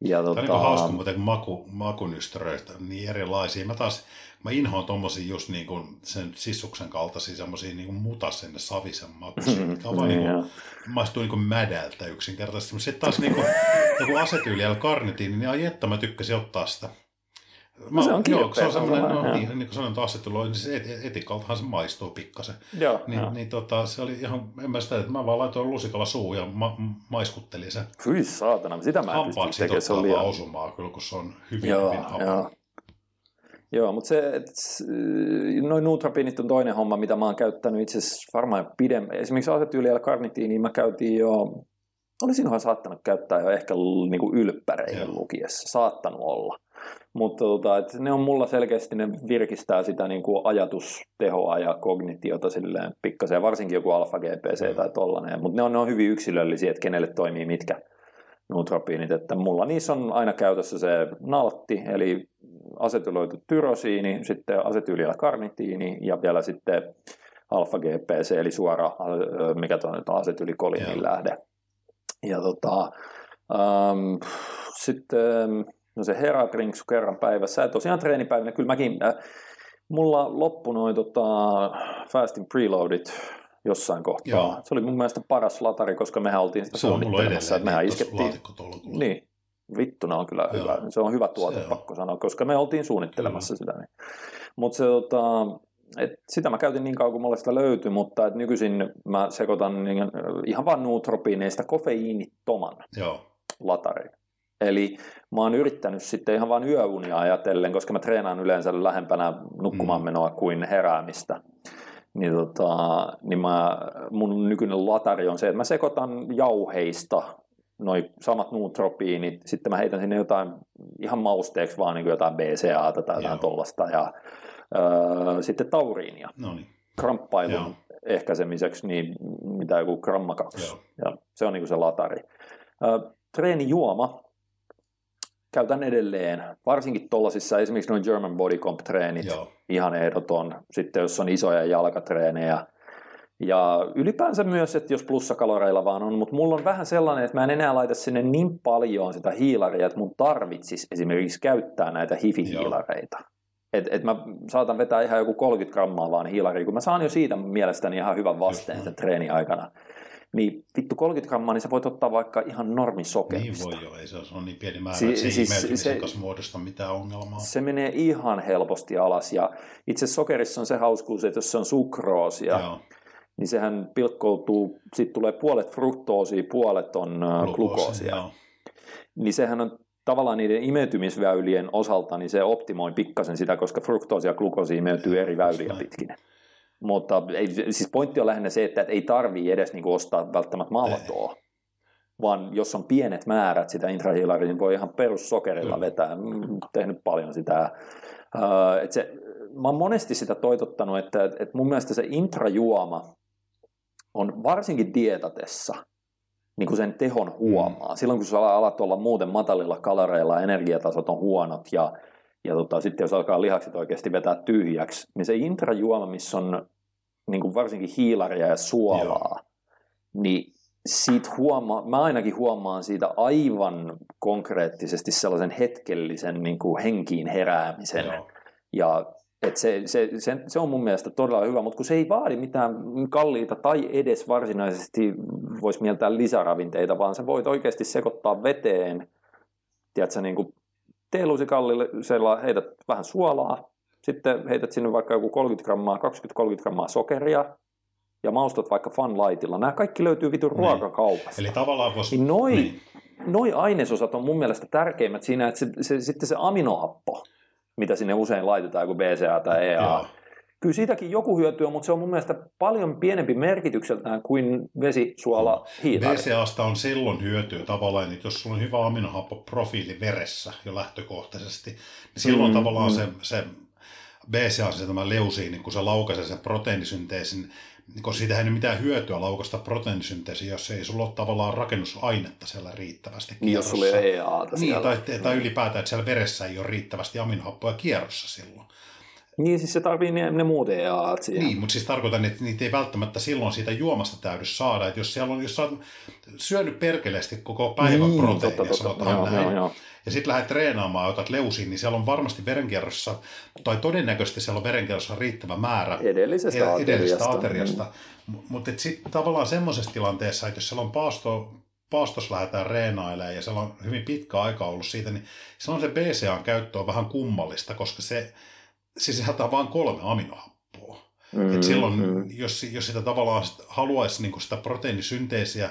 Ja Tämä tota... on niin hauska, mutta maku, makunystyröitä niin erilaisia. Mä taas mä inhoan tommosia just niin kuin sen sissuksen kaltaisia semmosia niin kuin mutasen ja savisen makuisia, mitkä on vaan niin kuin, <laughs> maistuu niin kuin mädältä yksinkertaisesti. Mutta sitten taas niin kuin, joku asetyyliä karnitiin, niin ajetta mä tykkäsin ottaa sitä. Mä, no se on joo, se on semmoinen, no, niin, niin kuin sanoin että niin se et, etikaltahan se maistuu pikkasen. Joo, niin, joo. niin tota, se oli ihan, en mä sitä, että mä vaan laitoin lusikalla suu ja ma, maiskuttelin sen. Hyi saatana, sitä mä en pysty tekemään. se on liian... osumaa kyllä, kun se on hyvin, joo, hyvin hapaa. Joo. Joo, mutta se, noin nuutrapiinit on toinen homma, mitä mä oon käyttänyt itse asiassa varmaan pidemmän. Esimerkiksi asetyyliä karnitiiniin mä käytiin jo, olisinkohan saattanut käyttää jo ehkä niin kuin ylppäreihin lukiessa, saattanut olla. Mutta tota, et ne on mulla selkeästi, ne virkistää sitä niin kuin ajatustehoa ja kognitiota silleen pikkasen, varsinkin joku alfa GPC tai tollainen. Mutta ne on, ne on hyvin yksilöllisiä, että kenelle toimii mitkä nutropiinit. Että mulla niissä on aina käytössä se naltti, eli asetyloitu tyrosiini, sitten asetyliä karnitiini ja vielä sitten alfa-GPC, eli suora, mikä tuo nyt asetylikolinin lähde. Ja tota, ähm, sitten no se heradrinksu kerran päivässä, ja tosiaan treenipäivinä, kyllä mäkin, äh, mulla loppui noin tota, fasting preloadit jossain kohtaa. Joo. Se oli mun mielestä paras latari, koska mehän oltiin sitä se suunnittelemassa, että mehän iskettiin. Niin, vittuna on kyllä Joo. hyvä. Se on hyvä tuote, se pakko on. sanoa, koska me oltiin suunnittelemassa kyllä. sitä. Niin. Mutta se tota, et sitä mä käytin niin kauan kuin mulle sitä löytyi, mutta et nykyisin mä sekoitan niin, ihan vaan nuutropiineista kofeiinittoman Joo. latarin. Eli mä oon yrittänyt sitten ihan vain yöunia ajatellen, koska mä treenaan yleensä lähempänä nukkumaan Mm. menoa kuin heräämistä. Niin, tota, niin mä, mun nykyinen latari on se, että mä sekoitan jauheista noi samat nuutropiinit, sitten mä heitän sinne jotain ihan mausteeksi vaan niin jotain BCA tai jotain Joo. tollasta ja öö, sitten tauriinia No niin. kramppailun Joo. ehkäisemiseksi, niin mitä joku gramma kaksi. Joo. Ja se on niin kuin se latari. Ö, treenijuoma käytän edelleen, varsinkin tuollaisissa esimerkiksi noin German Body Comp treenit, Joo. ihan ehdoton. Sitten jos on isoja jalkatreenejä. Ja ylipäänsä myös, että jos plussakaloreilla vaan on, mutta mulla on vähän sellainen, että mä en enää laita sinne niin paljon sitä hiilaria, että mun tarvitsisi esimerkiksi käyttää näitä hifihiilareita. Et, et mä saatan vetää ihan joku 30 grammaa vaan hiilaria, kun mä saan jo siitä mielestäni ihan hyvän vasteen sen treeni aikana. Niin vittu 30 grammaa, niin sä voit ottaa vaikka ihan Niin normisokerista. voi jo, ei se on niin pieni määrä, Si- että se siis se- kanssa muodosta mitään ongelmaa. Se menee ihan helposti alas ja itse sokerissa on se hauskuus, että jos se on sukroosia, Joo, niin sehän pilkkoutuu, sitten tulee puolet fruktoosia, puolet on glukoosia. glukoosia. Joo. Niin sehän on tavallaan niiden imeytymisväylien osalta, niin se optimoi pikkasen sitä, koska fruktoosi ja glukoosi imeytyy eri väyliä pitkin. Mutta ei, siis pointti on lähinnä se, että ei tarvii edes niinku ostaa välttämättä maltoa, vaan jos on pienet määrät sitä intrahiilaria, niin voi ihan perussokerilla Kyllä. vetää. Mm, Tehnyt paljon sitä. Öö, et se, mä oon monesti sitä toitottanut, että et mun mielestä se intrajuoma on varsinkin dietatessa, niin kuin sen tehon huomaa. Silloin kun sä alat olla muuten matalilla kaloreilla, energiatasot on huonot ja, ja tota, sitten jos alkaa lihakset oikeasti vetää tyhjäksi, niin se intrajuoma, missä on niin kuin varsinkin hiilaria ja suolaa, niin siitä huomaa, mä ainakin huomaan siitä aivan konkreettisesti sellaisen hetkellisen niin kuin henkiin heräämisen. Joo. Ja et se, se, se, se on mun mielestä todella hyvä, mutta kun se ei vaadi mitään kalliita tai edes varsinaisesti voisi mieltää lisäravinteita, vaan sä voit oikeasti sekoittaa veteen, tiedätkö, niin kuin teelusikallilla heität vähän suolaa, sitten heität sinne vaikka joku 30 grammaa, 20-30 grammaa sokeria ja maustat vaikka Fun Lightilla. Nämä kaikki löytyy vitun Niin. ruokakaupasta. Eli tavallaan voisi... Niin noi, Niin. noi ainesosat on mun mielestä tärkeimmät siinä, että se, se, sitten se aminohappo, mitä sinne usein laitetaan, joku BCA tai EA, Joo. kyllä siitäkin joku hyöty on, mutta se on mun mielestä paljon pienempi merkitykseltään kuin vesi, suola, hiilari. BCAsta on silloin hyötyä tavallaan, että jos sulla on hyvä aminohappoprofiili veressä jo lähtökohtaisesti, niin silloin mm, tavallaan mm. se, se BCA, se tämä leusiini, kun se laukaisee sen proteiinisynteesin, niin kun siitä ei ole mitään hyötyä laukasta proteiinisynteesiä, jos ei sulla ole tavallaan rakennusainetta siellä riittävästi Niin jos sulla ei ole EAta Niin, tai, tai ylipäätään, että siellä veressä ei ole riittävästi aminohappoja kierrossa silloin. Niin siis se tarvii ne, ne muut EAat siihen. Niin, mutta siis tarkoitan, että niitä ei välttämättä silloin siitä juomasta täydy saada. Että jos, siellä on, jos sä oot syönyt perkeleesti koko päivän Niin, proteiinia, totta, totta. Joo, näin, joo, joo. ja sitten lähdet treenaamaan otat leusiin, niin siellä on varmasti verenkierrossa, tai todennäköisesti siellä on verenkierrossa riittävä määrä Edellisestä ed- edellisestä ateriasta. ateriasta. Mutta sitten tavallaan semmoisessa tilanteessa, että jos siellä on paasto, paastos lähdetään reenailemaan ja siellä on hyvin pitkä aika ollut siitä, niin silloin se BCAn käyttö on vähän kummallista, koska se, se sisältää vain kolme aminohappoa. Mm, Et silloin, mm. jos, jos sitä tavallaan haluaisi niin sitä proteiinisynteesiä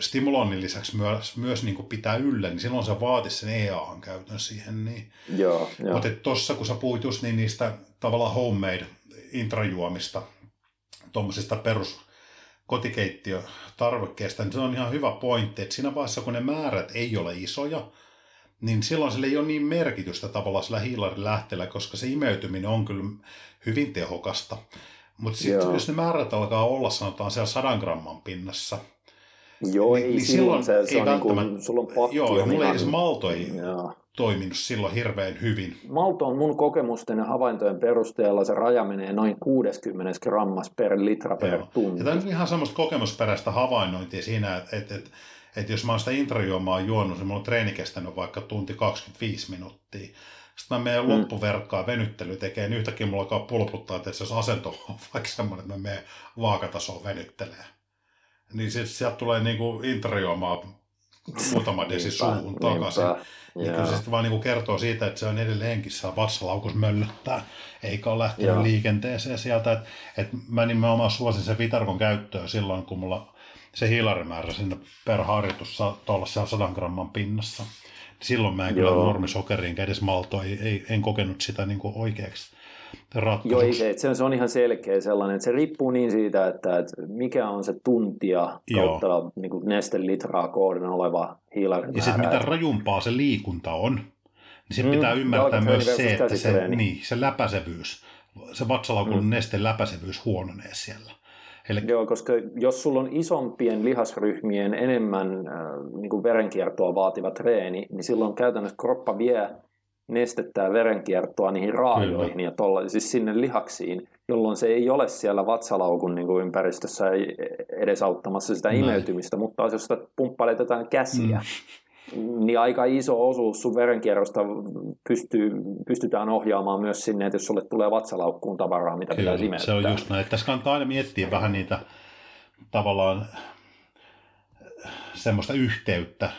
stimuloinnin lisäksi myös, myös niin pitää yllä, niin silloin se vaatisi sen EAan käytön siihen. Niin. Joo, joo. Mutta tuossa, kun sä puhuit just niin niistä tavallaan homemade intrajuomista, tuommoisista perus kotikeittiötarvikkeista, niin se on ihan hyvä pointti, että siinä vaiheessa, kun ne määrät ei ole isoja, niin silloin sillä ei ole niin merkitystä tavallaan sillä hiilarin lähteellä, koska se imeytyminen on kyllä hyvin tehokasta. Mutta sitten jos ne määrät alkaa olla, sanotaan siellä sadan gramman pinnassa, Joo, niin- ei niin silloin, se, se ei on niin kuin, välttämättä- sulla on patti joo, ja mulla ei edes malto ei Joo. toiminut silloin hirveän hyvin. Malto on mun kokemusten ja havaintojen perusteella se raja menee noin 60 grammas per litra per Joo. tunti. Ja tämä on ihan semmoista kokemusperäistä havainnointia siinä, että, että, että, että jos mä oon sitä intrajuomaa juonut, niin mulla on treeni kestänyt vaikka tunti 25 minuuttia. Sitten mä menen Mm. loppuverkkaan venyttely tekee, niin yhtäkkiä mulla alkaa pulputtaa, että jos asento on <laughs> vaikka semmoinen, että mä menen vaakatasoon venyttelee. Niin sitten sieltä tulee niinku intrajuomaa muutama desi suuhun takaisin. Ja kyllä se sitten vaan niin kertoo siitä, että se on edelleenkin siellä vatsalaukus möllöttää, eikä ole lähtenyt Joo. liikenteeseen sieltä. Että et mä nimenomaan suosin sen Vitarkon käyttöä silloin, kun mulla se hiilarimäärä sinne per harjoitus saa olla siellä 100 gramman pinnassa. Silloin mä en Joo. kyllä normisokeriin edes malto, ei, ei, en kokenut sitä niin kuin oikeaksi ratkaisuksi. Joo, ei se, se, on, se on ihan selkeä sellainen, että se riippuu niin siitä, että, että mikä on se tuntia kautta niin kuin nestelitraa koodin oleva hiilarimäärä. Ja sitten mitä rajumpaa se liikunta on, niin sitten mm, pitää ymmärtää myös se, että se, niin, se läpäisevyys, se vatsalaukun mm. nesteen läpäisevyys huononee siellä. Eli... Joo, koska jos sulla on isompien lihasryhmien enemmän äh, niin kuin verenkiertoa vaativa treeni, niin silloin käytännössä kroppa vie nestettä ja verenkiertoa niihin raajoihin Kyllä. ja tolla, siis sinne lihaksiin, jolloin se ei ole siellä vatsalaukun niin kuin ympäristössä edesauttamassa sitä Näin. imeytymistä, mutta jos sitä pumppailet jotain käsiä, mm niin aika iso osuus sun verenkierrosta pystyy, pystytään ohjaamaan myös sinne, että jos sulle tulee vatsalaukkuun tavaraa, mitä Kyllä, pitää imeyttää. se on just näin. Tässä kannattaa aina miettiä vähän niitä tavallaan semmoista yhteyttä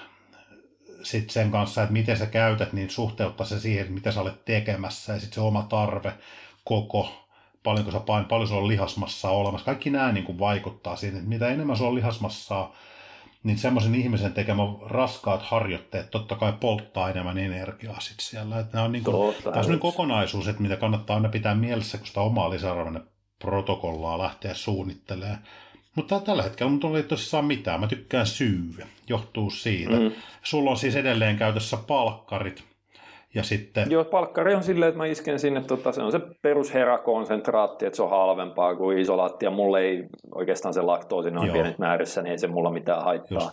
sit sen kanssa, että miten sä käytät, niin suhteuttaa se siihen, mitä sä olet tekemässä ja sitten se oma tarve, koko, paljonko sä pain, paljon sulla on lihasmassaa olemassa. Kaikki nämä niin kuin vaikuttaa siihen, että mitä enemmän sulla on lihasmassaa, niin semmoisen ihmisen tekemä raskaat harjoitteet totta kai polttaa enemmän energiaa sit siellä. Että nämä on niin kuin, tämä on kokonaisuus, että mitä kannattaa aina pitää mielessä, kun sitä omaa lisäarvoinen protokollaa lähteä suunnittelemaan. Mutta tällä hetkellä mun ei tosissaan mitään. Mä tykkään syyä. Johtuu siitä. Mm. Sulla on siis edelleen käytössä palkkarit. Ja sitten... Joo, palkkari on silleen, että mä isken sinne, tota, se on se perusherakonsentraatti, että se on halvempaa kuin isolaatti, ja mulle ei oikeastaan se laktoosi noin pienet määrissä, niin ei se mulla mitään haittaa.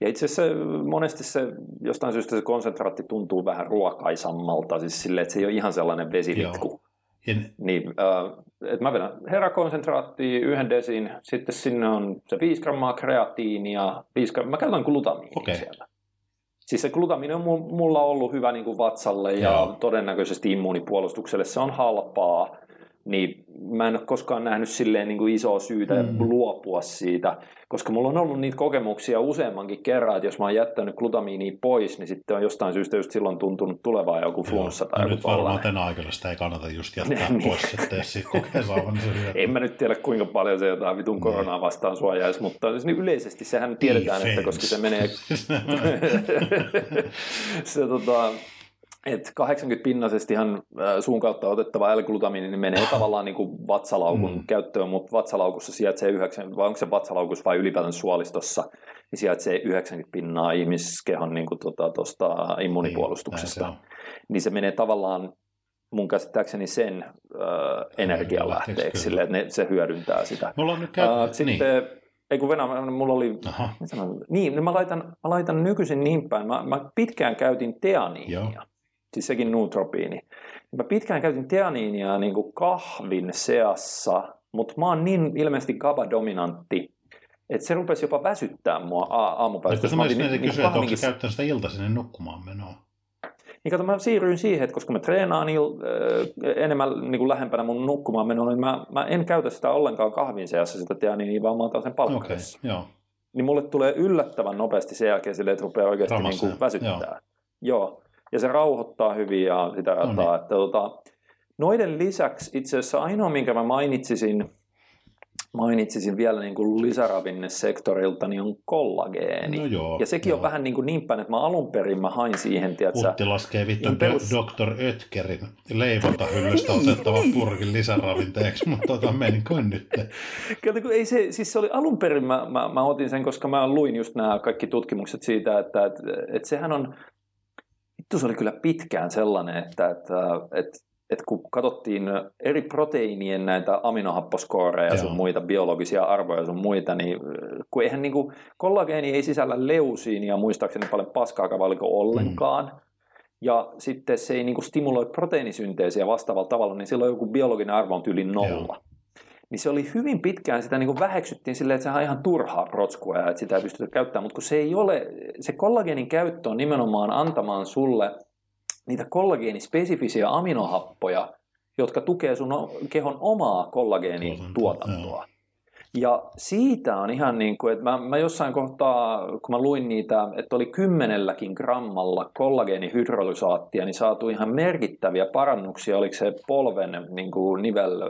Ja itse asiassa monesti se, jostain syystä se konsentraatti tuntuu vähän ruokaisammalta, siis silleen, että se ei ole ihan sellainen vesivitku. Ja... Niin, äh, että mä vedän herakonsentraattia yhden desin, sitten sinne on se 5 grammaa kreatiinia, 5 grammaa, mä käytän glutamiinia okay. siellä. Siis se glutamiini on mulla ollut hyvä niin kuin vatsalle ja Joo. todennäköisesti immuunipuolustukselle. Se on halpaa niin mä en ole koskaan nähnyt silleen niin kuin isoa syytä mm. luopua siitä, koska mulla on ollut niitä kokemuksia useammankin kerran, että jos mä oon jättänyt glutamiinia pois, niin sitten on jostain syystä just silloin tuntunut tulevaa joku flunssa tai joku nyt varmaan tänä aikana sitä ei kannata just <laughs> jättää niin. pois, ettei siitä kokee saavan niin En mä nyt tiedä kuinka paljon se jotain vitun niin. koronaa vastaan suojaisi, mutta siis niin yleisesti sehän tiedetään, Defense. että koska se menee... <laughs> <laughs> se tota, että 80 pinnasestihan äh, suun kautta otettava L-glutamiini niin menee tavallaan niin kuin vatsalaukun mm. käyttöön, mutta vatsalaukussa sijaitsee 9, vai onko se vatsalaukus vai ylipäätään suolistossa, niin sijaitsee 90 pinnaa ihmiskehon niin kuin tuota, tuosta immunipuolustuksesta. Niin, niin se menee tavallaan mun käsittääkseni sen äh, energialähteeksi, sille, että ne, se hyödyntää sitä. Me ollaan nyt käy... äh, sitten, niin. Ei kun Venä, mulla oli, sanon, niin, niin mä laitan, mä laitan nykyisin niin päin, mä, mä pitkään käytin teaniinia. Joo siis sekin nootropiini. Mä pitkään käytin teaniinia niin kuin kahvin seassa, mutta mä oon niin ilmeisesti GABA-dominantti, että se rupesi jopa väsyttää mua aamupäivästä. Eikö mä olisin kysyä, että onko käyttänyt sitä iltaisin nukkumaan menoa? Niin kato, mä siirryin siihen, että koska mä treenaan il, äh, enemmän niin kuin lähempänä mun nukkumaan menoa, niin mä, mä en käytä sitä ollenkaan kahvin seassa sitä teaniinia, vaan mä otan sen palkkarissa. Okay, joo. Niin mulle tulee yllättävän nopeasti sen jälkeen sille, että rupeaa oikeasti niin kuin väsyttää. Joo. joo ja se rauhoittaa hyvin ja sitä rataa. No niin. että, tota, noiden lisäksi itse asiassa ainoa, minkä mä mainitsisin, mainitsisin vielä niin kuin lisäravinnesektorilta, niin on kollageeni. No joo, ja sekin joo. on vähän niin, kuin niin päin, että mä alun perin mä hain siihen, tiedätkö, Utti laskee vittu perus... Dr. Ötkerin leivotahyllystä otettava purkin lisäravinteeksi, mutta tota, menikö nyt? Kyllä, kun ei se, siis se oli alun perin, mä, mä, mä otin sen, koska mä luin just nämä kaikki tutkimukset siitä, että, että, että sehän on vittu se oli kyllä pitkään sellainen, että, että, että, että kun katsottiin eri proteiinien näitä aminohapposkooreja ja sun muita biologisia arvoja sun muita, niin kun eihän niin kuin, kollageeni ei sisällä leusiinia muistaakseni paljon paskaa valiko ollenkaan, mm. ja sitten se ei niin kuin stimuloi proteiinisynteesiä vastaavalla tavalla, niin silloin joku biologinen arvo on tyyli nolla. Joo niin se oli hyvin pitkään, sitä niin kuin väheksyttiin silleen, että se on ihan turhaa protskua ja että sitä ei pystytä käyttämään, mutta kun se ei ole, se kollageenin käyttö on nimenomaan antamaan sulle niitä kollageenisspesifisiä aminohappoja, jotka tukee sun kehon omaa kollageenituotantoa. Ja siitä on ihan niin kuin, että mä, mä jossain kohtaa, kun mä luin niitä, että oli kymmenelläkin grammalla kollageenihydrolysaattia, niin saatu ihan merkittäviä parannuksia. Oliko se polven niin kuin nivel,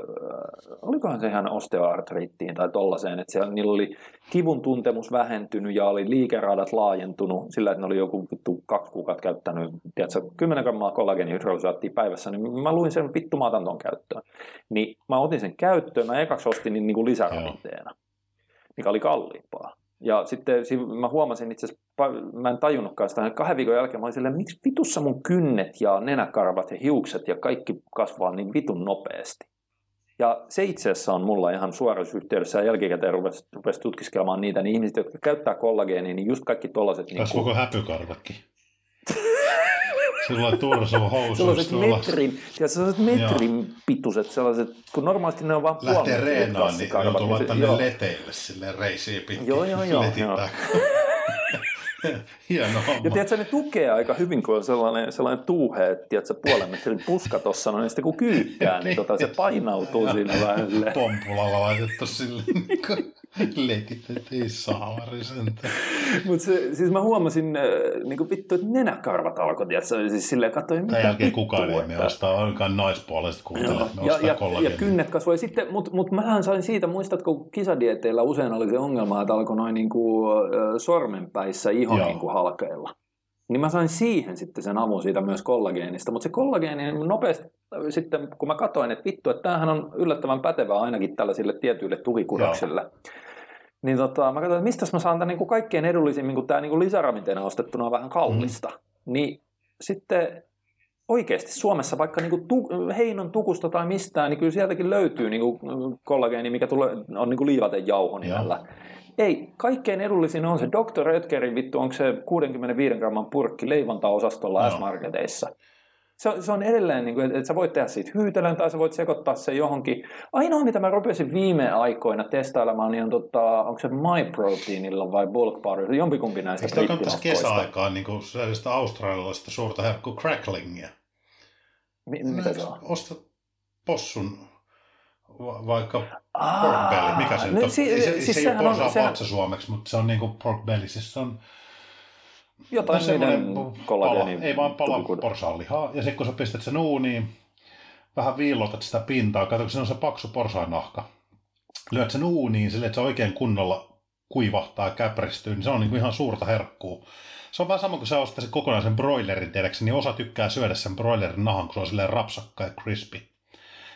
olikohan se ihan osteoartriittiin tai tollaiseen, että siellä, niillä oli kivun tuntemus vähentynyt ja oli liikeradat laajentunut sillä, että ne oli joku vittu kaksi kuukautta käyttänyt, tiedätkö, 10 grammaa kollageenihydrolysaattia päivässä, niin mä luin sen vittu käyttöön. Niin mä otin sen käyttöön, mä ekaksi ostin niin, niin kuin lisäravinteena, mikä oli kalliimpaa. Ja sitten mä huomasin itse asiassa, mä en tajunnutkaan sitä, kahden viikon jälkeen mä olin silleen, miksi vitussa mun kynnet ja nenäkarvat ja hiukset ja kaikki kasvaa niin vitun nopeasti. Ja se itse asiassa on mulla ihan suorassa yhteydessä ja jälkikäteen rupesi, rupesi tutkiskelemaan niitä, niin ihmiset, jotka käyttää kollageenia, niin just kaikki tollaset... Niin Kasvoiko kuin... häpykarvatkin? <laughs> Silloin tursu housuissa Sellaiset tuolla. metrin, ja sellaiset metrin Joo. pituiset, sellaiset, kun normaalisti ne on vaan puoli Lähtee reenaan, niin joutuu laittamaan ne leteille silleen reisiä pitkin. Joo, joo, joo. joo. <laughs> Hieno homma. Ja tiedätkö, ne tukee aika hyvin, kun on sellainen, sellainen tuuhe, että tiedätkö, puolen metrin puska tuossa, no niin sitten kun kyykkää, <laughs> niin tota, se painautuu siinä vähän silleen. Pompulalla laitettu silleen, niin letit, ei saamari Mutta siis mä huomasin, äh, niin kuin vittu, että nenäkarvat alkoi, tiedätkö, siis silleen katsoin, mitä Tämän jälkeen kukaan ei me ostaa, onkaan naispuolesta kuuntele, ja, ja, ja, kynnet kasvoi. Sitten, mutta mut mähän sain siitä, muistatko kisadieteillä usein oli se ongelma, että alkoi noin niin kuin, sormenpäissä iho niin kuin halkeilla. Niin mä sain siihen sitten sen avun siitä myös kollageenista. Mutta se kollageeni nopeasti sitten, kun mä katsoin, että vittu, että tämähän on yllättävän pätevää ainakin tällaisille tietyille tukikudoksille. Joo. Niin tota, mä katsoin, että mistä mä saan tämän niin kuin kaikkein edullisimmin, kun tämä niin kuin lisäravinteena ostettuna on vähän kallista. Mm. Niin sitten oikeasti Suomessa vaikka niin kuin tu, heinon tukusta tai mistään, niin kyllä sieltäkin löytyy niin kuin kollageeni, mikä tulee, on niin kuin liivatejauho nimellä. Ei, kaikkein edullisin on se Dr. Oetkerin vittu, onko se 65 gramman purkki leivontaosastolla S-Marketeissa. Se, se on edelleen, niin kuin, että, että sä voit tehdä siitä hyytelön tai sä voit sekoittaa se johonkin. Ainoa, mitä mä rupesin viime aikoina testailemaan, niin on, tota, onko se MyProteinilla vai Bulk Powder, jompikumpi näistä Eikö kannattaisi kesäaikaan niin kuin sellaista australialaista suurta herkkua cracklingia? Mi- mitä se on? Osta possun vaikka pork belly, mikä se no, on? Si- se, siis se ei ole porsaa sehän... suomeksi, mutta se on niin kuin pork belly, siis se on jotain no, niiden pala, ei vaan pala porsaan lihaa, ja sitten kun sä pistät sen uuniin, vähän viilotat sitä pintaa, katso, se on se paksu porsaan nahka. Lyöt sen uuniin sille, että se oikein kunnolla kuivahtaa ja käpristyy, niin se on niin kuin ihan suurta herkkuu. Se on vähän sama kuin sä ostaisit kokonaisen broilerin, tiedäksä, niin osa tykkää syödä sen broilerin nahan, kun se on silleen rapsakka ja crispy.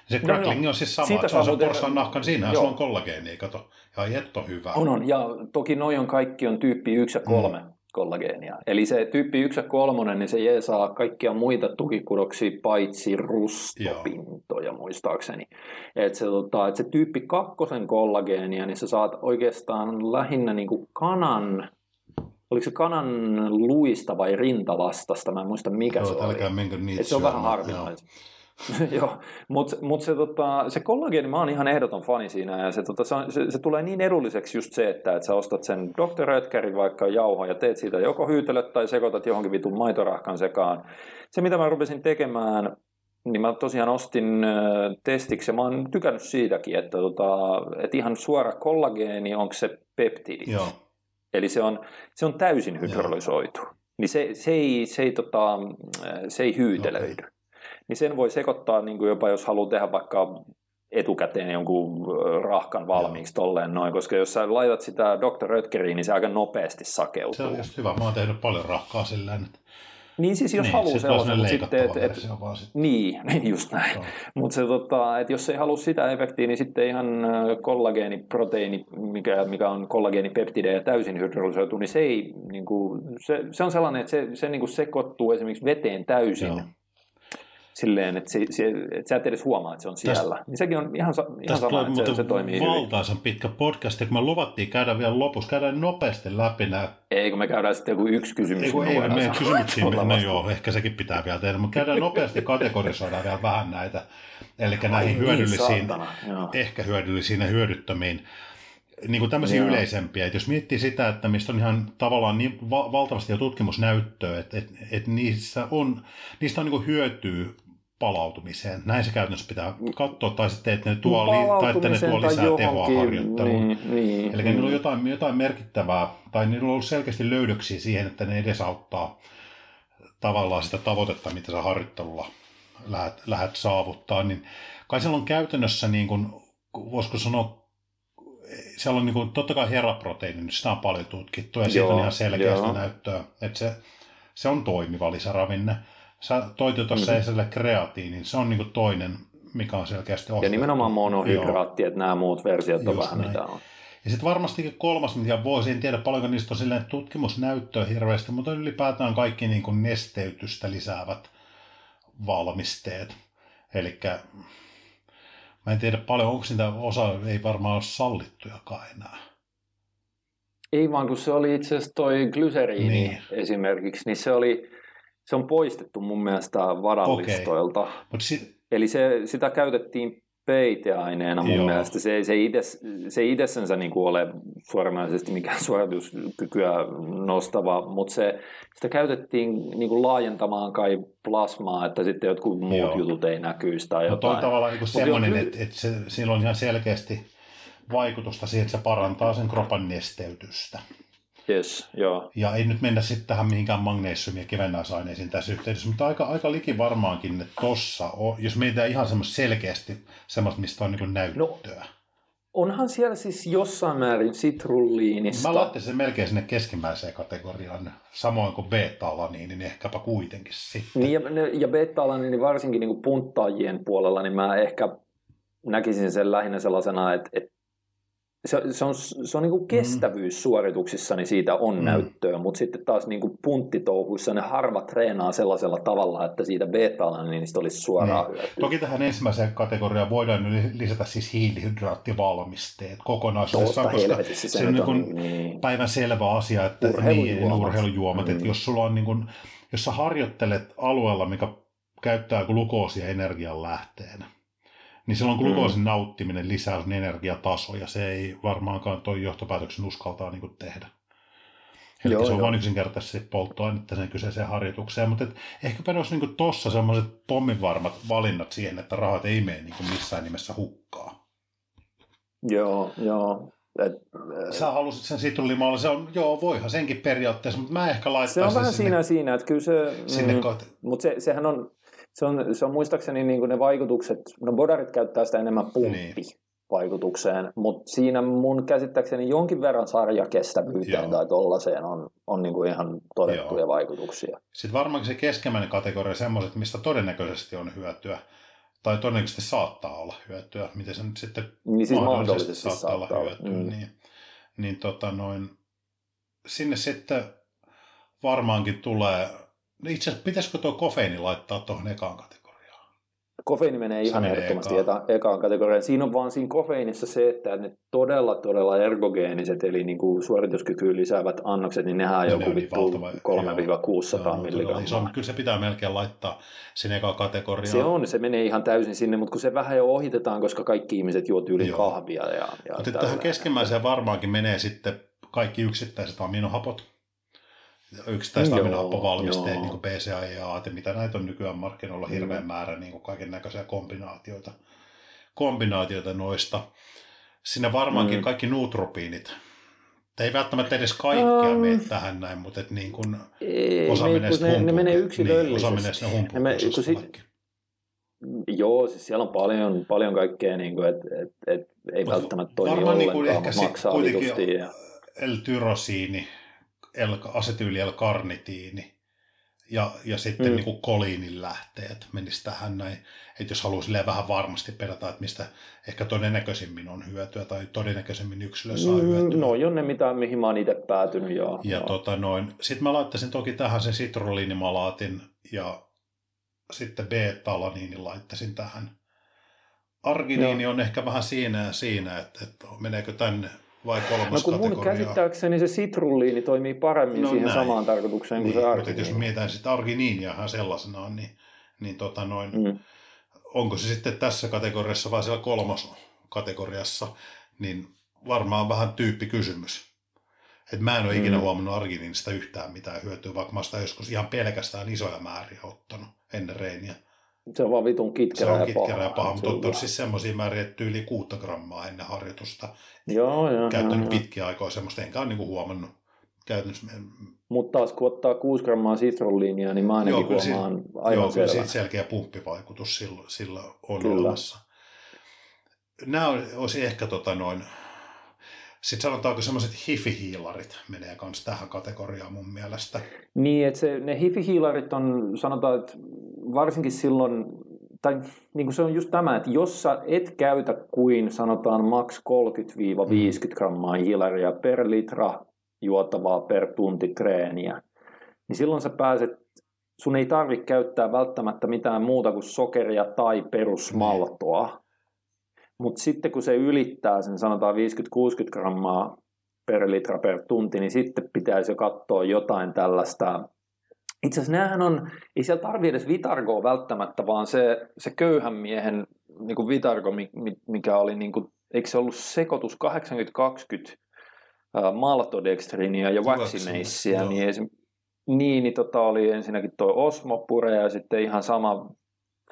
Se no crackling no, on siis sama, Siitä se on se porsaan nahka, niin siinähän sulla on kollageenia, kato. Ja jetto hyvä. On, on, ja toki noin on kaikki on tyyppi 1 ja 3. Mm kollageenia. Eli se tyyppi 1 ja 3, niin se jeesaa kaikkia muita tukikudoksia paitsi rustopintoja Joo. muistaakseni. Et se, tota, et se tyyppi 2 kollageenia, niin sä saat oikeastaan lähinnä niin kuin kanan oliko se kanan luista vai rintalastasta, mä en muista mikä Joo, se oli. Et se on vähän harvinaista. <laughs> Joo, mutta mut se, tota, se kollageeni, mä oon ihan ehdoton fani siinä, ja se, tota, se, se, se tulee niin edulliseksi just se, että, että sä ostat sen Dr. Rötkerin vaikka jauho ja teet siitä joko hyytelöt tai sekoitat johonkin vitun maitorahkan sekaan. Se, mitä mä rupesin tekemään, niin mä tosiaan ostin äh, testiksi, ja mä oon tykännyt siitäkin, että, tota, että ihan suora kollageeni, onko se peptidi. Joo. Eli se on, se on täysin hydrolysoitu. Joo. Niin se, se, ei, se, ei, tota, se ei hyytelöidy. Okay niin sen voi sekoittaa niin kuin jopa, jos haluaa tehdä vaikka etukäteen jonkun rahkan valmiiksi tolleen noin, koska jos sä laitat sitä Dr. Rötkeriin, niin se aika nopeasti sakeutuu. Se on just hyvä. Mä oon tehnyt paljon rahkaa sillä että niin siis jos niin, haluaa sellaisen, mutta sitten, et, et, sitten. <laughs> Niin, just näin. No. Mutta se, tota, että jos ei halua sitä efektiä, niin sitten ihan kollageeniproteiini, mikä, mikä on kollageenipeptide ja täysin hydrolysoitu, niin se, ei, niin kuin, se, se on sellainen, että se, se niin kuin sekoittuu esimerkiksi veteen täysin. Joo silleen, että, se, se, että sä et edes huomaa, että se on siellä. Tästä, niin sekin on ihan, ihan sama, että se, se toimii valtaisen hyvin. pitkä podcast, kun me luvattiin käydä vielä lopussa, käydään nopeasti läpi nämä. Ei, kun me käydään sitten joku yksi kysymys. Ei, kun ei, meidän kysymyksiin, no joo, ehkä sekin pitää vielä tehdä, mutta käydään nopeasti kategorisoida vielä vähän näitä, eli näihin Ai, niin, hyödyllisiin, niin, ehkä hyödyllisiin ja hyödyttömiin niin kuin tämmöisiä Joo. yleisempiä. Että jos miettii sitä, että mistä on ihan tavallaan niin va- valtavasti jo tutkimusnäyttöä, että, että, että niissä on, niistä on niin kuin hyötyä palautumiseen. Näin se käytännössä pitää katsoa, tai sitten että ne tuo, tai että ne tuo lisää tai tehoa harjoitteluun. Niin, niin, Eli niin. niillä on jotain, jotain merkittävää, tai niillä on ollut selkeästi löydöksiä siihen, että ne edesauttaa tavallaan sitä tavoitetta, mitä sä harjoittelulla lähdet saavuttaa, niin kai siellä on käytännössä, niin kuin, voisiko sanoa, siellä on niin kuin, totta kai heraproteiini, niin sitä on paljon tutkittu, ja siitä on ihan selkeästi joo. näyttöä, että se, se on toimiva lisäravinne. Sä toitit tuossa mm-hmm. esille kreatiinin, se on niin kuin toinen, mikä on selkeästi ohjattu. Ja nimenomaan monohydraatti, että nämä muut versiot on vähän näin. mitä on. Ja sitten varmastikin kolmas, mitä voisi, en tiedä paljonko niistä on silleen tutkimusnäyttöä hirveästi, mutta ylipäätään kaikki niin kuin nesteytystä lisäävät valmisteet. Eli mä en tiedä paljon, onko sitä osa ei varmaan ole sallittujakaan enää. Ei vaan, kun se oli itse asiassa toi glyseriini niin. esimerkiksi, niin se oli, se on poistettu mun mielestä vadallistoilta. Okay. Si- Eli se, sitä käytettiin peiteaineena mun Joo. mielestä. Se, se, itse, se itsensä niin kuin ole suoranaisesti mikään <laughs> suorituskykyä nostava, mutta se, sitä käytettiin niin kuin laajentamaan kai plasmaa, että sitten jotkut muut Joo. jutut ei näkyisi tai jotain. Mutta on tavallaan niin semmoinen, että, että se, sillä on ihan selkeästi vaikutusta siihen, että se parantaa sen kropan nesteytystä. Yes, joo. Ja ei nyt mennä sitten tähän mihinkään magnesium- ja kivennäisaineisiin tässä yhteydessä, mutta aika, aika liki varmaankin, tossa, on, jos mietitään ihan semmoista selkeästi, semmoista, mistä on niin näyttöä. No, onhan siellä siis jossain määrin sitrulliinista. Mä laittaisin sen melkein sinne keskimmäiseen kategoriaan, samoin kuin beta-alaniini, niin ehkäpä kuitenkin sitten. Niin ja, ja beta-alaniini varsinkin niin punttaajien puolella, niin mä ehkä näkisin sen lähinnä sellaisena, että, että se, se on, se on niin kuin kestävyyssuorituksissa, niin siitä on mm. näyttöä, mutta sitten taas niin kuin punttitouhuissa ne harva treenaa sellaisella tavalla, että siitä beta niin niistä olisi suoraan mm. hyötyä. Toki tähän ensimmäiseen kategoriaan voidaan lisätä siis hiilihydraattivalmisteet kokonaisuudessaan, koska se, se on, niin kuin niin. päivän selvä asia, että urheilujuomat, niin, urheilujuomat mm. että jos sulla on niin kuin, jos sä harjoittelet alueella, mikä käyttää glukoosia energian lähteenä, niin silloin glukoosin mm. nauttiminen lisää sen energiatasoa, ja se ei varmaankaan toi johtopäätöksen uskaltaa niin kuin tehdä. Eli joo, se on vain yksinkertaisesti polttoainetta sen kyseiseen harjoitukseen, mutta et ehkäpä ne olisi niin tuossa sellaiset pomminvarmat valinnat siihen, että rahat ei mene niin missään nimessä hukkaa. Joo, joo. Et, Sä halusit sen sitrulimalla, se on, joo, voihan senkin periaatteessa, mutta mä ehkä laittaisin Se on vähän sinne, siinä siinä, että kyllä se, sinne mm, mutta se, sehän on, se on, se on muistaakseni niin kuin ne vaikutukset, no bodarit käyttää sitä enemmän pumppi. Niin vaikutukseen, mutta siinä mun käsittääkseni jonkin verran sarjakestävyyteen Joo. tai tollaiseen on, on niin kuin ihan todettuja Joo. vaikutuksia. Sitten varmaankin se keskimmäinen kategoria semmoiset, mistä todennäköisesti on hyötyä, tai todennäköisesti saattaa olla hyötyä, miten se nyt sitten niin siis mahdollisesti, saattaa, saattaa olla hyötyä, mm. niin, niin tota noin, sinne sitten varmaankin tulee itse asiassa pitäisikö tuo kofeiini laittaa tuohon ekaan kategoriaan? Kofeiini menee ihan ehdottomasti ekaan. ekaan kategoriaan. Siinä on vaan siinä kofeiinissa se, että ne todella todella ergogeeniset, eli niin kuin suorituskykyyn lisäävät annokset, niin nehän on joku niin vittu 3-600 milligrammaa. Kyllä se pitää melkein laittaa sinne ekaan kategoriaan. Se on, se menee ihan täysin sinne, mutta kun se vähän jo ohitetaan, koska kaikki ihmiset juo yli kahvia. Ja, ja mutta tähän keskimmäiseen varmaankin menee sitten kaikki yksittäiset aminohapot, yksittäistä aminohappovalmisteet, niin kuin BCA ja mitä näitä on nykyään markkinoilla mm. hirveän määrä, niin kuin kaiken näköisiä kombinaatioita, kombinaatioita noista. Sinne varmaankin mm. kaikki nuutropiinit. ei välttämättä edes kaikkea uh, mene tähän näin, mutta et niin kuin ei, osa menee ne, ne menee yksilöllisesti. Niin, osa menee sinne humpuun. Joo, siis siellä on paljon, paljon kaikkea, niin kuin, että et, et, ei Mut välttämättä toimi ollenkaan, niin kuin ehkä maksaa vitusti. Ja... L-tyrosiini, asetyyli-L-karnitiini ja, ja sitten mm. niin kuin koliinin lähteet menisi tähän näin. Että jos haluaa vähän varmasti perätä, että mistä ehkä todennäköisimmin on hyötyä tai todennäköisimmin yksilö saa mm, hyötyä. No jonne mitä, mihin mä oon itse päätynyt. Joo. Ja joo. Tota noin. Sitten mä laittaisin toki tähän sen sitroliinimalaatin ja sitten beta-alaniinin laittaisin tähän. Arginiini on ehkä vähän siinä ja siinä, että, että meneekö tänne vai kolmas no, kun mun käsittääkseni se sitrulliini toimii paremmin no, siihen näin. samaan tarkoitukseen niin, kuin se arginiini. Mutta jos mietitään sitä arginiiniahan sellaisenaan, niin, niin tota noin, mm. onko se sitten tässä kategoriassa vai siellä kolmas kategoriassa, niin varmaan vähän tyyppikysymys. Et mä en ole mm. ikinä huomannut arginiinista yhtään mitään hyötyä, vaikka mä sitä joskus ihan pelkästään isoja määriä ottanut ennen reiniä. Se on vaan vitun kitkerä Se on ja kitkerä ja paha. paha, mutta on hyvä. siis semmoisia määriä, että yli 6 grammaa ennen harjoitusta. Joo, joo, Käyttänyt joo, pitkiä aikoja semmoista, enkä ole niinku huomannut käytännössä. Mutta taas kun ottaa 6 grammaa sitrulliinia, niin mä ainakin Joo, kyllä si- huomaan aivan Joo, kyllä siitä selkeä pumppivaikutus sillä, sillä on Kyllä. olemassa. Nämä olisi ehkä tota noin, sitten sanotaanko semmoiset hifihiilarit menee myös tähän kategoriaan mun mielestä. Niin, että se, ne hifihiilarit on, sanotaan, että varsinkin silloin, tai niin kuin se on just tämä, että jos sä et käytä kuin sanotaan maks 30-50 grammaa hiilaria per litra juotavaa per tunti treeniä, niin silloin sä pääset, sun ei tarvitse käyttää välttämättä mitään muuta kuin sokeria tai perusmaltoa. Mutta sitten kun se ylittää sen sanotaan 50-60 grammaa per litra per tunti, niin sitten pitäisi jo katsoa jotain tällaista. Itse asiassa näähän on, ei siellä tarvi edes Vitargoa välttämättä, vaan se, se köyhän miehen niin kuin Vitargo, mi- mi- mikä oli, niin kuin, eikö se ollut sekoitus 80-20 ää, maltodextrinia ja vaccinacea, joo. niin, esim, niin, niin tota oli ensinnäkin tuo Osmopure ja sitten ihan sama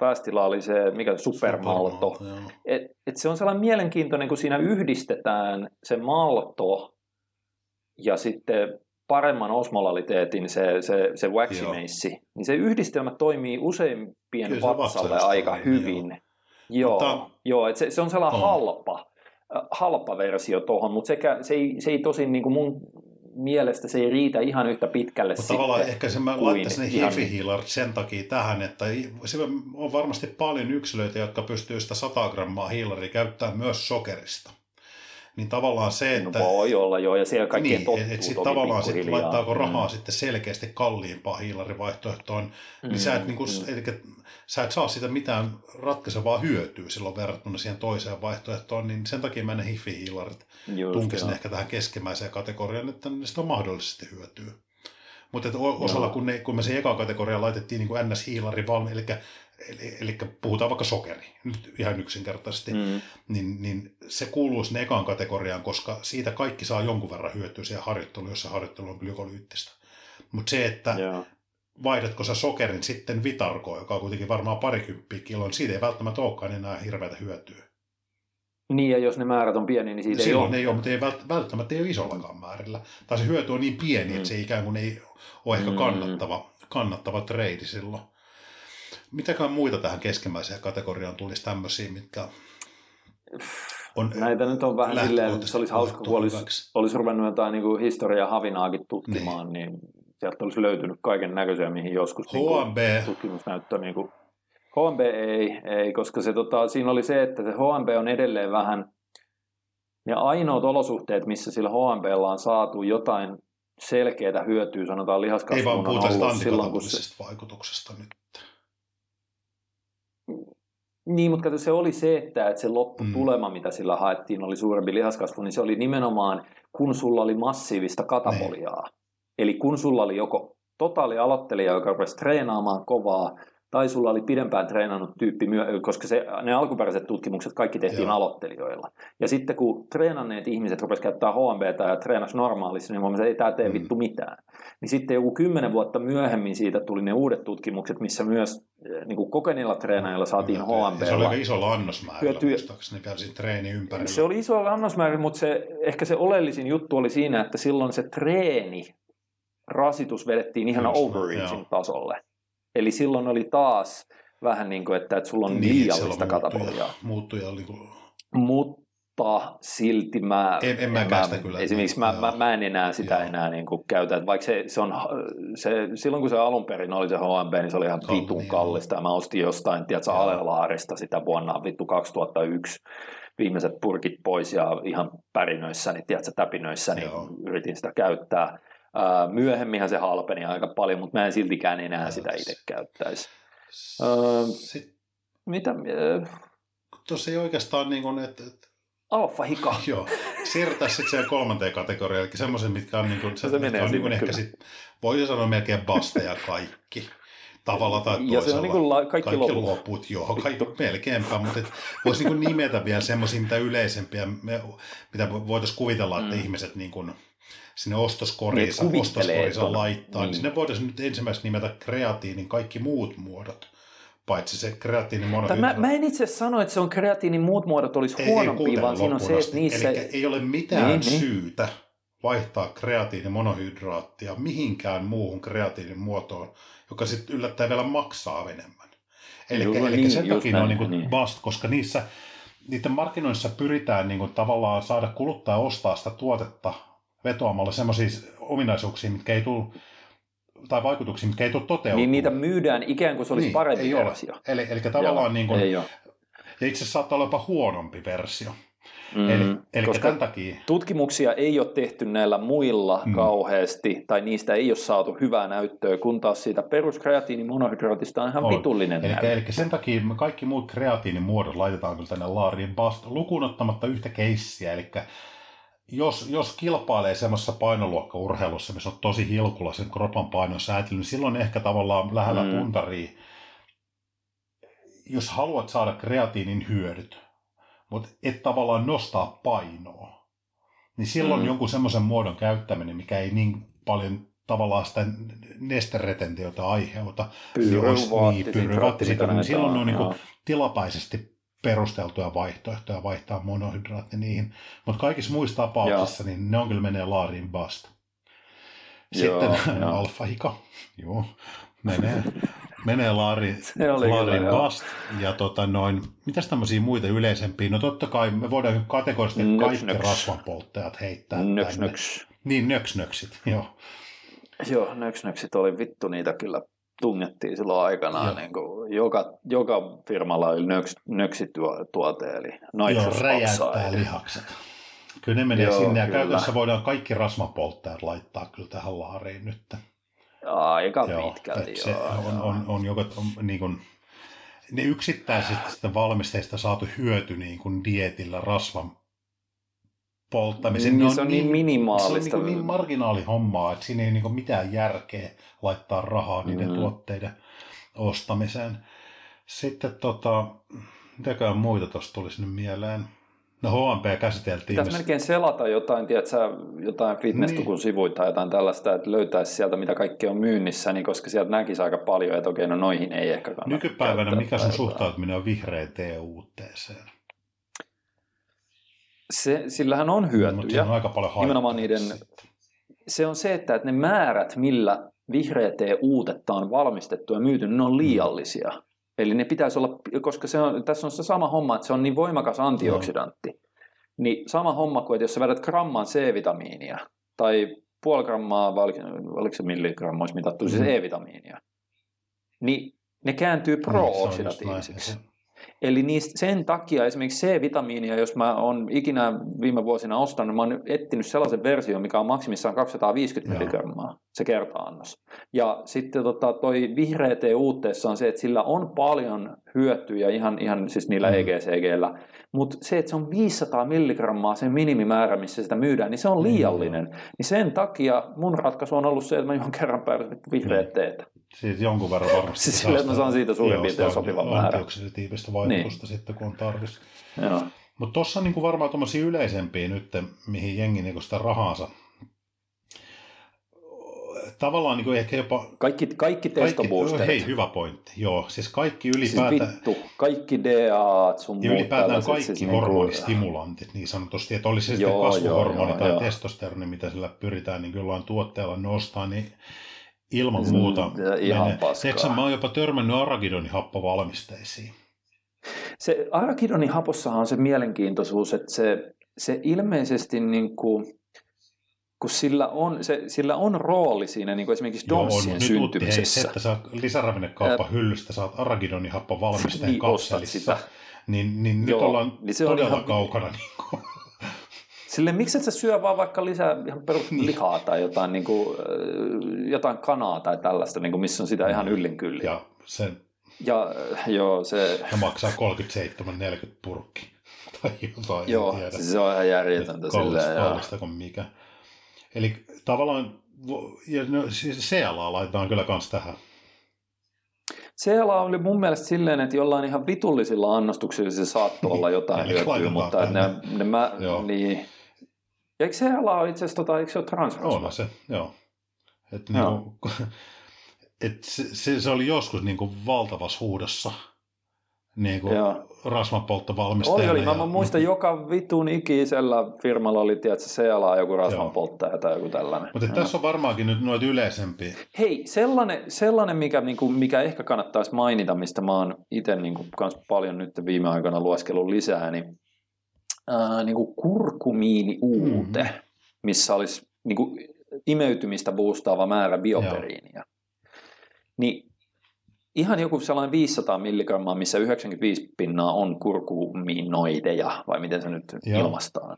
Fastilla oli se, mikä supermalto. Supermalto. Et, et se on sellainen mielenkiintoinen, kun siinä yhdistetään se malto ja sitten paremman osmolaliteetin se, se, se waxinace, niin se yhdistelmä toimii useimpien Kyllä vatsalle aika hyvin. Joo, Mutta- joo, joo et se, se on sellainen On. halpa, äh, halpa versio tuohon, mutta sekä, se, ei, se ei tosin niin kuin mun mielestä se ei riitä ihan yhtä pitkälle Mutta tavallaan ehkä se mä laittaisin hifihiilarit sen takia tähän, että se on varmasti paljon yksilöitä, jotka pystyy sitä 100 grammaa hiilaria käyttämään myös sokerista. Niin tavallaan se, No että... voi olla joo, ja siellä kaikkien niin, tottuu et, sit tavallaan sit laittaako rahaa Mm. sitten selkeästi kalliimpaa hiilarivaihtoehtoon, Mm, niin sä et, niinku, mm. elikkä, sä et saa siitä mitään ratkaisevaa hyötyä silloin verrattuna siihen toiseen vaihtoehtoon, niin sen takia mä ne hifihiilarit tunkisin ehkä tähän keskimmäiseen kategoriaan, että niistä on mahdollisesti hyötyä. Mutta osalla, kun, ne, kun me se eka kategoria laitettiin niin kuin NS-hiilari valmi, eli, eli, eli puhutaan vaikka sokeri, nyt ihan yksinkertaisesti, mm. Niin, niin se kuuluu sinne ekaan kategoriaan, koska siitä kaikki saa jonkun verran hyötyä siihen harjoitteluun, jos se harjoittelu on glykolyyttistä. Mutta se, että Joo. vaihdatko sä sokerin sitten vitarkoon, joka on kuitenkin varmaan parikymppiä kiloa, niin siitä ei välttämättä olekaan enää hirveätä hyötyä. Niin, ja jos ne määrät on pieniä, niin siitä Silloin ei ei ole, mutta ei vält- välttämättä ei ole isollakaan määrillä. Tai se hyöty on niin pieni, Mm. että se ikään kuin ei ole ehkä Mm. kannattava, kannattava trade silloin. Mitäkään muita tähän keskimmäiseen kategoriaan tulisi tämmöisiä, mitkä on Näitä nyt on vähän silleen, että se olisi hauska, kun olisi, olisi ruvennut jotain niin kuin historia havinaakin tutkimaan, niin. niin sieltä olisi löytynyt kaiken näköisiä, mihin joskus niin HMB, tutkimusnäyttö niin kuin, HMB ei, ei, koska se, tota, siinä oli se, että se HMB on edelleen vähän ne ainoat olosuhteet, missä sillä HMBlla on saatu jotain selkeää hyötyä, sanotaan ei lihaskasvuun, vaan on puhuta sitä ollut silloin, kun se, vaikutuksesta nyt. Niin, mutta kato, se oli se, että, että se lopputulema, Mm. mitä sillä haettiin, oli suurempi lihaskasvu, niin se oli nimenomaan, kun sulla oli massiivista kataboliaa. Niin. Eli kun sulla oli joko totaali aloittelija, joka rupesi treenaamaan kovaa, tai sulla oli pidempään treenannut tyyppi, koska se, ne alkuperäiset tutkimukset kaikki tehtiin Joo. aloittelijoilla. Ja sitten kun treenanneet ihmiset rupesivat käyttää HMBtä ja treenasi normaalisti, niin huomasi, että ei tämä tee Mm. vittu mitään. Niin sitten joku kymmenen vuotta myöhemmin siitä tuli ne uudet tutkimukset, missä myös eh, niin kuin kokeneilla treenaajilla saatiin Ja se oli aika annosmäärillä, Hyötyä- muistaakseni vielä siinä treeni ympärillä. Se oli iso annosmäärä, mutta se, ehkä se oleellisin juttu oli siinä, että silloin se treeni, rasitus vedettiin ihan overreaching joo. tasolle. Eli silloin oli taas vähän niin kuin, että, että sulla on Niin, liiallista kataboliaa. Muuttuja oli kuin... Mutta silti mä... En- en mäkään sitä kyllä. Esimerkiksi mä, mä, mä en enää sitä Joo. enää niin kuin käytä. Että Vaikka se, se on, se, silloin kun se alun perin oli se HMB, niin se oli ihan vitun niin kallista. Ja mä ostin jostain, tiedätkö. Alelaarista sitä vuonna vittu 2001 viimeiset purkit pois ja ihan pärinöissä, niin tiedätkö, täpinöissä, niin Joo. yritin sitä käyttää. Myöhemminhän se halpeni aika paljon, mutta mä en siltikään enää sitä itse käyttäisi. Öö, Sitten Mitä? Tuossa ei oikeastaan niin kuin, että, että Alfa hika. <laughs> Joo, siirrytään sitten siihen kolmanteen kategoriaan, eli semmoisen, mitkä on, niin kuin, se, se mitkä menee on niin kuin ehkä sit, voisi sanoa melkein basteja kaikki. Tavalla tai toisella. Ja se on niin kuin la- kaikki, kaikki loput. loput. joo, kaikki melkeinpä, mutta et voisi niin nimetä vielä semmoisia, mitä yleisempiä, me, mitä voitaisiin kuvitella, että Mm. ihmiset niin kuin sinne Niin, ostoskoriinsa, ostoskoriinsa laittaa, niin. niin. sinne voitaisiin nyt ensimmäiseksi nimetä kreatiinin kaikki muut muodot paitsi se kreatiinin tai mä, mä en itse sano, että se on kreatiinin muut muodot olisi huonompia, vaan siinä on se, että niissä... Eli ei ole mitään niin, niin. syytä vaihtaa kreatiinimonohydraattia mihinkään muuhun kreatiinimuotoon, joka sitten yllättäen vielä maksaa enemmän. Eli, niin, sen takia ne on niin kuin niin. vast, koska niissä, niiden markkinoissa pyritään niin kuin tavallaan saada kuluttaa ostaa sitä tuotetta vetoamalla semmoisia ominaisuuksia, mitkä ei tule tai vaikutuksia, mitkä ei tule toteutumaan. Niin niitä myydään ikään kuin se olisi niin, parempi ei versio. Ole. Eli, eli tavallaan Joo, niin kuin, ja itse asiassa saattaa olla jopa huonompi versio. Mm, eli, eli koska tämän takia... tutkimuksia ei ole tehty näillä muilla mm. kauheasti, tai niistä ei ole saatu hyvää näyttöä, kun taas siitä peruskreatiinimonohydraatista on ihan on. vitullinen eli, eli sen takia kaikki muut kreatiinimuodot laitetaan kyllä tänne laariin bast, lukuun ottamatta yhtä keissiä, eli jos, jos kilpailee semmoisessa painoluokkaurheilussa, missä on tosi hilkulla sen kropan painon säätely, niin silloin ehkä tavallaan lähellä mm. puntaria, jos haluat saada kreatiinin hyödyt, mutta et tavallaan nostaa painoa, niin silloin mm. jonkun semmoisen muodon käyttäminen, mikä ei niin paljon tavallaan sitä nesteretentiota aiheuta, niin olisi niin, niin silloin on niin kuin tilapäisesti perusteltuja vaihtoehtoja vaihtaa monohydraatti niihin. Mutta kaikissa muissa tapauksissa niin ne on kyllä menee laariin bust. Sitten <laughs> alfa-hika, joo, menee, menee laari, laariin <laughs> bust. Ja tota noin, mitäs tämmöisiä muita yleisempiä? No totta kai me voidaan kategorisesti nöks, kaikki nöks. rasvanpolttajat heittää nöks, tänne. Nöks. Niin, nöksnöksit, joo. Joo, nöksnöksit oli vittu niitä kyllä tungettiin silloin aikanaan. Niin kuin joka, joka firmalla oli nöks, nöksituote, eli Joo, räjäyttää lihakset. Kyllä ne menee Joo, sinne, ja kyllä. käytännössä voidaan kaikki rasmapolttajat laittaa kyllä tähän laariin nyt. Aika joo, pitkälti, se joo, on, joo. on, on, joka, on niin kuin, ne yksittäisistä valmisteista saatu hyöty niin kuin dietillä rasvan polttamisen. Niin, se on niin, niin minimaalista. Se on niin, niin marginaali hommaa, että siinä ei niin mitään järkeä laittaa rahaa niiden mm. tuotteiden ostamiseen. Sitten tota, mitäkään muita tuosta tulisi nyt mieleen? No HMP käsiteltiin. Pitäisi melkein selata jotain, tiedätkö, jotain fitness-tukun niin. sivuita tai jotain tällaista, että löytäisi sieltä, mitä kaikki on myynnissä, niin koska sieltä näkisi aika paljon, että okei, no noihin ei ehkä kannata Nykypäivänä mikä sun suhtautuminen on vihreä TUTCeen? Se, sillähän on hyötyjä. on aika paljon Nimenomaan niiden, se on se, että ne määrät, millä vihreä uutetta on valmistettu ja myyty, ne on liiallisia. Eli ne pitäisi olla, koska se on, tässä on se sama homma, että se on niin voimakas antioksidantti. No. Niin sama homma kuin, että jos sä vedät gramman C-vitamiinia tai puoli grammaa, vai oliko se milligramma, olisi mitattu, siis mm. siis E-vitamiinia, niin ne kääntyy niin, pro-oksidatiivisiksi. Eli niistä, sen takia esimerkiksi C-vitamiinia, jos mä oon ikinä viime vuosina ostanut, mä oon etsinyt sellaisen version, mikä on maksimissaan 250 milligrammaa, se kerta-annos. Ja sitten tota, toi vihreä tee uutteessa on se, että sillä on paljon hyötyjä ihan, ihan siis niillä mm. EGCGllä, mutta se, että se on 500 milligrammaa sen minimimäärä, missä sitä myydään, niin se on liiallinen. Mm. Niin sen takia mun ratkaisu on ollut se, että mä juon kerran päivässä vihreät mm. teetä. Siis jonkun verran <laughs> varmasti. siis sillä, että mä saan siitä suurin piirtein sopivan määrän. Antioksidatiivista vaikutusta niin. sitten, kun on tarvis. Mutta tuossa on niin varmaan tuommoisia yleisempiä nyt, mihin jengi niin sitä rahansa tavallaan niin kuin ehkä jopa... Kaikki, kaikki testoboosterit. Hei, hyvä pointti. Joo, siis kaikki ylipäätään... Siis vittu, kaikki DA sun Ja ylipäätään kaikki siis niinku- hormonistimulantit niin sanotusti, että olisi se sitten joo, kasvuhormoni joo, tai joo. testosteroni, mitä sillä pyritään niin jollain tuotteella nostaa, niin ilman mm, muuta ihan menee. paskaa. mä oon jopa törmännyt aragidonihappovalmisteisiin. Se aragidonihapossahan on se mielenkiintoisuus, että se, se ilmeisesti niin kuin, kun sillä on, se, sillä on rooli siinä niin kuin esimerkiksi donssien Joo, syntymisessä. Hei, se, että sä lisäravinnekauppa hyllystä saat aragidonihappo valmisteen <laughs> niin kapselissa, sitä. niin, niin Joo, nyt ollaan niin se todella ihan... kaukana. Niin Silleen, miksi et sä syö vaan vaikka lisää ihan peruslihaa niin. tai jotain, niin kuin, jotain kanaa tai tällaista, niin kuin, missä on sitä ihan mm. yllin kyllin. Ja se ja, joo, se... Ja maksaa 37,40 purkki. <laughs> Tai jotain. Joo, siis se on ihan järjetöntä. Kallista, kuin mikä. Eli tavallaan, ja no, siis CLA laitetaan kyllä kans tähän. CLA oli mun mielestä silleen, että jollain ihan vitullisilla annostuksilla se saattoi olla jotain hyötyä, mutta ne, ne mä, niin, eikö CLA ole itse asiassa, tota, eikö se ole transrasva? On se, joo. Et joo. Niinku, <laughs> et se, se, se, oli joskus niin kuin valtavassa huudossa niin kuin rasvanpolttovalmistajana. Oli, oli. Mä, mä muistan, joka vitun ikisellä firmalla oli, tiedätkö, CLA joku rasvanpolttaja tai joku tällainen. Mutta tässä on varmaankin nyt noita yleisempiä. Hei, sellainen, sellainen mikä, niin kuin, mikä ehkä kannattaisi mainita, mistä mä oon itse niin kuin, kans paljon nyt viime aikoina lueskellut lisää, niin, ää, niin kuin kurkumiini-uute, mm-hmm. missä olisi niin kuin, imeytymistä boostaava määrä bioperiiniä. Niin ihan joku sellainen 500 milligrammaa, missä 95 pinnaa on kurkuminoideja, vai miten se nyt Joo. ilmastaan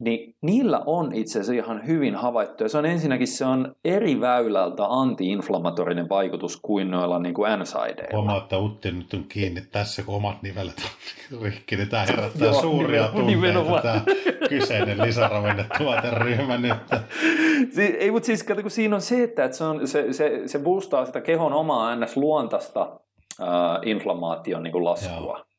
niin niillä on itse asiassa ihan hyvin havaittu. Ja se on ensinnäkin se on eri väylältä antiinflammatorinen vaikutus kuin noilla niin kuin NSAIDeilla. Huomaa, että Utti nyt on kiinni tässä, kun omat nivelet on rikki, niin tämä herättää Joo, suuria tunteita, tämä <laughs> kyseinen lisäravinnetuoteryhmä nyt. Si- ei, mutta siis kato, kun siinä on se, että se, on, se, se, se boostaa sitä kehon omaa ns-luontaista äh, inflammaation niin kuin laskua. Joo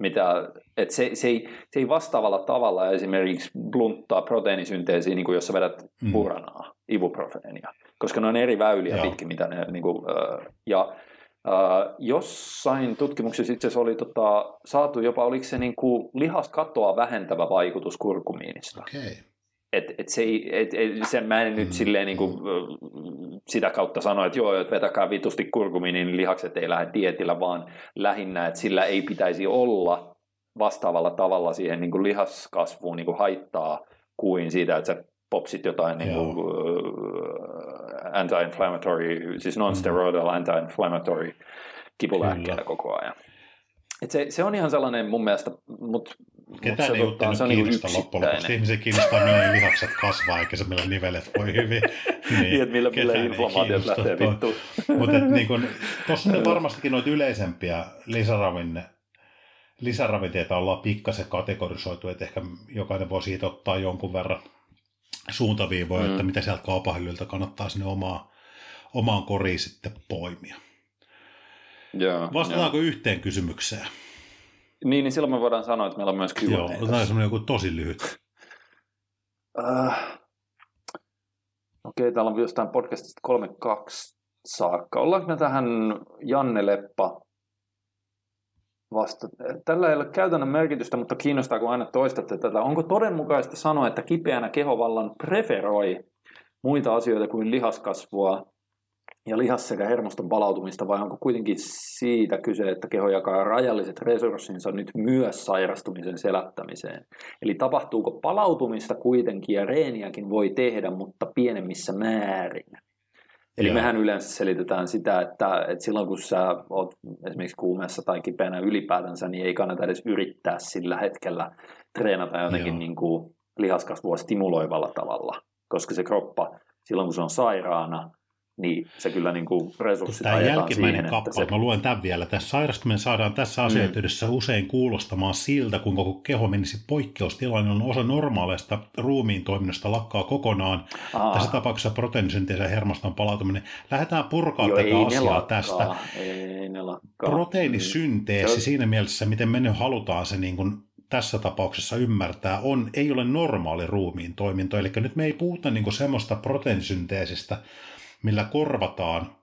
mitä, että se, se, ei, se ei vastaavalla tavalla esimerkiksi blunttaa proteiinisynteesiä, niin kuin jos sä vedät mm. puranaa, ibuprofeenia, koska ne on eri väyliä Joo. pitkin, mitä ne, niin kuin, ja Uh, jossain tutkimuksessa itse asiassa oli tota, saatu jopa, oliko se niin kuin lihaskatoa vähentävä vaikutus kurkumiinista. Okay. Et, et se ei, et, et, sen mä en nyt mm. silleen niin kuin, sitä kautta sano, että joo, että vetäkää vitusti kurkumiin, niin lihakset ei lähde dietillä, vaan lähinnä, että sillä ei pitäisi olla vastaavalla tavalla siihen niin kuin lihaskasvuun niin kuin haittaa kuin siitä, että sä popsit jotain niin kuin, uh, anti-inflammatory, siis non-steroidal mm. anti-inflammatory kipulääkkeitä koko ajan. Et se, se on ihan sellainen mun mielestä, mutta Ketään ei ottaa, se on kiinnosta loppujen lopuksi. Ihmisiä kiinnostaa, millä lihakset kasvaa, eikä se millä nivelet voi hyvin. <laughs> Niin, niin että millä, millä inflamaatiot lähtee vittuun. Mutta niin <laughs> tuossa on varmastikin noita yleisempiä lisäravinne, lisäravinteita ollaan pikkasen kategorisoitu, että ehkä jokainen voi siitä ottaa jonkun verran suuntaviivoja, mm. että mitä sieltä kaupahyllyltä kannattaa sinne omaa, omaan koriin sitten poimia. Joo, Vastataanko joo. yhteen kysymykseen? Niin, niin silloin me voidaan sanoa, että meillä on myös Q&A. Joo, otetaan semmoinen joku tosi lyhyt. Uh, Okei, okay, täällä on jostain podcastista 32 saakka. Ollaanko me tähän Janne Leppa vasta? Tällä ei ole käytännön merkitystä, mutta kiinnostaa, kun aina toistatte tätä. Onko todenmukaista sanoa, että kipeänä kehovallan preferoi muita asioita kuin lihaskasvua ja lihas- sekä hermoston palautumista, vai onko kuitenkin siitä kyse, että keho jakaa rajalliset resurssinsa nyt myös sairastumisen selättämiseen? Eli tapahtuuko palautumista kuitenkin ja reeniäkin voi tehdä, mutta pienemmissä määrin? Eli Joo. mehän yleensä selitetään sitä, että, että silloin kun sä oot esimerkiksi kuumeessa tai kipeänä ylipäätänsä, niin ei kannata edes yrittää sillä hetkellä treenata jotenkin niin kuin lihaskasvua stimuloivalla tavalla, koska se kroppa silloin kun se on sairaana, niin se kyllä niin kuin resurssit Tämä jälkimmäinen siihen, kappale, se... mä luen tämän vielä. Tässä sairastuminen saadaan tässä asiayhteydessä mm. usein kuulostamaan siltä, kun koko keho menisi poikkeustilanne on osa normaaleista ruumiin toiminnasta lakkaa kokonaan. Aa. Tässä tapauksessa proteiinisynteesi ja hermoston palautuminen. Lähdetään purkaa Joo, tätä asiaa lakkaa. tästä. Ei ne Proteiinisynteesi mm. siinä mielessä, miten me nyt halutaan se niin kuin tässä tapauksessa ymmärtää, on, ei ole normaali ruumiin toiminto. Eli nyt me ei puhuta niin semmoista proteiinisynteesistä, millä korvataan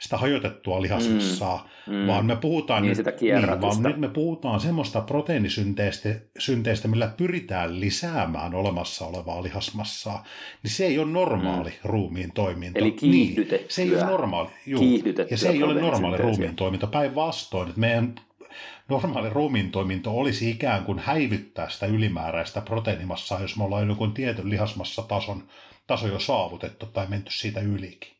sitä hajotettua lihasmassaa, mm, mm. vaan me puhutaan, niin, nyt, niin, vaan nyt me puhutaan semmoista proteiinisynteistä, millä pyritään lisäämään olemassa olevaa lihasmassaa, niin se ei ole normaali mm. ruumiin toiminto. Eli kiihdytettyä. Niin, se ei ole normaali, juu, ja se ei ole normaali ruumiin toiminto. Päinvastoin, että meidän normaali ruumiin toiminto olisi ikään kuin häivyttää sitä ylimääräistä proteiinimassaa, jos me ollaan joku tietyn lihasmassa tason taso jo saavutettu tai menty siitä ylikin.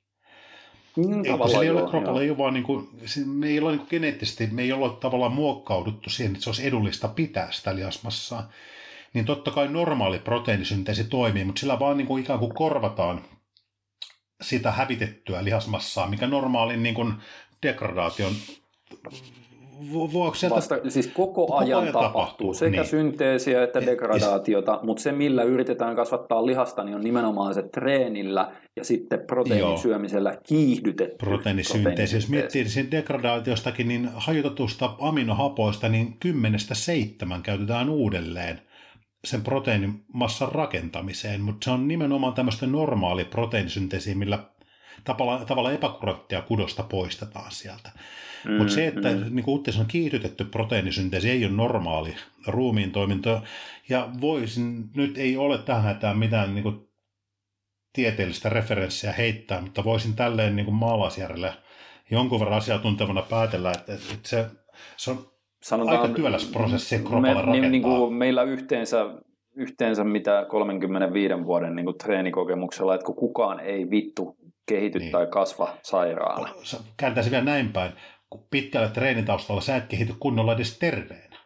Mm, ei, se ei ole kropalle, ei ole vaan niin kuin, me ei ole niin kuin geneettisesti, me ei ole tavallaan muokkauduttu siihen, että se olisi edullista pitää sitä lihasmassaa. Niin totta kai normaali proteiinisynteesi toimii, mutta sillä vaan niin kuin ikään kuin korvataan sitä hävitettyä lihasmassaa, mikä normaalin niin kuin degradaation vuoksi Vasta, siis koko ajan, koko ajan tapahtuu, tapahtuu sekä niin. synteesiä että degradaatiota, ja, mutta se millä yritetään kasvattaa lihasta, niin on nimenomaan se treenillä ja sitten proteiinin syömisellä kiihdytetty proteiinisynteesi. Jos miettii sen degradaatiostakin, niin hajotetusta aminohapoista, niin kymmenestä seitsemän käytetään uudelleen sen proteiinimassan rakentamiseen, mutta se on nimenomaan tämmöistä normaali proteiinisynteesiä, millä tavallaan, tavallaan epäkorrektia kudosta poistetaan sieltä. Mm, Mutta se, että mm. niin kuin on kiihdytetty proteiinisynteesi ei ole normaali ruumiin toiminto, ja voisin, nyt ei ole tähän hätään mitään niin kuin tieteellistä referenssiä heittää, mutta voisin tälleen niin kuin maalaisjärjellä jonkun verran asiantuntevana päätellä, että, että se, se on Sanotaan, aika työläs prosessi kropalle me, niin, niin kuin meillä yhteensä, yhteensä mitä 35 vuoden niin kuin treenikokemuksella, että kun kukaan ei vittu kehity niin. tai kasva sairaana. Kääntäisin vielä näin päin kun pitkällä treenitaustalla sä et kehity kunnolla edes terveenä.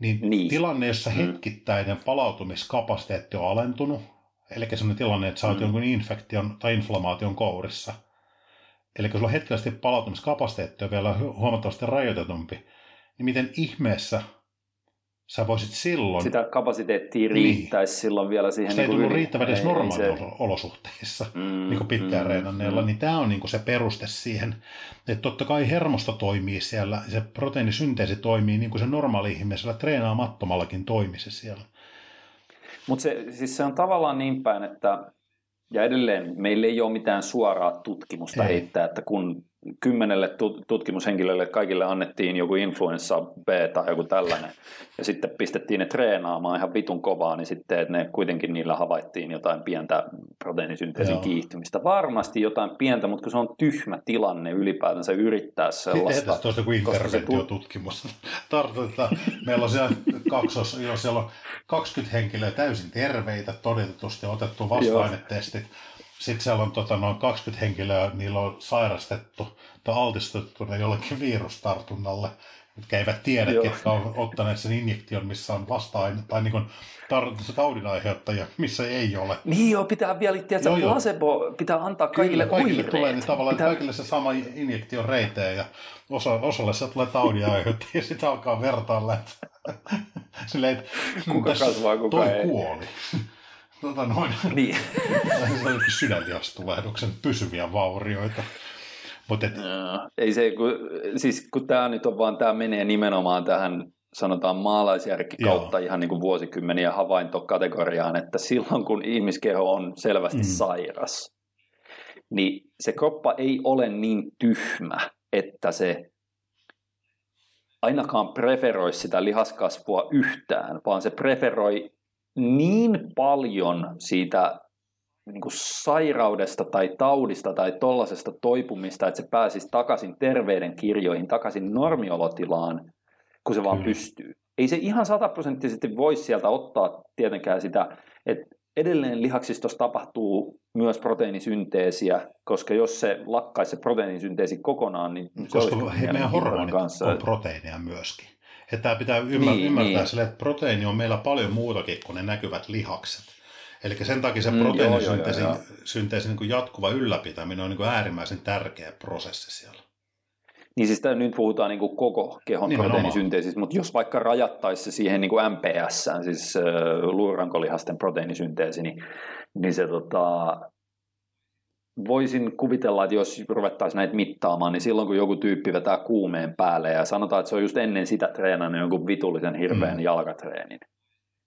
Niin, niin. tilanne, jossa mm. hetkittäinen palautumiskapasiteetti on alentunut, eli sellainen tilanne, että sä oot mm. jonkun infektion tai inflamaation kourissa, eli sulla hetkellisesti palautumiskapasiteetti on vielä huomattavasti rajoitetumpi, niin miten ihmeessä – sä voisit silloin... Sitä kapasiteettia niin. riittäisi niin. silloin vielä siihen... Se ei niin tullut riittävän edes normaaliolosuhteissa mm, niin pitkään mm, reenanneella, mm. niin tämä on niin kuin se peruste siihen, että totta kai hermosto toimii siellä, se proteiinisynteesi toimii niin kuin se normaali ihmisellä treenaamattomallakin toimisi siellä. Mutta se, siis se on tavallaan niin päin, että ja edelleen meillä ei ole mitään suoraa tutkimusta ei. heittää, että kun kymmenelle tutkimushenkilölle kaikille annettiin joku influenssa B tai joku tällainen, ja sitten pistettiin ne treenaamaan ihan vitun kovaa, niin sitten että ne kuitenkin niillä havaittiin jotain pientä proteiinisynteesin Joo. kiihtymistä. Varmasti jotain pientä, mutta kun se on tyhmä tilanne ylipäätänsä yrittää sellaista. Tehdään tuosta kuin interventiotutkimus. <laughs> Tartutetaan. Meillä on siellä kaksos, jos siellä on 20 henkilöä täysin terveitä, todetusti otettu vasta-ainetestit. Sitten siellä on tota, noin 20 henkilöä, niillä on sairastettu tai altistettu jollekin virustartunnalle, jotka eivät tiedä, Joo. ketkä on ottaneet sen injektion, missä on vasta-aine, tai niin tar- se taudin aiheuttaja, missä ei ole. Niin joo, pitää vielä, tiedätkö, joo, placebo pitää antaa kaikille Kyllä, kaikille oireet. tulee niin tavallaan pitää... kaikille se sama injektio reiteen, ja osa, osalle se tulee taudin aiheuttaja, ja sitten alkaa vertailla, että <laughs> silleen, että kuka kasvaa, kuka toi ei. kuoli. Tota noin. Niin. <laughs> sydänlihastulehduksen pysyviä vaurioita. Mut et... no, ei se, kun, siis kun tämä nyt on vaan, tämä menee nimenomaan tähän sanotaan maalaisjärki kautta Joo. ihan niin kuin vuosikymmeniä havaintokategoriaan, että silloin kun ihmiskeho on selvästi mm. sairas, niin se kroppa ei ole niin tyhmä, että se ainakaan preferoi sitä lihaskasvua yhtään, vaan se preferoi niin paljon siitä niin kuin sairaudesta tai taudista tai tollaisesta toipumista, että se pääsisi takaisin terveyden kirjoihin, takaisin normiolotilaan, kun se vaan Kyllä. pystyy. Ei se ihan sataprosenttisesti voi sieltä ottaa tietenkään sitä, että edelleen lihaksistossa tapahtuu myös proteiinisynteesiä, koska jos se lakkaisi se proteiinisynteesi kokonaan, niin koska se olisi meidän hormonit kanssa. on proteiineja myöskin. Että tämä pitää ymmär- niin, ymmärtää niin. sille, että proteiini on meillä paljon muutakin kuin ne näkyvät lihakset. Eli sen takia se mm, proteiinisynteesin niin jatkuva ylläpitäminen on niin kuin äärimmäisen tärkeä prosessi siellä. Niin siis nyt puhutaan niin kuin koko kehon Nimenomaan. proteiinisynteesistä, mutta jos vaikka rajattaisi se siihen niin kuin MPS, siis äh, luurankolihasten proteiinisynteesi, niin, niin se tota, voisin kuvitella, että jos ruvettaisiin näitä mittaamaan, niin silloin kun joku tyyppi vetää kuumeen päälle ja sanotaan, että se on just ennen sitä treenannut jonkun vitullisen hirveän mm. jalkatreenin,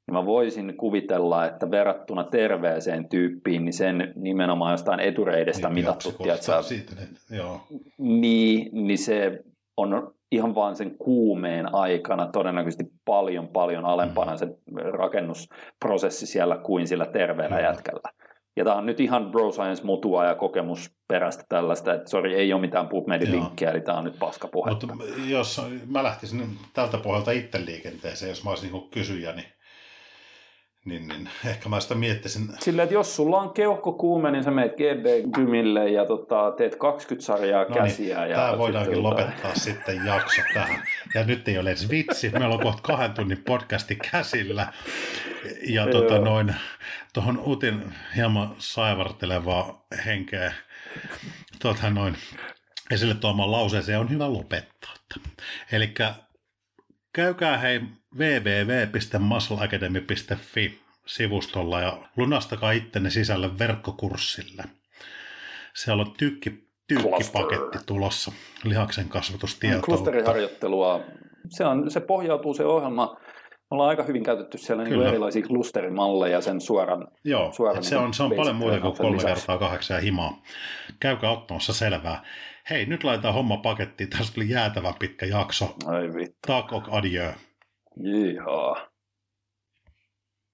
niin mä voisin kuvitella, että verrattuna terveeseen tyyppiin, niin sen nimenomaan jostain etureidestä niin, mitattu, tiedätkö, siitä, niin, joo. Niin, niin se on ihan vaan sen kuumeen aikana todennäköisesti paljon paljon alempana mm. se rakennusprosessi siellä kuin sillä terveellä Kyllä. jätkällä. Ja tämä on nyt ihan bro science mutua ja kokemusperäistä tällaista, että sori, ei ole mitään PubMed-linkkiä, eli tämä on nyt paskapuhetta. Mutta jos mä lähtisin tältä pohjalta itse liikenteeseen, jos mä olisin niin kysyjä, niin niin, niin <laughs> ehkä mä sitä miettisin. Sillä, että jos sulla on keuhko kuume, niin sä meet GB-gymille ja tota, teet 20 sarjaa no käsiä. Niin, ja tämä voidaankin sitten lopettaa <laughs> sitten jakso tähän. Ja nyt ei ole edes vitsi, meillä on kohta kahden tunnin podcasti käsillä. Ja tota, noin, tuohon Utin hieman saivartelevaa henkeä tota, noin, esille tuomaan lauseeseen on hyvä lopettaa. Eli käykää hei www.muscleacademy.fi sivustolla ja lunastakaa ittenne sisälle verkkokurssille. Siellä on tykki, tykkipaketti tulossa lihaksen kasvatustietoutta. Klusteriharjoittelua. Se, on, se pohjautuu se ohjelma ollaan aika hyvin käytetty siellä niin erilaisia klusterimalleja sen suoran. Joo, suoran se, niin on, se on paljon muuta kuin kolme lisäksi. kertaa kahdeksan ja himaa. Käykää ottamassa selvää. Hei, nyt laitetaan homma pakettiin. Tästä tuli jäätävän pitkä jakso. Ai vittu. Tack och adieu. 你好